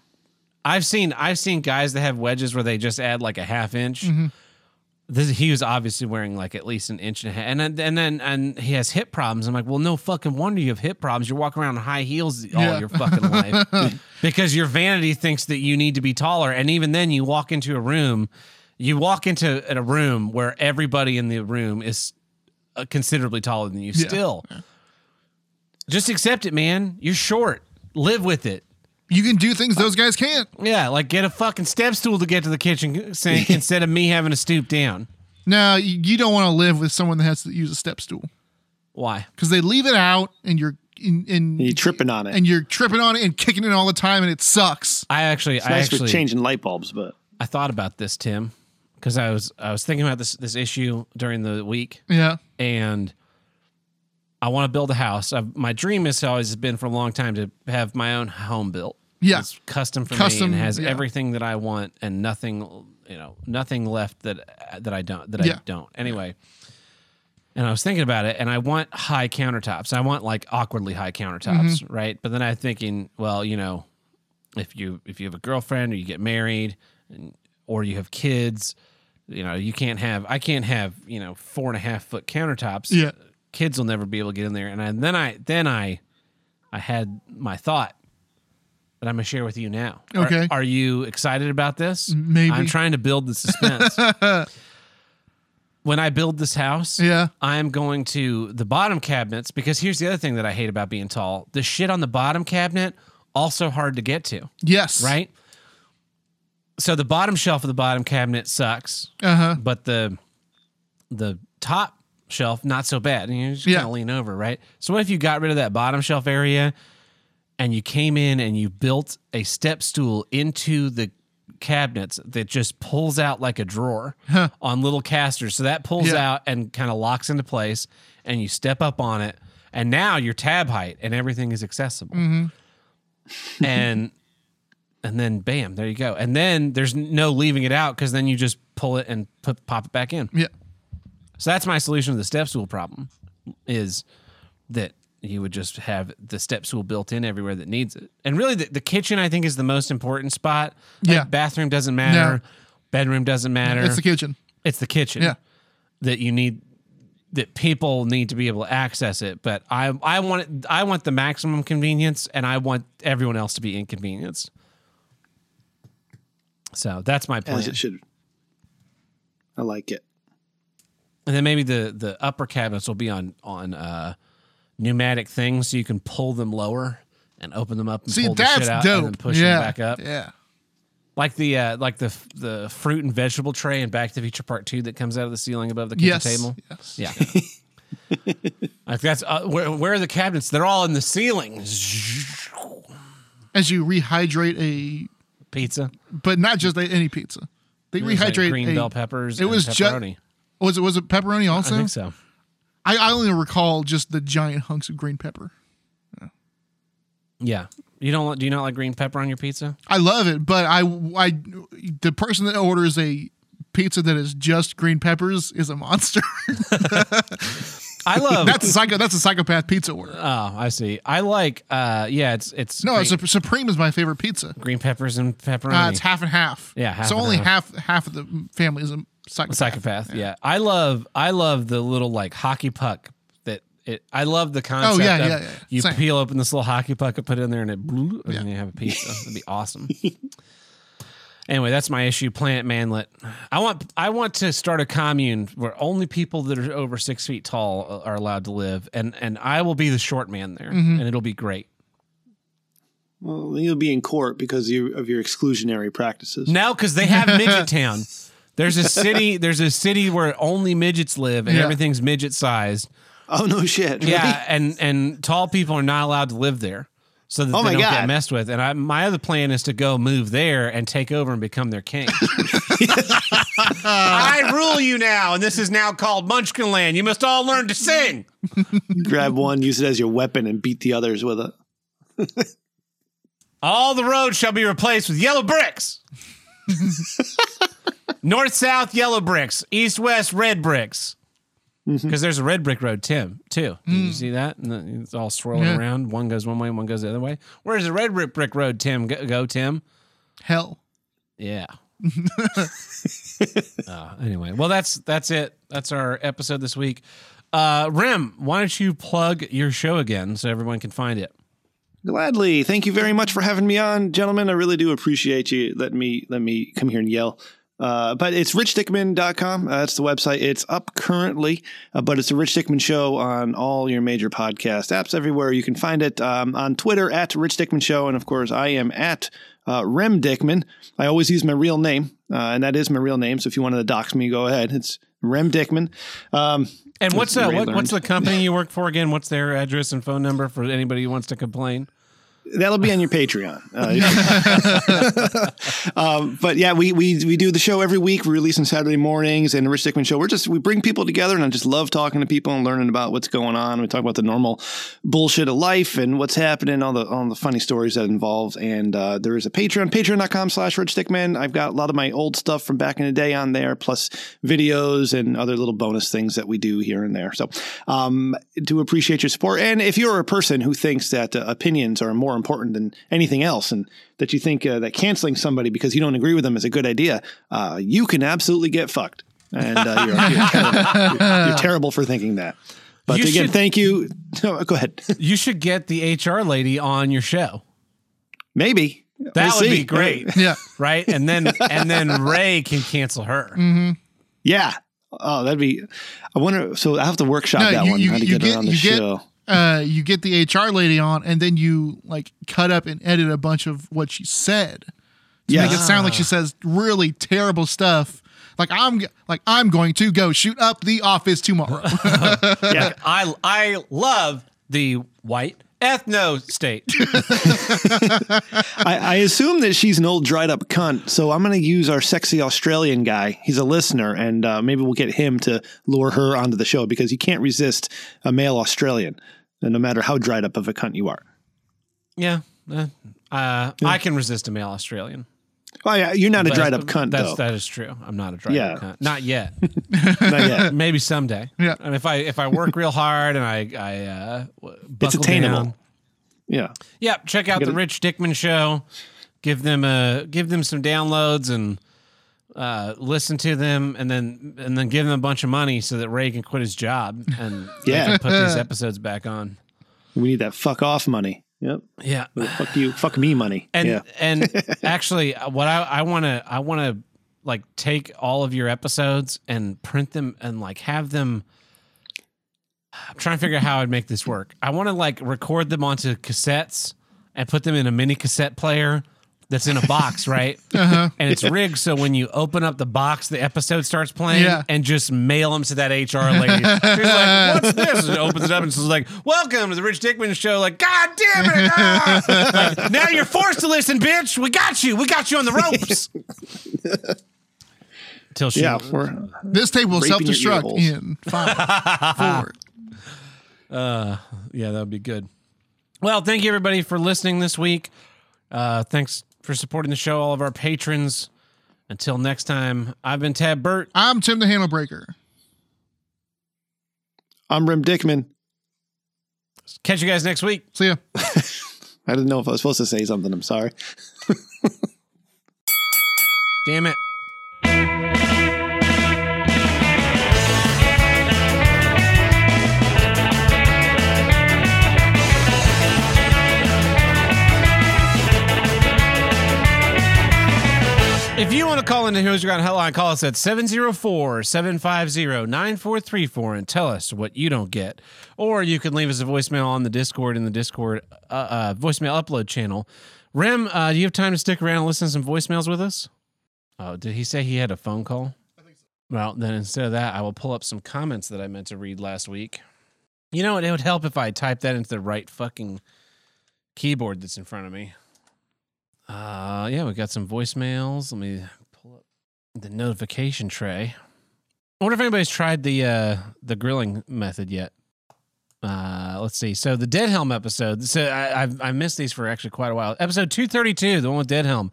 S1: I've seen I've seen guys that have wedges where they just add like a half inch.
S3: Mm-hmm.
S1: This he was obviously wearing like at least an inch and a half, and then and then and he has hip problems. I'm like, well, no fucking wonder you have hip problems. You're walking around in high heels all
S3: Yeah.
S1: your fucking life because your vanity thinks that you need to be taller, and even then, you walk into a room You walk into a room where everybody in the room is uh, considerably taller than you.
S3: Yeah.
S1: Still, just accept it, man. You're short. Live with it.
S3: You can do things those guys can't.
S1: Yeah, like get a fucking step stool to get to the kitchen sink instead of me having to stoop down.
S3: Now you, you don't want to live with someone that has to use a step stool
S1: Why?
S3: because they leave it out and you're in, in
S2: You tripping on it.
S3: and you're tripping on it and kicking it all the time and it sucks.
S1: I actually,
S2: it's
S1: I
S2: nice for
S1: actually,
S2: changing light bulbs, but
S1: I thought about this, Tim, because I was, I was thinking about this, this issue during the week,
S3: Yeah.
S1: and I want to build a house. I've, my dream has always been for a long time to have my own home built.
S3: Yeah.
S1: It's custom for
S3: Custom,
S1: me and has
S3: yeah.
S1: everything that I want and nothing, you know, nothing left that that I don't that I don't. Anyway, and I was thinking about it, and I want high countertops. I want like awkwardly high countertops,
S3: Mm-hmm.
S1: right? But then I'm thinking, well, you know, if you if you have a girlfriend or you get married, and, or you have kids, you know, you can't have. I can't have you know four and a half foot countertops.
S3: Yeah.
S1: kids will never be able to get in there. And I, then I then I I had my thought that I'm gonna share with you now. Are-
S3: Okay.
S1: are, you excited about this?
S3: Maybe.
S1: I'm trying to build the suspense. when I build this house,
S3: Yeah.
S1: I'm going to the bottom cabinets because here's the other thing that I hate about being tall. The shit on the bottom cabinet also hard to get to,
S3: Yes.
S1: right? So the bottom shelf of the bottom cabinet sucks,
S3: Uh huh.
S1: but the the top shelf not so bad. And you just
S3: Yeah.
S1: kind of lean over, right? So what if you got rid of that bottom shelf area and you came in and you built a step stool into the cabinets that just pulls out like a drawer on little casters. So that pulls
S3: Yeah.
S1: out and kind of locks into place and you step up on it and now you're tab height and everything is accessible. Mm-hmm. and and then bam, there you go. And then there's no leaving it out because then you just pull it and put pop it back in.
S3: Yeah.
S1: So that's my solution to the step stool problem is that you would just have the step stool built in everywhere that needs it. And really the, the kitchen I think is the most important spot. Like,
S3: Yeah.
S1: Bathroom doesn't matter.
S3: No.
S1: Bedroom doesn't matter.
S3: It's the kitchen.
S1: It's the kitchen.
S3: Yeah.
S1: That you need that people need to be able to access it. But I I want I want the maximum convenience and I want everyone else to be inconvenienced. So that's my plan.
S2: as it should. I like it.
S1: And then maybe the the upper cabinets will be on on uh, pneumatic things, so you can pull them lower and open them up and
S3: See,
S1: pull the
S3: that's
S1: shit out
S3: dope.
S1: and then push
S3: yeah.
S1: them back up,
S3: Yeah.
S1: like the uh, like the the fruit and vegetable tray in Back to the Future Part Two that comes out of the ceiling above the kitchen
S3: Yes.
S1: table.
S3: Yes.
S1: Yeah, like that's uh, where where are the cabinets? They're all in the ceiling.
S3: As you rehydrate a,
S1: Pizza,
S3: but not just any pizza. They
S1: There's, like,
S3: rehydrate
S1: green
S3: a,
S1: bell peppers.
S3: it
S1: and
S3: was ju-
S1: pepperoni.
S3: Was it was it pepperoni also?
S1: I think so.
S3: I, I only recall just the giant hunks of green pepper.
S1: Yeah, you don't do you not like green pepper on your pizza?
S3: I love it, but I, I the person that orders a pizza that is just green peppers is a monster.
S1: I love
S3: that's a psycho. That's a psychopath pizza order.
S1: Oh, I see. I like. uh Yeah, it's it's
S3: No,
S1: green,
S3: Sup- Supreme is my favorite pizza.
S1: green peppers and pepperoni.
S3: Uh, it's half and half.
S1: Yeah, half
S3: so only
S1: half.
S3: half half of the family is a psychopath.
S1: psychopath. Yeah. I love I love the little like hockey puck that it. I love the concept.
S3: Oh, yeah,
S1: of
S3: yeah, yeah.
S1: You
S3: Same.
S1: peel open this little hockey puck and put it in there, and it and
S3: Yeah.
S1: then you have a pizza. That'd be awesome. Anyway, that's my issue. Planet Manlet. I want I want to start a commune where only people that are over six feet tall are allowed to live, and and I will be the short man there,
S3: Mm-hmm.
S1: and it'll be great.
S2: Well, then you'll be in court because you, of your exclusionary practices.
S1: No, because they have Midget Town. There's a city. There's a city where only midgets live, and
S3: Yeah.
S1: everything's midget sized.
S2: Oh no, shit. really?
S1: Yeah, and and tall people are not allowed to live there, so that
S2: Oh
S1: they
S2: my
S1: don't
S2: God.
S1: get messed with. And I, my other plan is to go move there and take over and become their king. I rule you now, and this is now called Munchkin Land. You must all learn to sing.
S2: Grab one, use it as your weapon, and beat the others with it.
S1: All the roads shall be replaced with yellow bricks. North south yellow bricks, east west red bricks. Because there's a red brick road, Tim, too. Did you see that? And the- it's all swirling
S3: Yeah.
S1: around. One goes one way, one goes the other way. Where's the red brick brick road, Tim? Go, go Tim.
S3: Hell.
S1: Yeah. uh, anyway, well, that's that's it. That's our episode this week. Uh, Rem, why don't you plug your show again so everyone can find it?
S2: Gladly. Thank you very much for having me on, gentlemen. I really do appreciate you letting me let me come here and yell. Uh, but it's richdickman.com. Uh, that's the website. It's up currently, uh, but it's a Rich Dickman show on all your major podcast apps everywhere. You can find it um, on Twitter at Rich Dickman Show. And of course, I am at uh, Rem Dickman. I always use my real name, uh, and that is my real name. So if you wanted to dox me, go ahead. It's Rem Dickman. Um,
S1: And what's uh, what, what's the company you work for again? What's their address and phone number for anybody who wants to complain?
S2: That'll be on your Patreon. Uh, um, but yeah, we, we we do the show every week. We release on Saturday mornings, and the Rich Dickman Show. We're just we bring people together, and I just love talking to people and learning about what's going on. We talk about the normal bullshit of life and what's happening, all the all the funny stories that involve. And uh, there is a Patreon, Patreon.com/slash Rich Dickman. I've got a lot of my old stuff from back in the day on there, plus videos and other little bonus things that we do here and there. So, um, do appreciate your support. And if you're a person who thinks that uh, opinions are more important than anything else, and that you think uh, that canceling somebody because you don't agree with them is a good idea, uh, you can absolutely get fucked. And uh, you're, you're, terrible. You're- you're terrible for thinking that. But
S1: You
S2: again,
S1: should-
S2: thank you. No, go ahead.
S1: You should get the HR lady on your show.
S2: Maybe
S1: That
S2: We'll
S1: would
S2: see.
S1: be great,
S3: Yeah.
S1: right? And then and then Ray can cancel her.
S2: Yeah. Oh, that'd be. I wonder. So I have to workshop
S3: No,
S2: that
S3: you-
S2: one.
S3: you-
S2: how to
S3: you
S2: get, her on the
S3: you get-
S2: show.
S3: Uh, you get the HR lady on, and then you like cut up and edit a bunch of what she said to
S2: Yes.
S3: make it sound like she says really terrible stuff. Like I'm like I'm going to go shoot up the office tomorrow.
S2: yeah.
S1: I I love the white ethno state.
S2: I, I assume that she's an old dried up cunt. So I'm going to use our sexy Australian guy. He's a listener, and uh, maybe we'll get him to lure her onto the show because you can't resist a male Australian, no matter how dried up of a cunt you are.
S1: Yeah. Uh, uh, I can resist a male Australian.
S2: Oh yeah, you're not a dried up cunt
S1: That's
S2: though.
S1: that is true. I'm not a dried
S2: Yeah.
S1: up cunt. Not yet.
S2: Not yet.
S1: Maybe someday.
S3: Yeah.
S1: And if I if I work real hard and I I uh, w-
S2: It's attainable.
S1: down-
S2: Yeah.
S1: Yeah, check out the
S2: gotta-
S1: Rich Dickman show. Give them a give them some downloads and uh, listen to them, and then and then give them a bunch of money so that Ray can quit his job and
S2: Yeah.
S1: can put these episodes back on.
S2: We need that fuck off money. Yep.
S1: Yeah,
S2: Fuck you. Fuck me money.
S1: and
S2: yeah.
S1: and actually, what I I want to I want to like take all of your episodes and print them and like have them. I'm trying to figure out how I'd make this work. I want to like record them onto cassettes and put them in a mini cassette player that's in a box, right?
S3: Uh-huh.
S1: And it's rigged so when you open up the box, the episode starts playing,
S3: Yeah.
S1: and just mail them to that HR lady. She's like, "What's this?" And opens it up and she's like, "Welcome to the Rich Dickman Show." Like, God damn it! ah!" Like, now you're forced to listen, bitch. We got you. We got you on the ropes. Till she,
S2: Yeah. We're,
S3: this tape will self
S2: Raping your ear
S3: destruct in five, four.
S1: Uh, yeah, that would be good. Well, thank you everybody for listening this week. Uh, thanks for supporting the show, all of our patrons. Until next time, I've been Tab Burt.
S3: I'm Tim the Handle Breaker.
S2: I'm Rem Dickman.
S1: Catch you guys next week.
S3: See ya.
S2: I didn't know if I was supposed to say something. I'm sorry.
S1: Damn it. If you want to call into Heroes Ground Hotline, call us at 704 750 9434 and tell us what you don't get. Or you can leave us a voicemail on the Discord in the Discord uh, uh, voicemail upload channel. Rem, uh, do you have time to stick around and listen to some voicemails with us? Oh, did he say he had a phone call? I think so. Well, then instead of that, I will pull up some comments that I meant to read last week. You know what? It would help if I typed that into the right fucking keyboard that's in front of me. Uh, yeah, we got some voicemails. Let me pull up the notification tray. I wonder if anybody's tried the uh, the grilling method yet. Uh, let's see. So the Dead Helm episode. So I, I've I missed these for actually quite a while. Episode two thirty two, the one with Dead Helm.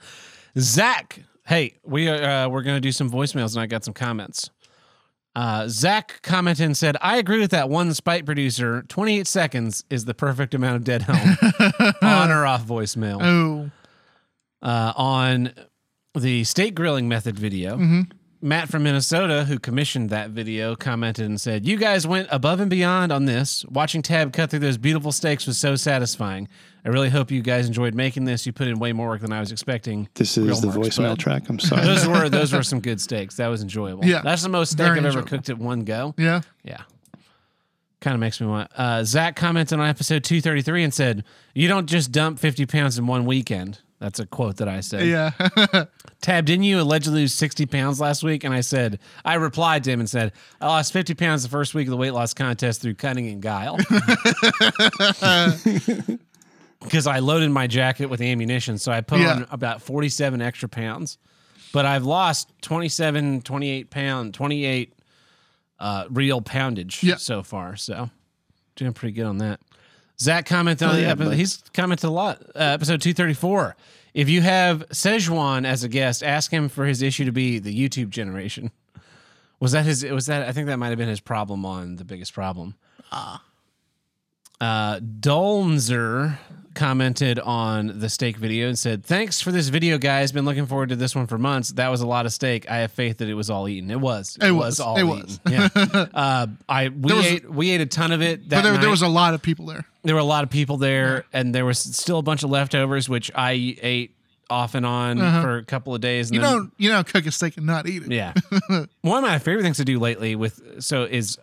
S1: Zach, hey, we are uh, we're gonna do some voicemails, and I got some comments. Uh, Zach commented and said, "I agree with that one spite producer. Twenty eight seconds is the perfect amount of Dead Helm on or off voicemail."
S3: Oh,
S1: uh, on the steak grilling method video.
S3: Mhm.
S1: Matt from Minnesota, who commissioned that video, commented and said, You guys went above and beyond on this. Watching Tab cut through those beautiful steaks was so satisfying. I really hope you guys enjoyed making this. You put in way more work than I was expecting.
S2: This is
S1: Real
S2: the
S1: marks,
S2: voicemail track. I'm sorry.
S1: Those were those were some good steaks. That was enjoyable.
S3: Yeah.
S1: That's the most steak
S3: Very
S1: I've ever cooked at one go.
S3: Yeah.
S1: Yeah. Kind of makes me want. Uh, Zach commented on episode 233 and said, You don't just dump 50 pounds in one weekend. That's a quote that I said.
S3: Yeah.
S1: Tab, didn't you allegedly lose 60 pounds last week? And I said, I replied to him and said, I lost 50 pounds the first week of the weight loss contest through cunning and guile. Because I loaded my jacket with ammunition. So I put
S3: Yeah.
S1: on about 47 extra pounds. But I've lost 27, 28 pound, 28 uh, real poundage
S3: Yeah.
S1: so far. So doing pretty good on that. Zach commented on
S2: Oh,
S1: the
S2: yeah,
S1: episode.
S2: bud.
S1: He's commented a lot. Uh, episode 234. If you have Sejuan as a guest, ask him for his issue to be the YouTube generation. Was that his? Was that? I think that might have been his problem on the biggest problem. Ah. Uh, Dolnzer commented on the steak video and said, "Thanks for this video, guys. Been looking forward to this one for months. That was a lot of steak. I have faith that it was all eaten. It was.
S3: It was.
S1: all
S3: It
S1: eaten.
S3: was.
S1: Yeah. uh, I we
S3: was-
S1: ate we ate a ton of it.
S3: But there, there was a lot of people there.
S1: there were a lot of people there, and there was still a bunch of leftovers, which I ate off and on for a couple of days. And
S3: Uh-huh. You
S1: then,
S3: don't you don't cook a steak and not eat it.
S1: yeah. One of my favorite things to do lately with so is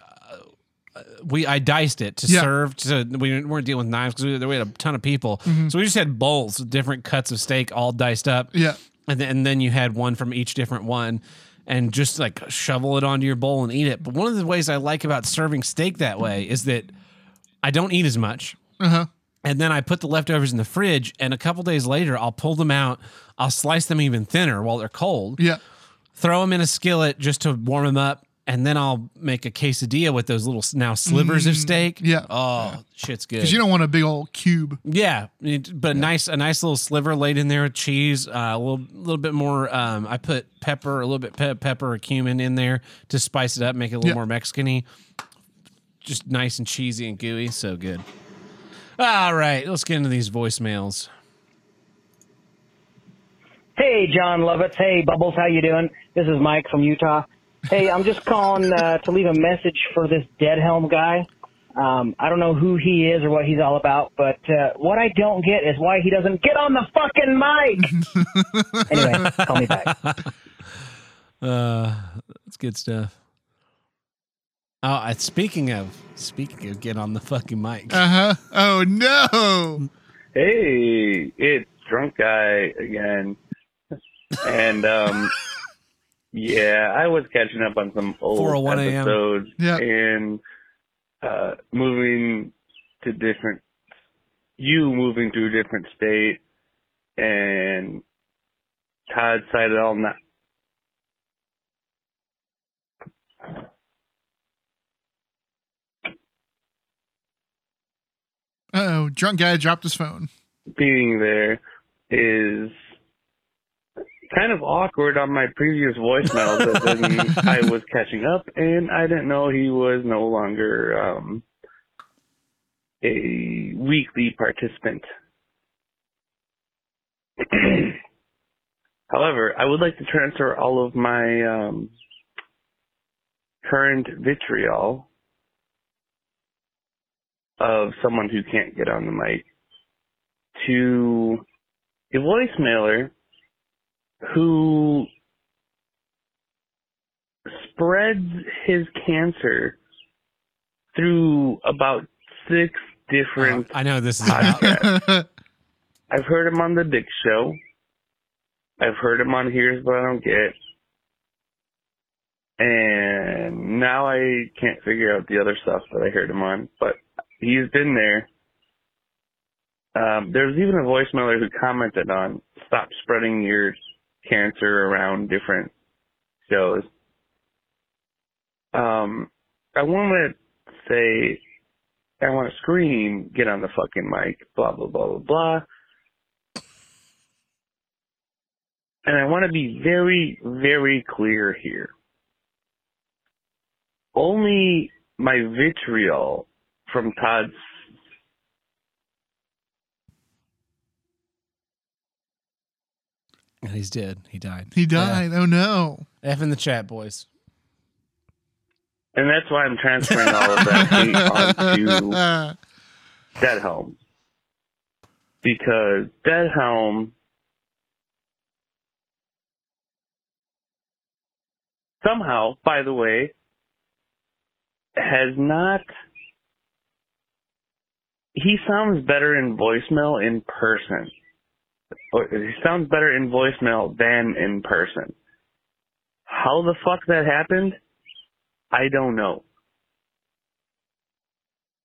S1: we I diced it to
S3: Yeah.
S1: serve. So we weren't dealing with knives because we, we had a ton of people,
S3: Mm-hmm.
S1: so we just had bowls with different cuts of steak all diced up.
S3: Yeah.
S1: and then, and then you had one from each different one and just like shovel it onto your bowl and eat it but one of the ways i like about serving steak that way is that i don't eat as much
S3: Uh-huh.
S1: and then i put the leftovers in the fridge and a couple days later i'll pull them out i'll slice them even thinner while they're cold
S3: Yeah.
S1: throw them in a skillet just to warm them up and then i'll make a quesadilla with those little now slivers of steak
S3: Mm, yeah.
S1: oh shit's good
S3: Because you don't want a big old cube.
S1: yeah, it- but nice a nice little sliver laid in there with cheese, uh, a little little bit more. Um, I put pepper, a little bit pe- pepper or cumin in there to spice it up, make it a little
S3: Yeah.
S1: more Mexican-y. Just nice and cheesy and gooey, so good. All right, let's get into these voicemails.
S6: Hey, Jon Lovitz. Hey, Bubbles. How you doing? This is Mike from Utah. Hey, I'm just calling uh, to leave a message for this Dead Helm guy. Um, I don't know who he is or what he's all about, but uh, what I don't get is why he doesn't get on the fucking mic. anyway, call me back.
S1: Uh, that's good stuff. Oh, uh, speaking of speaking of get on the fucking mic.
S3: Uh-huh. Oh no.
S7: Hey, it's drunk guy again. And um yeah, I was catching up on some old
S1: 4:01
S7: episodes
S3: Yeah.
S7: and uh moving to different you moving to a different state and Todd cited all not
S3: Uh-oh. Drunk guy dropped his phone.
S7: being there is kind of awkward on my previous voicemail that then I was catching up and I didn't know he was no longer um a weekly participant. However, I would like to transfer all of my um current vitriol of someone who can't get on the mic to a voicemailer who spreads his cancer through about six different
S1: I know this is
S7: I've heard him on the Dick Show. I've heard him on Here's What I Don't Get. And now I can't figure out the other stuff that I heard him on, but he's been there. Um, there was even a voicemailer who commented on stop spreading your cancer around different shows. Um, I want to say, I want to scream, get on the fucking mic, blah, blah, blah, blah, blah. And I want to be very, very clear here. Only my vitriol from Todd's
S1: And he's dead. He died.
S3: He died. Oh no.
S1: F in the chat, boys.
S7: And that's why I'm transferring all of that hate onto
S3: Uh,
S7: Dead Helm. Because Dead Helm somehow, by the way, has not he sounds better in voicemail in person. Or He sounds better in voicemail than in person. How the fuck that happened? I don't know.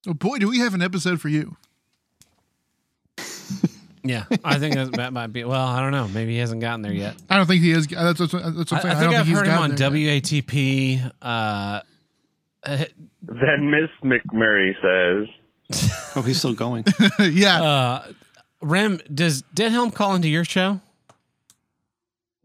S3: oh boy, do we have an episode for you?
S1: Yeah, I think that, that might be. Well, I don't know. Maybe he hasn't gotten there yet.
S3: I don't think he is. That's what, that's what I'm saying.
S1: I
S3: I,
S1: think
S3: don't
S1: I've
S3: think he's
S1: heard him on. WATP. Uh, uh,
S7: Then Miss McMurray says,
S2: Oh, he's still going.
S3: yeah.
S1: uh, Rem, does Deadhelm call into your show?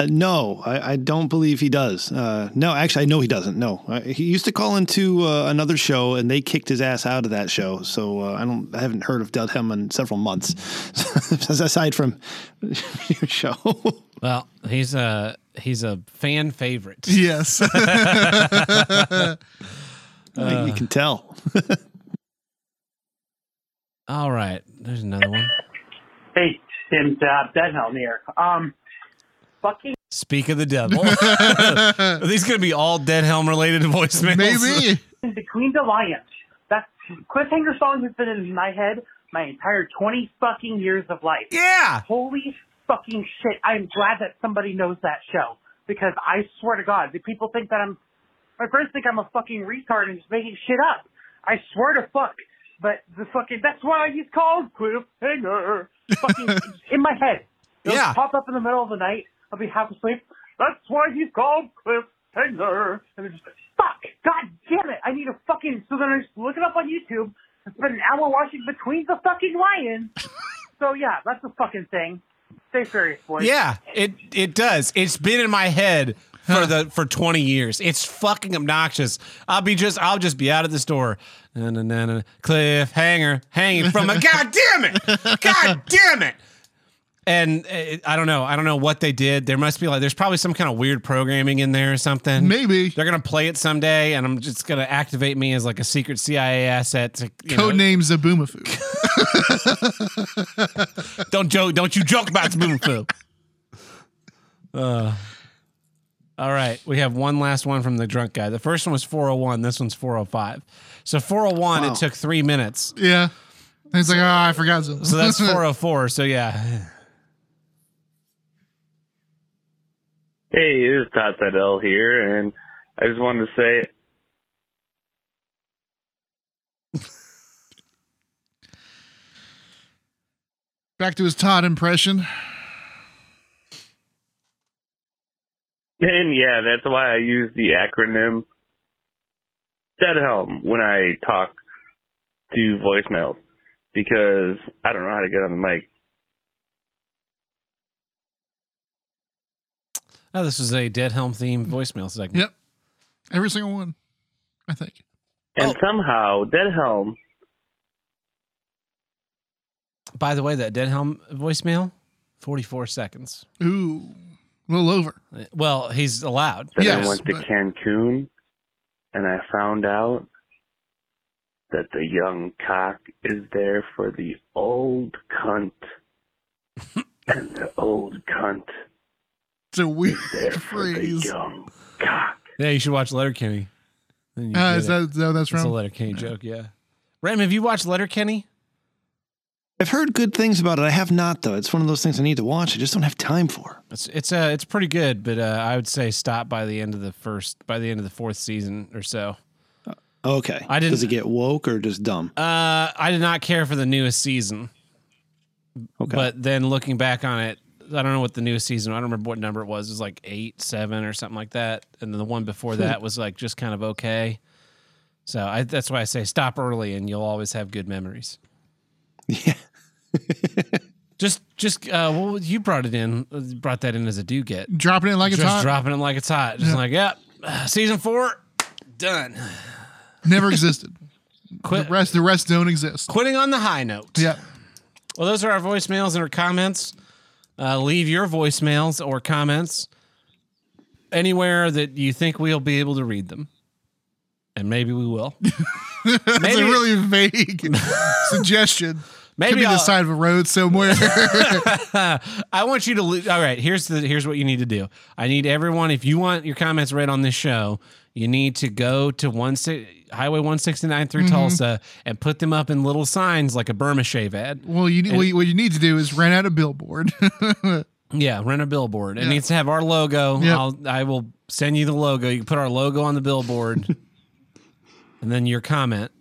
S2: Uh, no, I, I don't believe he does. Uh, no, actually, I know he doesn't. No, uh, he used to call into uh, another show, and they kicked his ass out of that show. So uh, I don't, I haven't heard of Deadhelm in several months, aside from your show.
S1: Well, he's a he's a fan favorite.
S3: yes.
S2: you can tell.
S1: All right, there's another one.
S8: Hey, Tim uh, Deadhelm here. Um, fucking
S1: Speak of the devil. Are these going to be all Deadhelm related voicemails?
S3: Maybe.
S8: Between the Lions. That's cliffhanger song has been in my head my entire twenty fucking years of life.
S1: Yeah.
S8: Holy fucking shit! I'm glad that somebody knows that show because I swear to God, the people think that I'm. My friends think I'm a fucking retard and just making shit up. I swear to fuck. But the fucking that's why he's called cliffhanger. Fucking in my head. It'll
S1: Yeah.
S8: pop up in the middle of the night. I'll be half asleep. That's why he's called cliffhanger. And they're just fuck. God damn it! I need a fucking. So then I just look it up on YouTube. I spend an hour watching Between the Fucking Lions. so yeah, that's a fucking thing. Stay serious, boys.
S1: Yeah, it it does. It's been in my head for the for 20 years. It's fucking obnoxious. I'll be just I'll just be out of the store. Na, na, na, na, cliffhanger hanging from a god damn it. God damn it. And uh, I don't know. I don't know what they did. There must be like there's probably some kind of weird programming in there or something.
S3: Maybe.
S1: They're gonna play it someday, and I'm just gonna activate me as like a secret CIA asset. To, you know,
S3: Code name Zoboomafoo.
S1: Don't joke. Don't you joke about Spoonful. Uh, all right. We have one last one from the drunk guy. The first one was 401. This one's 405. So 401,
S2: Wow.
S1: it took three minutes.
S3: yeah. And it's like, oh, I forgot. So,
S1: So that's 404. So yeah.
S7: Hey, it is Todd Fidel here, and I just wanted to say
S3: Back to his Todd impression.
S7: And yeah, that's why I use the acronym Deadhelm when I talk to voicemails because I don't know how to get on the mic.
S1: Oh, this is a Deadhelm themed voicemail segment.
S3: Yep. Every single one, I think.
S7: And
S1: Oh.
S7: somehow Deadhelm,
S1: By the way, that Deadhelm voicemail, 44 seconds.
S3: Ooh. A little over.
S1: Well, he's allowed.
S7: then
S3: Yes,
S7: I went to
S3: but-
S7: Cancun and I found out that the young cock is there for the old cunt. and the old cunt
S3: It's a weird
S7: there for the
S3: phrase.
S7: young cock.
S1: Yeah, you should watch Letterkenny. Then you
S3: Uh,
S1: get
S3: is
S1: it.
S3: that, is that what that's
S1: It's a
S3: from?
S1: Letterkenny joke, yeah. Rem, have you watched Letterkenny?
S2: I've heard good things about it. I have not though. It's one of those things I need to watch. I just don't have time for.
S1: It's it's uh it's pretty good, but uh, I would say stop by the end of the first by the end of the fourth season or so.
S2: Okay.
S1: I didn't-
S2: Does it get woke or just dumb?
S1: Uh, I did not care for the newest season,
S2: Okay.
S1: but then looking back on it, I don't know what the newest season. I don't remember what number it was. It was like eight, seven, or something like that, and then the one before that was like just kind of okay. So I, that's why I say stop early, and you'll always have good memories.
S2: yeah.
S1: Just, just, uh, well, you brought it in, brought that in as a do get.
S3: Dropping it like it's
S1: just
S3: hot.
S1: dropping it like it's hot. Just like, yep, season four, done.
S3: Never existed.
S1: Quit,
S3: The rest, the rest don't exist.
S1: quitting on the high note.
S3: Yeah.
S1: Well, those are our voicemails and our comments. Uh, leave your voicemails or comments anywhere that you think we'll be able to read them. And maybe we will.
S3: That's a really vague suggestion.
S1: Maybe
S3: Could be the side of a road somewhere.
S1: I want you to. All right, here's the here's what you need to do. I need everyone. If you want your comments read on this show, you need to go to one Highway 169 through
S3: Mm-hmm.
S1: Tulsa and put them up in little signs like a Burma shave ad.
S3: well, you need, what, you, what you need to do is rent out a billboard.
S1: Yeah, rent a billboard. It
S3: Yeah.
S1: needs to have our logo.
S3: Yep.
S1: I'll I will send you the logo. You can put our logo on the billboard, and then your comment, and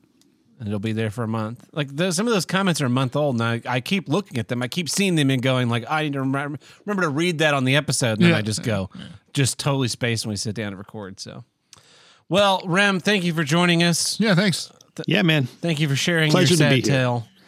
S1: it'll be there for a month. Like those, some of those comments are a month old, and I, I keep looking at them. I keep seeing them and going like, I need to remember, remember to read that on the episode, and then
S3: Yeah.
S1: I just go, just totally spaced when we sit down to record. So, well, Rem, thank you for joining us.
S3: yeah, thanks.
S2: Yeah, man.
S1: Thank you for sharing
S2: Pleasure to
S1: your
S2: be
S1: sad
S2: here.
S1: tale.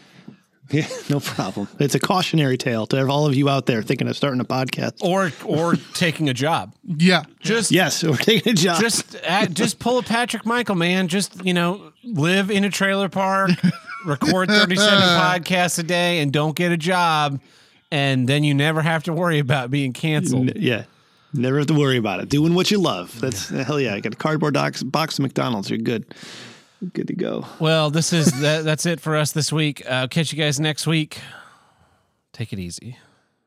S2: Yeah, no problem. It's a cautionary tale to have all of you out there thinking of starting a podcast.
S1: Or or taking a job.
S3: Yeah.
S1: Just
S2: Yes, we're taking a job.
S1: just add, just pull a Patrick Michael, man. Just you know, live in a trailer park, record thirty seven podcasts a day, and don't get a job, and then you never have to worry about being canceled.
S2: Yeah. Never have to worry about it. Doing what you love. That's hell yeah. I got a cardboard box, box of McDonald's. You're good. Good to go.
S1: Well, this is that, that's it for us this week. Uh, catch you guys next week. Take it easy.